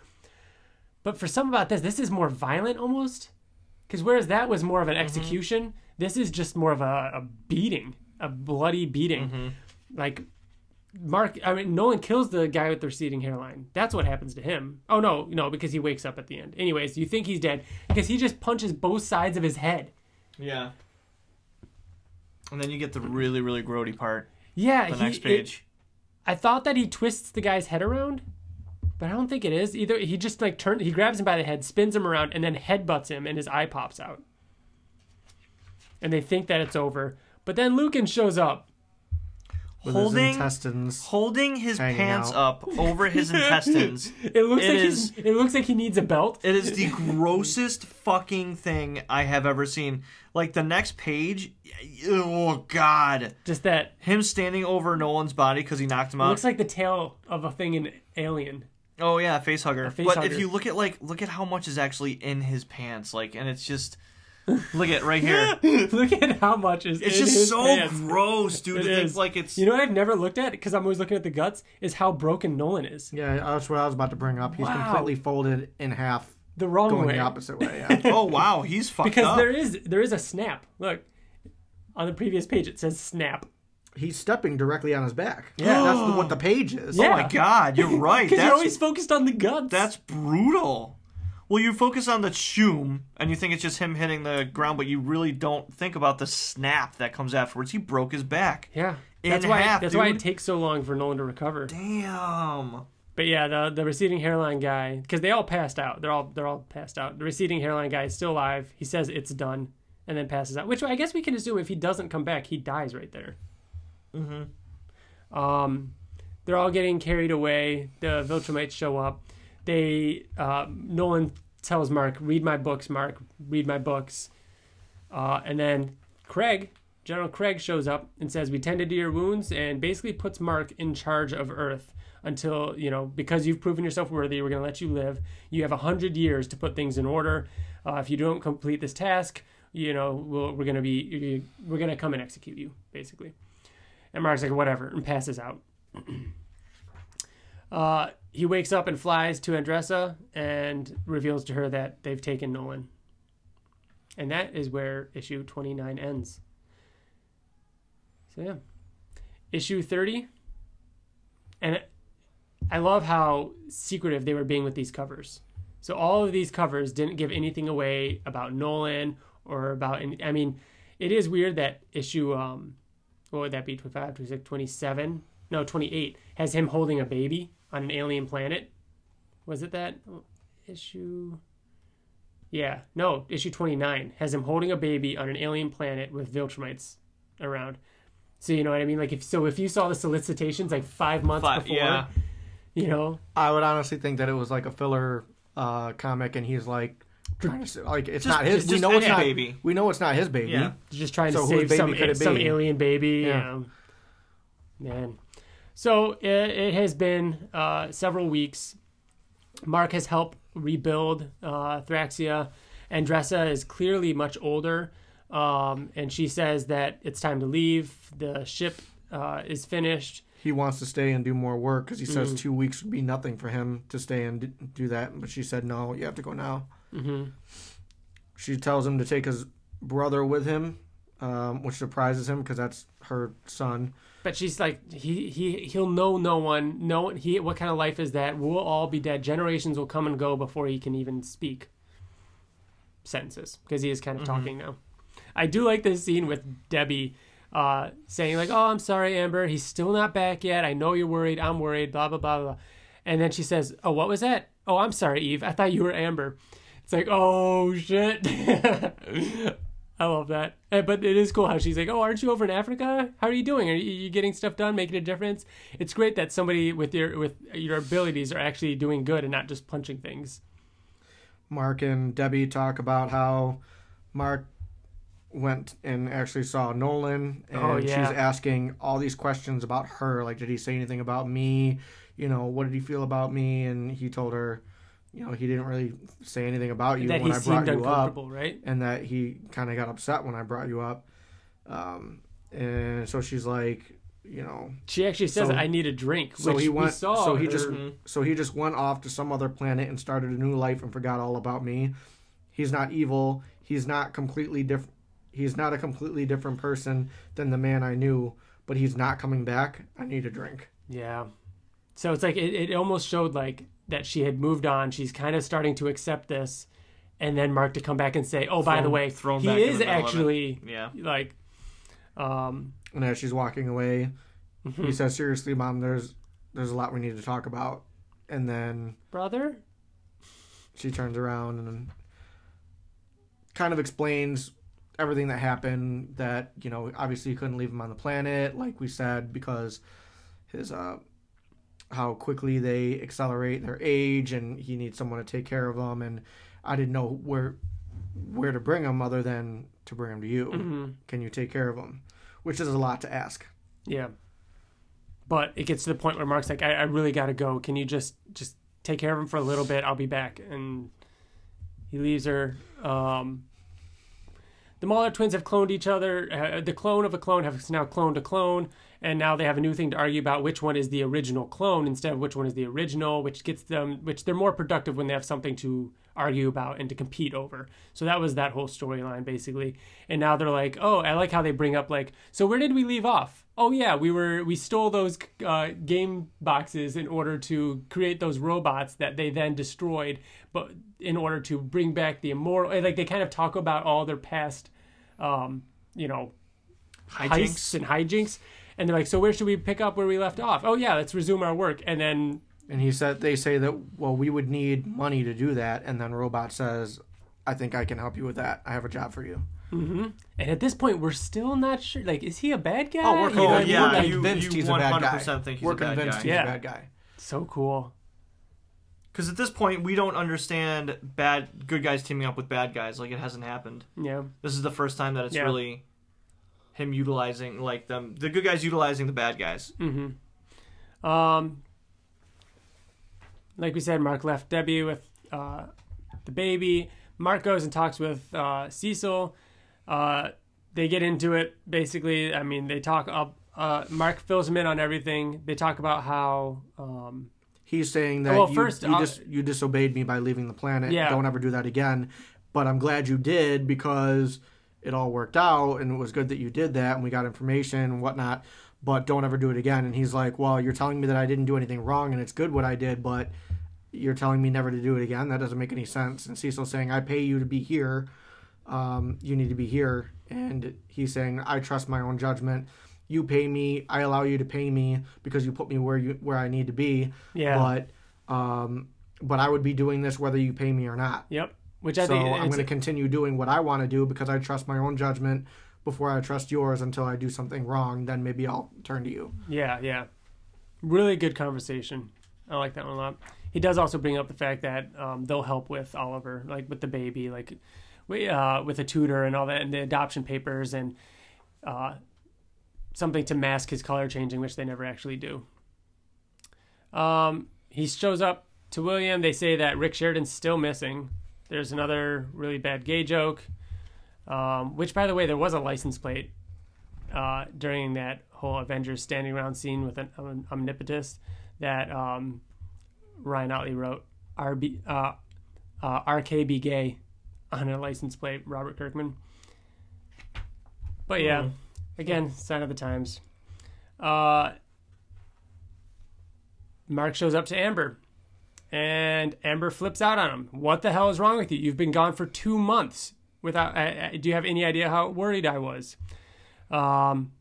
Speaker 1: But for some about this, this is more violent almost. Because whereas that was more of an mm-hmm. execution, this is just more of a, a beating, a bloody beating. Mm-hmm. Like Mark, I mean, Nolan kills the guy with the receding hairline. That's what happens to him. Oh no, no, because he wakes up at the end. Anyways, you think he's dead because he just punches both sides of his head.
Speaker 3: yeah. And then you get the really really grody part.
Speaker 1: Yeah,
Speaker 3: The
Speaker 1: he,
Speaker 3: next
Speaker 1: it-
Speaker 3: page.
Speaker 1: I thought that he twists the guy's head around, but I don't think it is. Either he just like turns, he grabs him by the head, spins him around, and then headbutts him, and his eye pops out. And they think that it's over, but then Lucan shows up.
Speaker 2: With
Speaker 3: Holding-
Speaker 2: his intestines.
Speaker 3: Holding his
Speaker 2: Hanging
Speaker 3: pants
Speaker 2: out.
Speaker 3: up over his [LAUGHS] intestines.
Speaker 1: It looks
Speaker 3: It
Speaker 1: like
Speaker 3: is-
Speaker 1: he's, it looks like he needs a belt.
Speaker 3: It is the grossest fucking thing I have ever seen. Like the next page, oh god,
Speaker 1: just that
Speaker 3: him standing over Nolan's body because he knocked him
Speaker 1: it
Speaker 3: out.
Speaker 1: looks like the tail of a thing in Alien.
Speaker 3: Oh yeah, face hugger.
Speaker 1: face
Speaker 3: but
Speaker 1: hugger.
Speaker 3: if you look at like look at how much is actually in his pants, like, and it's just look at right here. [LAUGHS]
Speaker 1: Look at how much is
Speaker 3: It's
Speaker 1: in
Speaker 3: just
Speaker 1: his
Speaker 3: so
Speaker 1: pants.
Speaker 3: gross, dude.
Speaker 1: It
Speaker 3: to think like it's
Speaker 1: You know what I've never looked at because I'm always looking at the guts is how broken Nolan is.
Speaker 2: Yeah, that's what I was about to bring up. He's
Speaker 1: Wow.
Speaker 2: completely folded in half,
Speaker 1: The wrong
Speaker 2: going
Speaker 1: way.
Speaker 2: the opposite way. Yeah. [LAUGHS]
Speaker 3: oh wow, he's fucked
Speaker 1: because
Speaker 3: up.
Speaker 1: there is there is a snap. Look on the previous page it says snap.
Speaker 2: He's stepping directly on his back.
Speaker 1: Yeah.
Speaker 2: that's the, what the page is.
Speaker 1: Yeah.
Speaker 3: Oh my god, you're [LAUGHS] right.
Speaker 1: Because you're
Speaker 3: That's
Speaker 1: always focused on the guts.
Speaker 3: that's brutal. Well, you focus on the choom and you think it's just him hitting the ground, but you really don't think about the snap that comes afterwards. He broke his back.
Speaker 1: yeah.
Speaker 3: in
Speaker 1: That's why
Speaker 3: half,
Speaker 1: that's why it
Speaker 3: dude.
Speaker 1: takes so long for Nolan to recover.
Speaker 3: Damn.
Speaker 1: But yeah, the the receding hairline guy because they all passed out. They're all they're all passed out. The receding hairline guy is still alive. He says it's done and then passes out. Which I guess we can assume if he doesn't come back, he dies right there. Mm-hmm. Um, they're all getting carried away. The Viltrumites show up. They uh, Nolan tells Mark, "Read my books, Mark. Read my books." Uh, and then Craig, General Craig, shows up and says, "We tended to your wounds," and basically puts Mark in charge of Earth until you know because you've proven yourself worthy. We're going to let you live. You have a hundred years to put things in order. Uh, if you don't complete this task, you know we'll, we're going to be we're going to come and execute you, basically. And Mark's like, "Whatever," and passes out. [CLEARS THROAT] Uh, he wakes up and flies to Andressa and reveals to her that they've taken Nolan. And that is where issue 29 ends. So yeah, issue thirty, and I love how secretive they were being with these covers. So all of these covers didn't give anything away about Nolan or about. Any, I mean, it is weird that issue. Um, what would that be? 25, 26, 27? No, 28 has him holding a baby on an alien planet. Was it that issue? Yeah, no, issue 29 has him holding a baby on an alien planet with Viltrumites around. So you know what I mean? Like if so, if you saw the solicitations like five months
Speaker 3: Five-
Speaker 1: before,
Speaker 3: yeah.
Speaker 1: you know,
Speaker 2: I would honestly think that it was like a filler uh, comic, and he's like trying to say, like it's
Speaker 3: Just-
Speaker 2: not his.
Speaker 3: just-
Speaker 2: we
Speaker 3: just
Speaker 2: know it's
Speaker 3: any
Speaker 2: not.
Speaker 3: baby.
Speaker 2: We know it's not his baby.
Speaker 3: Yeah.
Speaker 1: just trying
Speaker 2: So
Speaker 1: to
Speaker 2: whose
Speaker 1: save
Speaker 2: baby
Speaker 1: some
Speaker 2: could it
Speaker 1: some
Speaker 2: be?
Speaker 1: alien baby.
Speaker 2: Yeah.
Speaker 1: Yeah. Man. So it, it has been uh, several weeks. Mark has helped rebuild uh, Thraxia. Andressa is clearly much older, um, and she says that it's time to leave. The ship uh, is finished.
Speaker 2: He wants to stay and do more work because he says
Speaker 1: Mm.
Speaker 2: two weeks would be nothing for him to stay and d- do that. But she said no, you have to go now.
Speaker 1: Hmm
Speaker 2: She tells him to take his brother with him, um, which surprises him because that's her son.
Speaker 1: But she's like, he he he'll know no one. No one. He what kind of life is that? We'll all be dead. Generations will come and go before he can even speak sentences because he is kind of talking now. I do like this scene with Debbie uh, saying like, "Oh, I'm sorry, Amber. He's still not back yet. I know you're worried. I'm worried. Blah blah blah blah." And then she says, "Oh, what was that? Oh, I'm sorry, Eve. I thought you were Amber." It's like, oh shit. [LAUGHS] I love that. Uh, But it is cool how she's like, "Oh, aren't you over in Africa? How are you doing? Are you, you getting stuff done, making a difference?" It's great that somebody with your with your abilities are actually doing good and not just punching things.
Speaker 2: Mark and Debbie talk about how Mark went and actually saw Nolan, and
Speaker 1: Oh, yeah.
Speaker 2: she's asking all these questions about her. Like, did he say anything about me? You know, what did he feel about me? And he told her, you know, he didn't really say anything about you when
Speaker 1: he
Speaker 2: I brought you up,
Speaker 1: right?
Speaker 2: and that he kind of got upset when I brought you up. Um, and so she's like, you know,
Speaker 1: She actually says,
Speaker 2: So-
Speaker 1: "I need a drink,"
Speaker 2: so he
Speaker 1: we
Speaker 2: went.
Speaker 1: saw.
Speaker 2: So he
Speaker 1: her-
Speaker 2: just. So he just went off to some other planet and started a new life and forgot all about me. He's not evil. He's not completely different. He's not a completely different person than the man I knew. But he's not coming back. I need a drink.
Speaker 1: Yeah. So it's like it, it almost showed like that she had moved on. She's kind of starting to accept this, and then Mark to come back and say, "Oh, by the way,
Speaker 3: thrown
Speaker 1: he
Speaker 3: back
Speaker 1: is
Speaker 3: the middle of it.
Speaker 1: actually
Speaker 3: Yeah.
Speaker 1: like, um,
Speaker 2: And as she's walking away,
Speaker 1: Mm-hmm.
Speaker 2: he says, "Seriously, mom, there's there's a lot we need to talk about." And then
Speaker 1: brother."
Speaker 2: she turns around and kind of explains everything that happened that you know obviously you couldn't leave him on the planet like we said because his uh how quickly they accelerate their age and he needs someone to take care of them and i didn't know where where to bring them other than to bring them to you
Speaker 1: hmm
Speaker 2: can you take care of them? which is a lot to ask
Speaker 1: Yeah. But it gets to the point where Mark's like, I, I really got to go. Can you just just take care of him for a little bit? I'll be back. And he leaves her. Um, the Mauler twins have cloned each other. Uh, the clone of a clone has now cloned a clone, and now they have a new thing to argue about which one is the original clone instead of which one is the original, which gets them, which they're more productive when they have something to argue about and to compete over. So that was that whole storyline basically. And now they're like, oh, I like how they bring up like, so where did we leave off? Oh yeah, we were we stole those uh, game boxes in order to create those robots that they then destroyed, but in order to bring back the immortal. Like they kind of talk about all their past, um, you know, heists
Speaker 3: Hijinks.
Speaker 1: and hijinks. And they're like, so where should we pick up where we left off? Oh yeah, let's resume our work. And then
Speaker 2: and he said they say that well we would need money to do that and then robot says i think i can help you with that i have a job for you Mhm.
Speaker 1: And at this point, we're still not sure. Like, is he a bad guy?
Speaker 2: Oh, we're
Speaker 1: You know,
Speaker 3: Oh,
Speaker 2: convinced,
Speaker 3: yeah,
Speaker 2: we're
Speaker 3: you-
Speaker 2: convinced
Speaker 3: you
Speaker 2: he's a bad guy.
Speaker 3: 100% think he's
Speaker 2: we're
Speaker 3: a bad
Speaker 2: convinced
Speaker 3: guy.
Speaker 2: he's
Speaker 1: Yeah.
Speaker 2: a bad guy.
Speaker 1: so cool.
Speaker 3: Because at this point, we don't understand bad good guys teaming up with bad guys. Like it hasn't happened.
Speaker 1: Yeah,
Speaker 3: This is the first time that it's
Speaker 1: Yeah.
Speaker 3: really him utilizing like them the good guys utilizing the bad guys. Mm-hmm.
Speaker 1: Um, like we said, Mark left Debbie with uh, the baby. Mark goes and talks with uh, Cecil. Uh, they get into it. Basically, I mean, they talk up. Uh, Mark fills him in on everything. They talk about how. Um,
Speaker 2: He's saying that
Speaker 1: Well,
Speaker 2: you,
Speaker 1: first,
Speaker 2: you,
Speaker 1: uh,
Speaker 2: dis- you disobeyed me by leaving the planet.
Speaker 1: Yeah.
Speaker 2: Don't ever do that again. But I'm glad you did because it all worked out and it was good that you did that and we got information and whatnot, but don't ever do it again. And he's like, well, you're telling me that I didn't do anything wrong and it's good what I did, but you're telling me never to do it again. That doesn't make any sense. And Cecil's saying, I pay you to be here. Um, you need to be here. And he's saying, I trust my own judgment. You pay me. I allow you to pay me because you put me where you where I need to be.
Speaker 1: Yeah.
Speaker 2: But um, but I would be doing this whether you pay me or not.
Speaker 1: Yep. Which I
Speaker 2: So
Speaker 1: think
Speaker 2: I'm going to continue doing what I want to do because I trust my own judgment before I trust yours until I do something wrong. Then maybe I'll turn to you.
Speaker 1: Yeah, yeah. Really good conversation. I like that one a lot. He does also bring up the fact that um, they'll help with Oliver, like with the baby, like uh, with a tutor and all that, and the adoption papers, and uh, something to mask his color changing, which they never actually do. Um, he shows up to William. They say that Rick Sheridan's still missing. There's another really bad gay joke, um, which, by the way, there was a license plate uh, during that whole Avengers standing around scene with an um, Omnipotus that um, Ryan Ottley wrote RB, uh, uh, RKB gay on a license plate, Robert Kirkman. But yeah, again, sign of the times. Uh, Mark shows up to Amber, and Amber flips out on him. What the hell is wrong with you? You've been gone for two months without. Uh, uh, do you have any idea how worried I was? Um,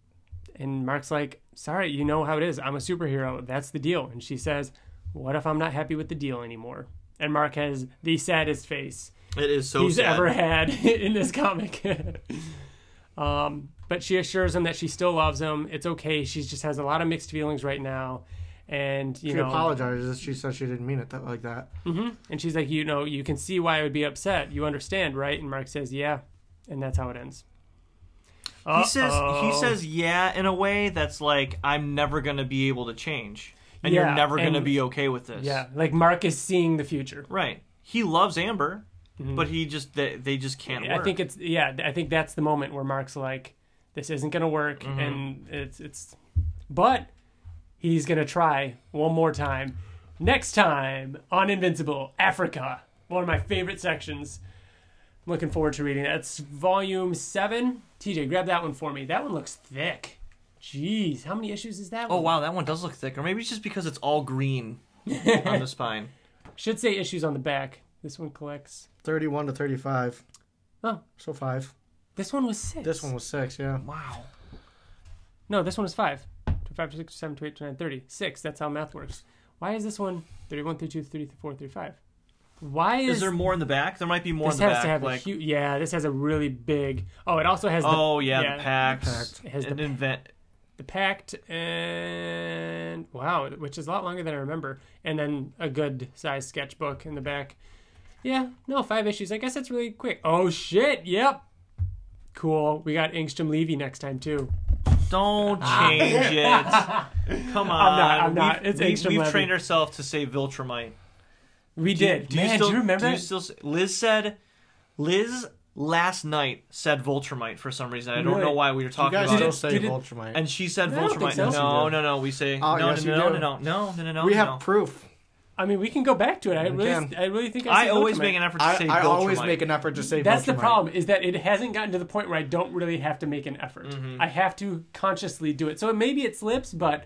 Speaker 1: and Mark's like, "Sorry, you know how it is. I'm a superhero. That's the deal." And she says, "What if I'm not happy with the deal anymore?" And Mark has the saddest face
Speaker 3: It is so
Speaker 1: he's
Speaker 3: sad.
Speaker 1: ever had [LAUGHS] in this comic. [LAUGHS] um, but she assures him that she still loves him. It's okay. She just has a lot of mixed feelings right now, and you
Speaker 2: She
Speaker 1: know,
Speaker 2: apologizes. She says she didn't mean it that, like that.
Speaker 1: hmm and she's like, you know, you can see why I would be upset. You understand, right? And Mark says, yeah, and that's how it ends.
Speaker 3: He says he says yeah in a way that's like I'm never gonna be able to change, and
Speaker 1: Yeah,
Speaker 3: you're never gonna
Speaker 1: and-
Speaker 3: be okay with this.
Speaker 1: yeah, like Mark is seeing the future.
Speaker 3: right. He loves Amber, but he just they, they just can't
Speaker 1: Mm-hmm. I
Speaker 3: work.
Speaker 1: think it's yeah. I think that's the moment where Mark's like, "This isn't gonna work,"
Speaker 3: Mm-hmm.
Speaker 1: and it's it's, but he's gonna try one more time. Next time on Invincible Africa, one of my favorite sections. I'm looking forward to reading that. It's volume seven. TJ, grab that one for me. That one looks thick. Jeez, how many issues is that?
Speaker 3: Oh
Speaker 1: one?
Speaker 3: wow, that one does look thick, or maybe it's just because it's all green [LAUGHS] on the spine.
Speaker 1: Should say issues on the back. This one collects.
Speaker 2: 31 to 35.
Speaker 1: Oh,
Speaker 2: So five.
Speaker 1: this one was six.
Speaker 2: This one was six, yeah.
Speaker 3: Wow.
Speaker 1: No, this one was five. Two, five, six, seven, two, eight, two, nine, 30. Six. That's how math works. Why is this one 31, 32, 34, 35? Why is,
Speaker 3: Is there more in the back? There might be more in the back.
Speaker 1: This has to have
Speaker 3: like,
Speaker 1: a huge. Yeah, this has a really big. Oh, it also has the,
Speaker 3: oh yeah,
Speaker 1: yeah,
Speaker 3: the packs.
Speaker 2: pact.
Speaker 1: It has the-
Speaker 3: invent.
Speaker 1: the pact and wow, which is a lot longer than I remember. And then a good sized sketchbook in the back. Yeah, no, five issues. I guess that's really quick. Oh shit! Yep. Cool. We got Angstrom Levy next time too.
Speaker 3: Don't ah. change it. [LAUGHS] Come on.
Speaker 1: not- I'm not.
Speaker 3: We've,
Speaker 1: It's
Speaker 3: we,
Speaker 1: extra
Speaker 3: we've trained ourselves to say Viltrumite.
Speaker 1: We did.
Speaker 3: Do
Speaker 1: Man,
Speaker 3: you still,
Speaker 1: do you remember?
Speaker 3: Do you still? s- Liz said. Liz last night said Voltramite for some reason. I don't
Speaker 1: Really?
Speaker 3: know why we were
Speaker 2: You
Speaker 3: talking
Speaker 2: guys
Speaker 3: about
Speaker 2: still
Speaker 3: it.
Speaker 2: say
Speaker 1: Did it-
Speaker 2: Ultramite.
Speaker 3: And she said
Speaker 1: I don't think
Speaker 3: Voltramite.
Speaker 1: so.
Speaker 3: No, no, no. We say
Speaker 2: Oh,
Speaker 3: no,
Speaker 2: yes,
Speaker 3: no,
Speaker 2: you
Speaker 3: no,
Speaker 2: do.
Speaker 3: no, no, no, no, no.
Speaker 2: we
Speaker 3: no.
Speaker 2: have proof.
Speaker 1: I mean, we can go back to it. I
Speaker 2: We
Speaker 1: really,
Speaker 2: can.
Speaker 1: I really think I,
Speaker 3: I always make an effort to
Speaker 2: I,
Speaker 3: say
Speaker 2: I always make an effort to say
Speaker 1: That's the
Speaker 2: Viltrumite.
Speaker 1: problem is that it hasn't gotten to the point where I don't really have to make an effort.
Speaker 3: Mm-hmm.
Speaker 1: I have to consciously do it. So maybe it slips, but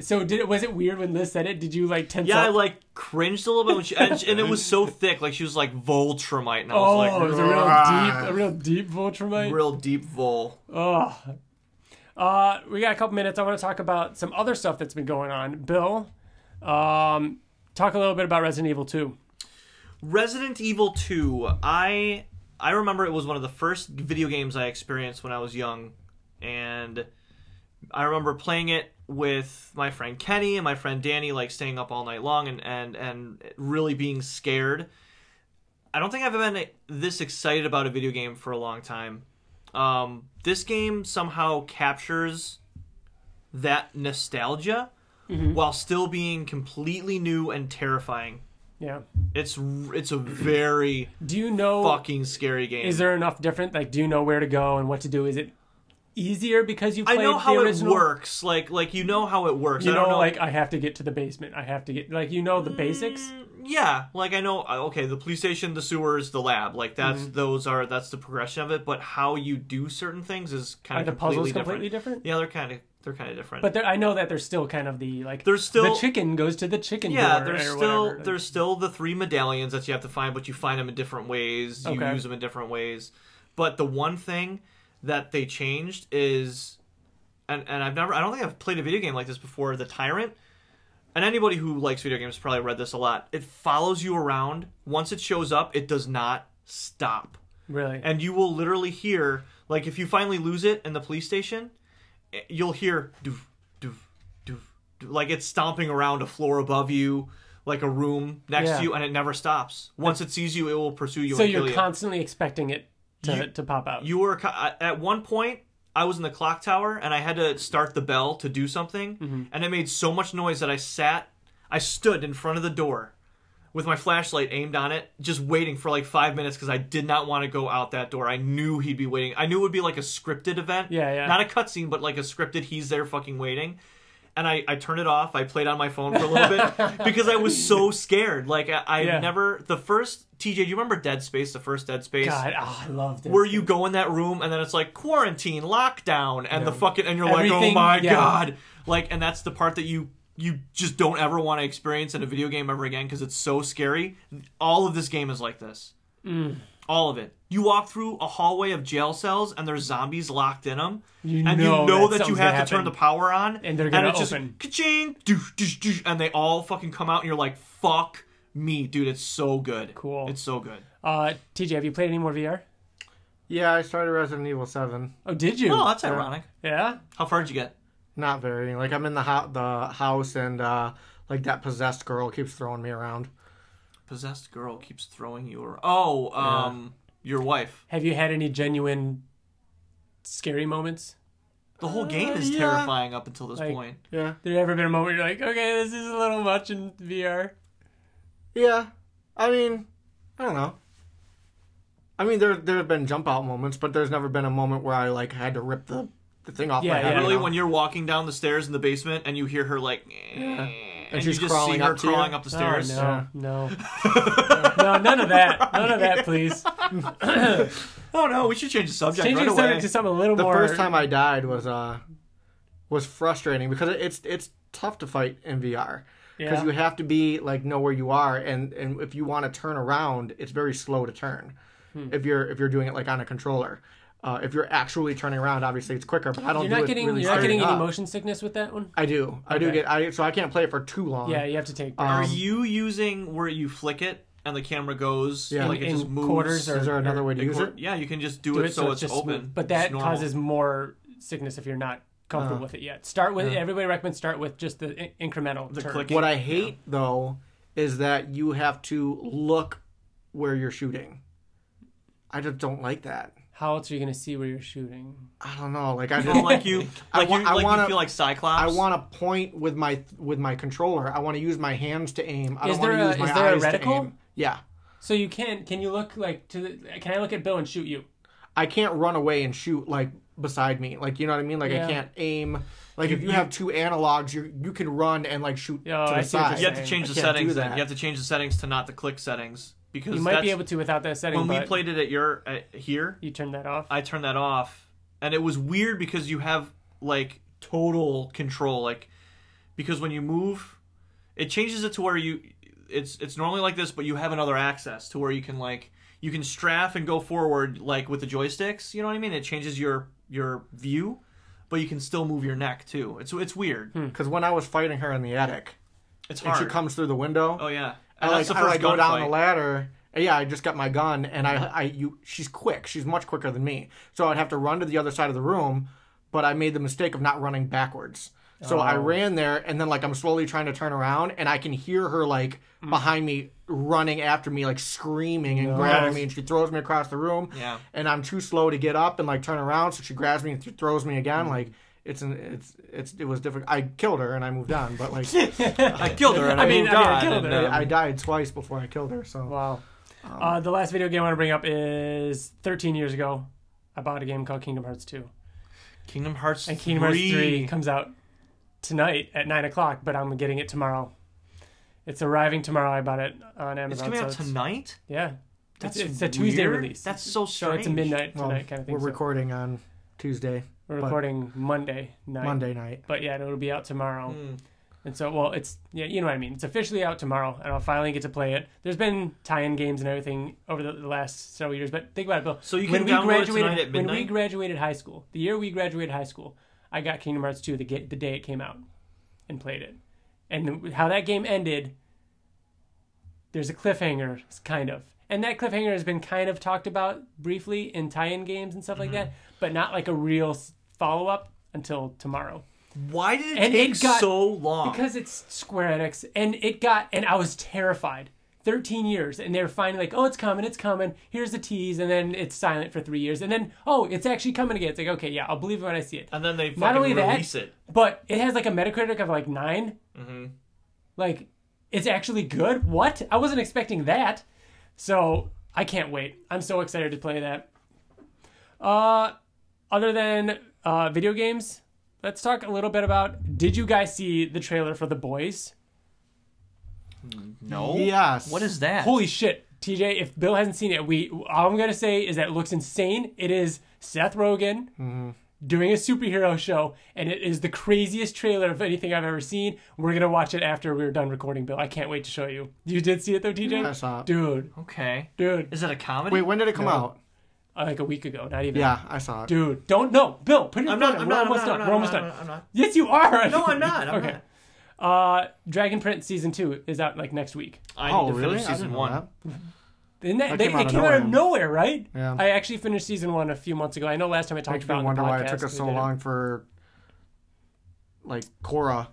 Speaker 1: so did it? Was it weird when Liz said it? Did you like tense
Speaker 3: Yeah, I like cringed a little bit when she, and, and it was so thick. Like she was like Voltramite, and I
Speaker 1: oh,
Speaker 3: was
Speaker 1: it
Speaker 3: like,
Speaker 1: was a real deep, a real deep Voltramite.
Speaker 3: A real deep Vol.
Speaker 1: Oh. Uh, we got a couple minutes. I want to talk about some other stuff that's been going on. Bill, um, talk a little bit about Resident Evil 2.
Speaker 3: Resident Evil 2. I I remember it was one of the first video games I experienced when I was young, and I remember playing it with my friend Kenny and my friend Danny, like staying up all night long and and and really being scared. I don't think I've been this excited about a video game for a long time. Um, this game somehow captures that nostalgia while still being completely new and terrifying.
Speaker 1: Yeah.
Speaker 3: It's it's a very
Speaker 1: Do you know?
Speaker 3: fucking scary game.
Speaker 1: Is there enough different? Like, do you know where to go and what to do? Is it easier because you
Speaker 3: I
Speaker 1: played
Speaker 3: know how
Speaker 1: the
Speaker 3: it works. Like like you know how it works.
Speaker 1: You
Speaker 3: I don't
Speaker 1: know,
Speaker 3: know
Speaker 1: like I have to get to the basement. I have to get like you know the basics.
Speaker 3: Mm, Yeah, like I know. uh, Okay, the police station, the sewers, the lab. Like that's
Speaker 1: Mm-hmm.
Speaker 3: those are that's the progression of it. But how you do certain things is kind
Speaker 1: Are
Speaker 3: of
Speaker 1: the puzzles
Speaker 3: completely
Speaker 1: completely different?
Speaker 3: Yeah, they're kind of they're kind of different.
Speaker 1: But I know that there's still kind of the like.
Speaker 3: There's still-
Speaker 1: the chicken goes to the chicken
Speaker 3: yeah, there's still
Speaker 1: whatever.
Speaker 3: there's still the three medallions that you have to find, but you find them in different ways. You
Speaker 1: Okay.
Speaker 3: use them in different ways. But the one thing that they changed is, and and I've never I don't think I've played a video game like this before. The tyrant. And anybody who likes video games probably read this a lot. It follows you around. Once it shows up, it does not stop.
Speaker 1: really.
Speaker 3: and you will literally hear like if you finally lose it in the police station you'll hear doof doof doof, doof like it's stomping around a floor above you like a room next
Speaker 1: Yeah.
Speaker 3: to you and it never stops once it sees you it will pursue you
Speaker 1: so you're
Speaker 3: you
Speaker 1: constantly expecting it to,
Speaker 3: You-
Speaker 1: to pop out.
Speaker 3: you were at one point I was in the clock tower and I had to start the bell to do something
Speaker 1: Mm-hmm.
Speaker 3: and it made so much noise that I sat I stood in front of the door with my flashlight aimed on it just waiting for like 5 minutes cuz I did not want to go out that door. I knew he'd be waiting. I knew it would be like a scripted event.
Speaker 1: Yeah, yeah.
Speaker 3: Not a cutscene but like a scripted he's there fucking waiting. And I, I turned it off. I played on my phone for a little bit [LAUGHS] because I was so scared. Like I, I
Speaker 1: Yeah.
Speaker 3: never the first TJ. Do you remember Dead Space? The first Dead Space
Speaker 1: God, oh, I loved it.
Speaker 3: where you go in that room and then it's like quarantine, lockdown, and the fucking and you're like, oh my
Speaker 1: yeah.
Speaker 3: god, like, and that's the part that you you just don't ever want to experience in a video game ever again because it's so scary. All of this game is like this.
Speaker 1: Mm.
Speaker 3: All of it. You walk through a hallway of jail cells and there's zombies locked in them.
Speaker 1: You
Speaker 3: and
Speaker 1: know
Speaker 3: you know
Speaker 1: that
Speaker 3: that, you have
Speaker 1: gonna
Speaker 3: to turn the power on,
Speaker 1: And they're gonna
Speaker 3: it's just
Speaker 1: open.
Speaker 3: ka-ching, doosh, doosh, doosh, and they all fucking come out, and you're like, "Fuck me, dude! It's so good.
Speaker 1: Cool.
Speaker 3: It's so good."
Speaker 1: Uh, TJ, have you played any more VR?
Speaker 2: Yeah, I started Resident Evil Seven.
Speaker 1: Oh, did you?
Speaker 3: Oh, that's ironic.
Speaker 1: Yeah.
Speaker 3: How far did you get?
Speaker 2: Not very. Like I'm in the ho- the house and uh, like that possessed girl keeps throwing me around.
Speaker 3: possessed girl keeps throwing you around. Oh, um, your wife.
Speaker 1: Have you had any genuine scary moments?
Speaker 3: The whole game is
Speaker 2: yeah.
Speaker 3: terrifying up until this
Speaker 1: Like-
Speaker 3: point.
Speaker 2: Yeah.
Speaker 1: There ever been a moment where you're like, okay, this is a little much in VR?
Speaker 2: Yeah. I mean, I don't know. I mean, there there have been jump out moments, but there's never been a moment where I like had to rip the, the thing off
Speaker 1: Yeah,
Speaker 2: my
Speaker 1: yeah.
Speaker 2: head. you
Speaker 3: Really,
Speaker 2: know?
Speaker 3: when you're walking down the stairs in the basement and you hear her like, and,
Speaker 2: And
Speaker 3: you
Speaker 2: she's
Speaker 3: just
Speaker 2: crawling
Speaker 3: see her
Speaker 2: up to you?
Speaker 3: crawling up the stairs.
Speaker 1: Oh,
Speaker 2: Yeah.
Speaker 1: no, no. [LAUGHS] [LAUGHS] no, none of that. None of that, please. [LAUGHS] [CLEARS THROAT]
Speaker 3: Oh no, we should change the subject
Speaker 1: Changing
Speaker 3: right
Speaker 1: the subject
Speaker 3: away.
Speaker 1: to something a little more.
Speaker 2: the first time I died was uh was frustrating because it's it's tough to fight in VR because
Speaker 1: yeah.
Speaker 2: you have to be like know where you are and and if you want to turn around, it's very slow to turn.
Speaker 1: Hmm.
Speaker 2: If you're if you're doing it like on a controller. Uh, if you're actually turning around, obviously it's quicker. But I don't.
Speaker 1: You're
Speaker 2: do
Speaker 1: not
Speaker 2: it
Speaker 1: getting
Speaker 2: really
Speaker 1: you're not
Speaker 2: straight
Speaker 1: getting any motion sickness with that one.
Speaker 2: I do. I do get. I so I can't play it for too long.
Speaker 1: Yeah, you have to take.
Speaker 2: Um,
Speaker 3: Are you using where you flick it and the camera goes
Speaker 2: Yeah.
Speaker 3: like it
Speaker 1: In
Speaker 3: just moves?
Speaker 1: quarters or-
Speaker 2: Is there another way to use
Speaker 3: quar-
Speaker 2: it?
Speaker 3: Yeah, you can just do,
Speaker 1: do
Speaker 3: it, so, it's,
Speaker 1: just
Speaker 3: open.
Speaker 1: smooth. But that causes more sickness if you're not comfortable
Speaker 2: Uh.
Speaker 1: with it yet. Start with
Speaker 2: Yeah.
Speaker 1: everybody recommends start with just the in- incremental.
Speaker 3: The clicking.
Speaker 2: What I hate though is that you have to look where you're shooting. I just don't like that.
Speaker 1: How else are you going to see where you're shooting?
Speaker 2: I don't know. Like I [LAUGHS] don't
Speaker 3: like you,
Speaker 2: I
Speaker 3: like
Speaker 2: wa-
Speaker 3: you,
Speaker 2: I
Speaker 3: like
Speaker 2: wanna-
Speaker 3: you feel like Cyclops.
Speaker 2: I want to point with my with my controller. I want to use my hands to aim. I
Speaker 1: Is
Speaker 2: don't want
Speaker 1: there
Speaker 2: to
Speaker 1: a-
Speaker 2: use my eyes.
Speaker 1: is there a
Speaker 2: eyes to
Speaker 1: reticle?
Speaker 2: aim. Yeah.
Speaker 1: So you can can you look like to the, can I look at Bill and shoot you?
Speaker 2: I can't run away and shoot like beside me. Like you know what I mean? Like
Speaker 1: Yeah.
Speaker 2: I can't aim. Like if you have two analogs, you you can run and like shoot
Speaker 1: Oh,
Speaker 2: to
Speaker 1: I
Speaker 2: the
Speaker 1: see you're
Speaker 2: side.
Speaker 3: You have to change
Speaker 2: I
Speaker 3: the settings. Then you have to change the settings to not the click settings because
Speaker 1: You might be able to without that setting.
Speaker 3: when we played it at your at here,
Speaker 1: you turned that off.
Speaker 3: I turned that off, and it was weird because you have like total control. Like because when you move, it changes it to where you it's it's normally like this, but you have another access to where you can like you can strafe and go forward like with the joysticks. You know what I mean? It changes your your view, but you can still move your neck too. It's it's weird. Hmm.
Speaker 2: Because when I was fighting her in the attic,
Speaker 3: It's
Speaker 2: and
Speaker 3: hard.
Speaker 2: she comes through the window,
Speaker 3: oh yeah,
Speaker 2: I
Speaker 3: and
Speaker 2: like,
Speaker 3: that's the
Speaker 2: I like go down
Speaker 3: gunfight.
Speaker 2: the ladder. Yeah, I just got my gun, and I, I, you, she's quick. She's much quicker than me. So I'd have to run to the other side of the room, but I made the mistake of not running backwards. So I
Speaker 1: Oh.
Speaker 2: ran there, and then like I'm slowly trying to turn around, and I can hear her like mm. behind me running after me, like screaming and
Speaker 1: No.
Speaker 2: grabbing me, and she throws me across the room.
Speaker 3: Yeah.
Speaker 2: And I'm too slow to get up and like turn around, so she grabs me and th- throws me again. Mm. Like it's an, it's it's it was difficult. I killed her and I moved on, but like [LAUGHS]
Speaker 3: I killed her and I,
Speaker 1: I mean,
Speaker 3: moved
Speaker 1: I mean, I killed
Speaker 3: and,
Speaker 1: her.
Speaker 3: um,
Speaker 2: I died twice before I killed her. So
Speaker 1: Wow.
Speaker 2: Um,
Speaker 1: uh, the last video game I want to bring up is 13 years ago. I bought a game called Kingdom Hearts 2.
Speaker 3: Kingdom Hearts
Speaker 1: and Kingdom Hearts
Speaker 3: 3.
Speaker 1: 3 comes out tonight at 9 o'clock, but I'm getting it tomorrow. It's arriving tomorrow. I bought it on Amazon.
Speaker 3: It's coming
Speaker 1: so
Speaker 3: out
Speaker 1: it's-
Speaker 3: tonight.
Speaker 1: Yeah.
Speaker 3: That's
Speaker 1: it's, it's a Tuesday release.
Speaker 3: That's so
Speaker 1: So it's a
Speaker 3: strange.
Speaker 1: midnight
Speaker 2: Well,
Speaker 1: kind of thing.
Speaker 2: we're
Speaker 1: so
Speaker 2: recording on Tuesday,
Speaker 1: we're
Speaker 2: but-
Speaker 1: recording Monday night.
Speaker 2: Monday night.
Speaker 1: But yeah, it'll be out tomorrow.
Speaker 3: Hmm.
Speaker 1: And so, well, it's yeah, you know what I mean. It's officially out tomorrow, and I'll finally get to play it. There's been tie-in games and everything over the, the last several years, but think about it, Bill.
Speaker 3: So you
Speaker 1: when
Speaker 3: can
Speaker 1: we
Speaker 3: download it
Speaker 1: graduated,
Speaker 3: tonight at
Speaker 1: when we graduated high school, the year we graduated high school, I got Kingdom Hearts 2 the the day it came out, and played it. And how that game ended, there's a cliffhanger, kind of, and that cliffhanger has been kind of talked about briefly in tie-in games and stuff like
Speaker 3: Mm-hmm.
Speaker 1: that, but not like a real follow-up until tomorrow.
Speaker 3: Why did it
Speaker 1: And
Speaker 3: take
Speaker 1: it got-
Speaker 3: so long?
Speaker 1: Because it's Square Enix, and it got, and I was terrified. 13 years, and they were finally like, oh, it's coming, it's coming. Here's the tease, and then it's silent for three years, and then, oh, it's actually coming again. It's like, okay, yeah, I'll believe it when I see it.
Speaker 3: and then they
Speaker 1: Not only that-
Speaker 3: release it.
Speaker 1: But it has like a Metacritic of like 9
Speaker 3: mm-hmm.
Speaker 1: Like, it's actually good. What? I wasn't expecting that. So I can't wait. I'm so excited to play that. Uh, other than uh, video games, let's talk a little bit about. Did you guys see the trailer for The Boys?
Speaker 3: No.
Speaker 2: Yes.
Speaker 3: What is that?
Speaker 1: Holy shit, TJ! If Bill hasn't seen it, we all I'm gonna say is that it looks insane. It is Seth Rogen
Speaker 2: Mm-hmm.
Speaker 1: doing a superhero show, and it is the craziest trailer of anything I've ever seen. We're gonna watch it after we're done recording, Bill. I can't wait to show you. You did see it though, TJ?
Speaker 2: Yeah, I saw it.
Speaker 1: Dude,
Speaker 3: Okay.
Speaker 1: dude,
Speaker 3: Is it a comedy?
Speaker 2: Wait, when did it come
Speaker 1: No.
Speaker 2: out?
Speaker 1: Like a week ago, not even.
Speaker 2: Yeah, I saw it.
Speaker 1: Dude, don't no, Bill. Put it in
Speaker 3: I'm
Speaker 1: front
Speaker 3: not. I'm
Speaker 1: We're
Speaker 3: not. I'm
Speaker 1: almost
Speaker 3: not.
Speaker 1: done.
Speaker 3: I'm
Speaker 1: We're almost done.
Speaker 3: not, I'm not.
Speaker 1: Yes, you are.
Speaker 3: No, I'm not. I'm [LAUGHS]
Speaker 1: okay.
Speaker 3: not.
Speaker 1: Uh, Dragon Prince season two is out like next week.
Speaker 3: I
Speaker 2: oh,
Speaker 3: need to
Speaker 2: really?
Speaker 3: finish
Speaker 2: I
Speaker 3: season
Speaker 2: didn't know
Speaker 3: one.
Speaker 2: that.
Speaker 1: Isn't that,
Speaker 2: That
Speaker 1: they,
Speaker 2: came
Speaker 1: it
Speaker 2: out of
Speaker 1: came out of
Speaker 2: nowhere.
Speaker 1: nowhere, right?
Speaker 2: Yeah.
Speaker 1: I actually finished season one a few months ago. I know last time I talked
Speaker 2: Makes
Speaker 1: about
Speaker 2: me
Speaker 1: it in
Speaker 2: wonder why it took us so long for like Korra.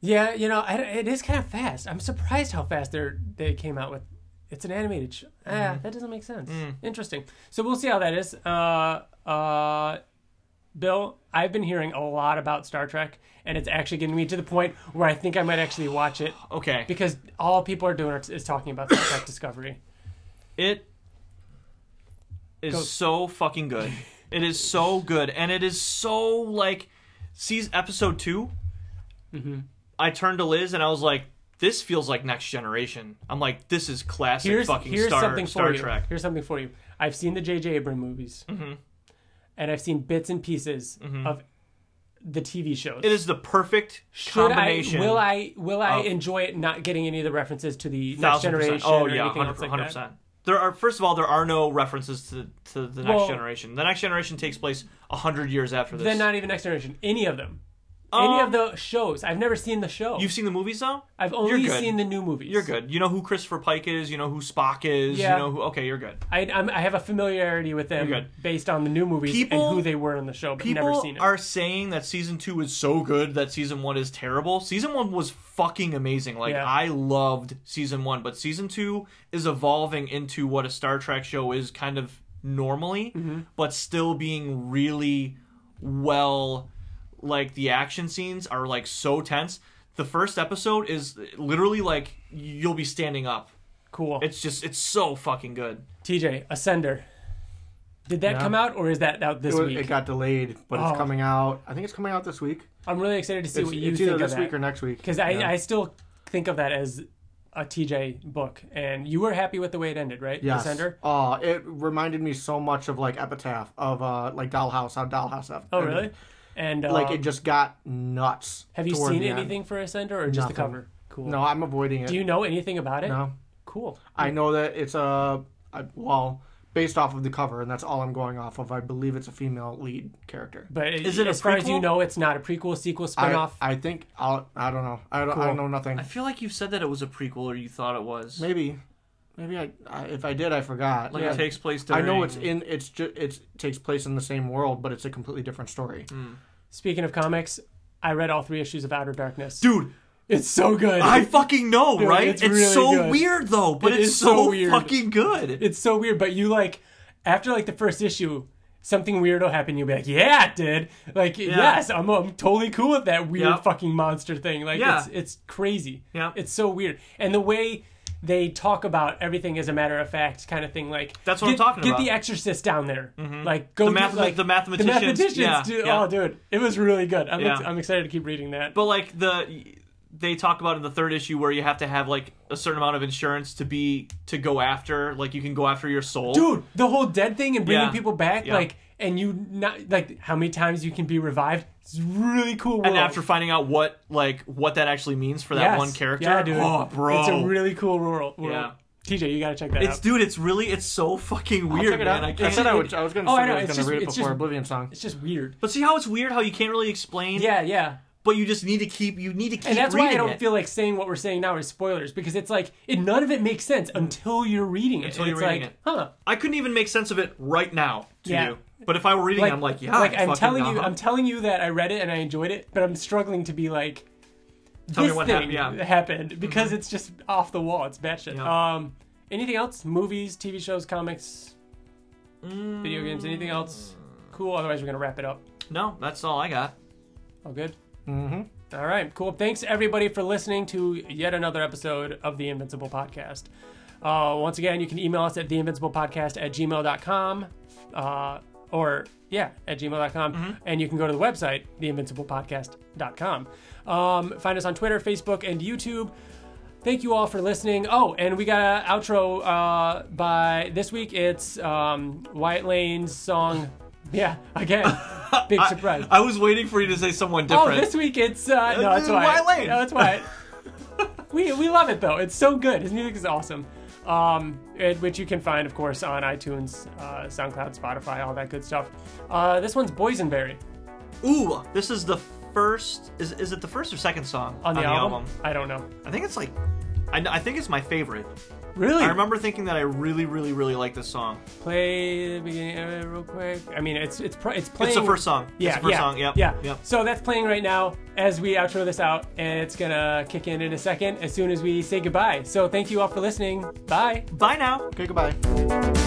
Speaker 1: Yeah, you know, I, it is kind of fast. I'm surprised how fast they they came out with. It's an animated show. Ah,
Speaker 2: Mm-hmm.
Speaker 1: that doesn't make sense.
Speaker 3: Mm.
Speaker 1: Interesting. So we'll see how that is. Uh, uh, Bill, I've been hearing a lot about Star Trek, and it's actually getting me to the point where I think I might actually watch it
Speaker 3: Okay.
Speaker 1: because all people are doing is talking about Star Trek [COUGHS] Discovery.
Speaker 3: It is
Speaker 1: Go.
Speaker 3: so fucking good. It is so good, and it is so like, sees episode 2
Speaker 1: Mm-hmm.
Speaker 3: I turned to Liz and I was like, "This feels like Next Generation." I'm like, "This is classic
Speaker 1: Here's
Speaker 3: fucking
Speaker 1: here's
Speaker 3: Star
Speaker 1: something
Speaker 3: Star
Speaker 1: for you.
Speaker 3: Trek."
Speaker 1: Here's something for you. I've seen the J.J. Abrams movies,
Speaker 3: Mm-hmm.
Speaker 1: and I've seen bits and pieces of the TV shows.
Speaker 3: It is the perfect
Speaker 1: Should
Speaker 3: combination.
Speaker 1: I will I will I enjoy it not getting any of the references to the next
Speaker 3: percent.
Speaker 1: generation
Speaker 3: Oh yeah, hundred
Speaker 1: else like
Speaker 3: percent. There are first of all, there are no references to to the next
Speaker 1: Well-
Speaker 3: generation. The next generation takes place hundred years after this.
Speaker 1: Then not even next generation. Any of them. Any
Speaker 3: Um,
Speaker 1: of the shows. I've never seen the show.
Speaker 3: You've seen the movies though.
Speaker 1: I've only seen the new movies.
Speaker 3: You're good. You know who Christopher Pike is. You know who Spock is.
Speaker 1: Yeah.
Speaker 3: You know who. Okay, you're good.
Speaker 1: I I'm, I have a familiarity with them
Speaker 3: You're good.
Speaker 1: based on the new movies
Speaker 3: People-
Speaker 1: and who they were in the show, but never
Speaker 3: People
Speaker 1: seen it.
Speaker 3: are saying that season two is so good that season one is terrible. Season one was fucking amazing. Like
Speaker 1: Yeah.
Speaker 3: I loved season one, but season two is evolving into what a Star Trek show is kind of normally,
Speaker 1: Mm-hmm.
Speaker 3: but still being really well. Like the action scenes are like so tense. The first episode is literally like you'll be standing up.
Speaker 1: cool.
Speaker 3: It's just it's so fucking good.
Speaker 1: TJ Ascender. Did that
Speaker 2: Yeah.
Speaker 1: come out or is that out this
Speaker 2: It, wa-
Speaker 1: week?
Speaker 2: it got delayed, but
Speaker 1: Oh.
Speaker 2: it's coming out. I think it's coming out this week.
Speaker 1: I'm really excited to see
Speaker 2: It's,
Speaker 1: what you
Speaker 2: it's
Speaker 1: think
Speaker 2: either
Speaker 1: of
Speaker 2: this
Speaker 1: that.
Speaker 2: week or next week.
Speaker 1: because I,
Speaker 2: Yeah.
Speaker 1: I still think of that as a TJ book, and you were happy with the way it ended, right?
Speaker 2: Yes.
Speaker 1: Ascender.
Speaker 2: Uh, it reminded me so much of like Epitaph of uh like Dollhouse, how Dollhouse. ep-
Speaker 1: Oh,
Speaker 2: ended.
Speaker 1: really? And uh,
Speaker 2: Like it just got nuts.
Speaker 1: have you seen
Speaker 2: the end.
Speaker 1: anything for Ascender or just the cover? Cool.
Speaker 2: No, I'm avoiding it.
Speaker 1: Do you know anything about it?
Speaker 2: No,
Speaker 1: Cool.
Speaker 2: I know that it's a, a well based off of the cover, and that's all I'm going off of. I believe it's a female lead character.
Speaker 1: But
Speaker 3: Is it a
Speaker 1: as far as you know, it's not a prequel, sequel,
Speaker 2: I,
Speaker 1: spinoff.
Speaker 2: I think I'll. I don't know. I don't. I
Speaker 1: Cool.
Speaker 2: know nothing.
Speaker 3: I feel like you said that it was a prequel or you thought it was.
Speaker 2: Maybe, maybe I, I. If I did, I forgot.
Speaker 3: Like
Speaker 2: Yeah.
Speaker 3: it takes place
Speaker 2: I know it's in. It's just. It takes place in the same world, but it's a completely different story. Hmm.
Speaker 1: Speaking of comics, I read all three issues of Outer Darkness.
Speaker 3: Dude,
Speaker 1: it's so good.
Speaker 3: I fucking know,
Speaker 1: Dude,
Speaker 3: right?
Speaker 1: it's
Speaker 3: It's,
Speaker 1: really
Speaker 3: so
Speaker 1: good.
Speaker 3: weird though, but
Speaker 1: It
Speaker 3: it's so,
Speaker 1: so weird.
Speaker 3: fucking good.
Speaker 1: it's so weird, but you like after like the first issue, something weird will happen. You'll be like, "Yeah, it did." Like, yes, I'm, I'm totally cool with that weird
Speaker 3: Yep.
Speaker 1: fucking monster thing. Like,
Speaker 3: Yeah.
Speaker 1: it's it's crazy.
Speaker 3: Yeah.
Speaker 1: it's so weird, and the way they talk about everything as a matter of fact kind of thing. Like
Speaker 3: That's what
Speaker 1: get,
Speaker 3: I'm talking
Speaker 1: get
Speaker 3: about.
Speaker 1: Get the Exorcist down there. Mm-hmm. Like go
Speaker 3: The
Speaker 1: do-
Speaker 3: math-
Speaker 1: like,
Speaker 3: the mathematicians,
Speaker 1: The mathematicians.
Speaker 3: yeah,
Speaker 1: dude,
Speaker 3: yeah.
Speaker 1: Oh, dude, it was really good. I'm
Speaker 3: Yeah.
Speaker 1: ex- I'm excited to keep reading that.
Speaker 3: But like the they talk about in the third issue where you have to have like a certain amount of insurance to be to go after like you can go after your soul.
Speaker 1: dude the whole dead thing and bringing
Speaker 3: Yeah.
Speaker 1: people back like and you not like how many times you can be revived it's really cool world.
Speaker 3: And after finding out what like what that actually means for that
Speaker 1: Yes.
Speaker 3: one character,
Speaker 1: yeah dude
Speaker 3: oh bro,
Speaker 1: it's a really cool world, world.
Speaker 3: Yeah.
Speaker 1: tj you gotta check that
Speaker 3: it's
Speaker 1: out
Speaker 3: dude, it's really it's so fucking weird,
Speaker 2: Check it
Speaker 3: man.
Speaker 2: out.
Speaker 3: I
Speaker 2: I,
Speaker 3: can't.
Speaker 2: said I, would, I was going to
Speaker 1: Oh,
Speaker 2: say
Speaker 1: I know,
Speaker 2: I was going to
Speaker 1: just-
Speaker 2: read it before
Speaker 1: just-
Speaker 2: Oblivion song.
Speaker 1: it's just weird
Speaker 3: but see how it's weird how you can't really explain.
Speaker 1: yeah yeah
Speaker 3: But you just need to keep you need to keep
Speaker 1: and that's why I don't
Speaker 3: it.
Speaker 1: feel like saying what we're saying now is spoilers because it's like it, none of it makes sense mm. until you're reading it.
Speaker 3: Until
Speaker 1: And
Speaker 3: you're
Speaker 1: it's
Speaker 3: reading
Speaker 1: like,
Speaker 3: it.
Speaker 1: huh?
Speaker 3: I couldn't even make sense of it right now to
Speaker 1: Yeah.
Speaker 3: you. But if I were reading it, I'm like, yeah,
Speaker 1: like
Speaker 3: I
Speaker 1: I'm
Speaker 3: fucking
Speaker 1: telling you,
Speaker 3: uh-huh.
Speaker 1: I'm telling you that I read it and I enjoyed it, but I'm struggling to be like,
Speaker 3: Tell me
Speaker 1: this
Speaker 3: what
Speaker 1: thing
Speaker 3: happened, yeah. Mm-hmm.
Speaker 1: because it's just off the wall. It's batshit.
Speaker 3: Yeah.
Speaker 1: Um, anything else? Movies, TV shows, comics, video games. Anything else? Cool. Otherwise, we're gonna wrap it up.
Speaker 3: No, that's all I got.
Speaker 1: All good.
Speaker 2: Mm-hmm.
Speaker 1: All right, cool. Thanks everybody for listening to yet another episode of the Invincible Podcast. Uh, once again, you can email us at theinvinciblepodcast at gmail.com uh, or, yeah, at gmail.com. And you can go to the website, theinvinciblepodcast.com. Um, find us on Twitter, Facebook, and YouTube. Thank you all for listening. Oh, and we got an outro uh, by this week. It's um, White Lane's song. [LAUGHS] Yeah, again, big [LAUGHS] surprise.
Speaker 3: I was waiting for you to say someone different.
Speaker 1: Oh,
Speaker 3: different.
Speaker 1: this week it's uh, no, it's. Wyatt
Speaker 3: Layne.
Speaker 1: No, it's Wyatt. [LAUGHS] we we love it though. It's so good. His music is awesome. Um, it, which you can find, of course, on iTunes, uh, SoundCloud, Spotify, all that good stuff. Uh, this one's Boysenberry
Speaker 3: Ooh, this is the first. Is is it the first or second song
Speaker 1: on the, album. I don't know.
Speaker 3: I think it's like, I, I think it's my favorite.
Speaker 1: Really?
Speaker 3: I remember thinking that I really, really, really like this song.
Speaker 1: Play the beginning of it real quick. I mean, it's it's pr- it's playing.
Speaker 3: It's the first song.
Speaker 1: Yeah,
Speaker 3: it's the first
Speaker 1: yeah,
Speaker 3: song. Yep.
Speaker 1: yeah.
Speaker 3: Yep.
Speaker 1: So that's playing right now as we outro this out, and it's gonna kick in in a second as soon as we say goodbye. So thank you all for listening. Bye.
Speaker 3: Bye now.
Speaker 2: Okay, goodbye.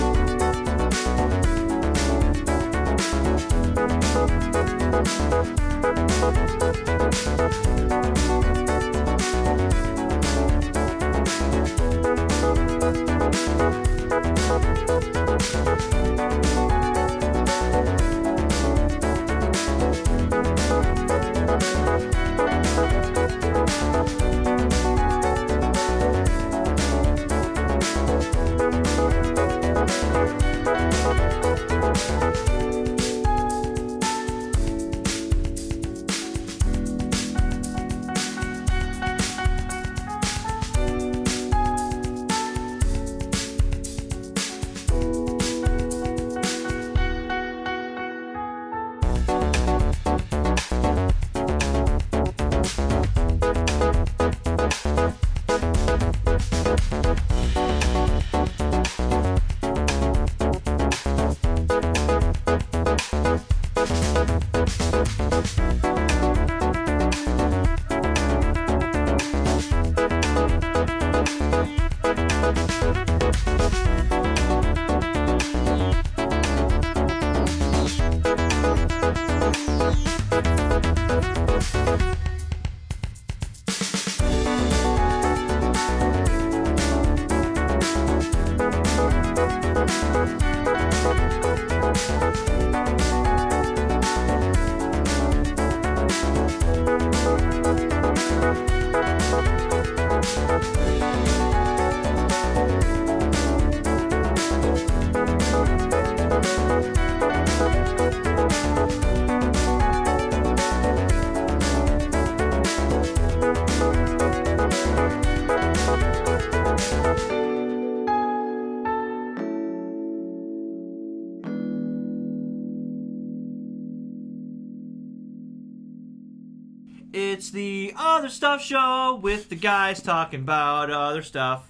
Speaker 3: Other stuff show with the guys talking about other stuff.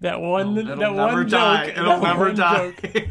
Speaker 1: That one.
Speaker 3: It'll
Speaker 1: that
Speaker 3: never
Speaker 1: one
Speaker 3: die.
Speaker 1: joke.
Speaker 3: It'll
Speaker 1: that
Speaker 3: never
Speaker 1: one
Speaker 3: die.
Speaker 1: joke.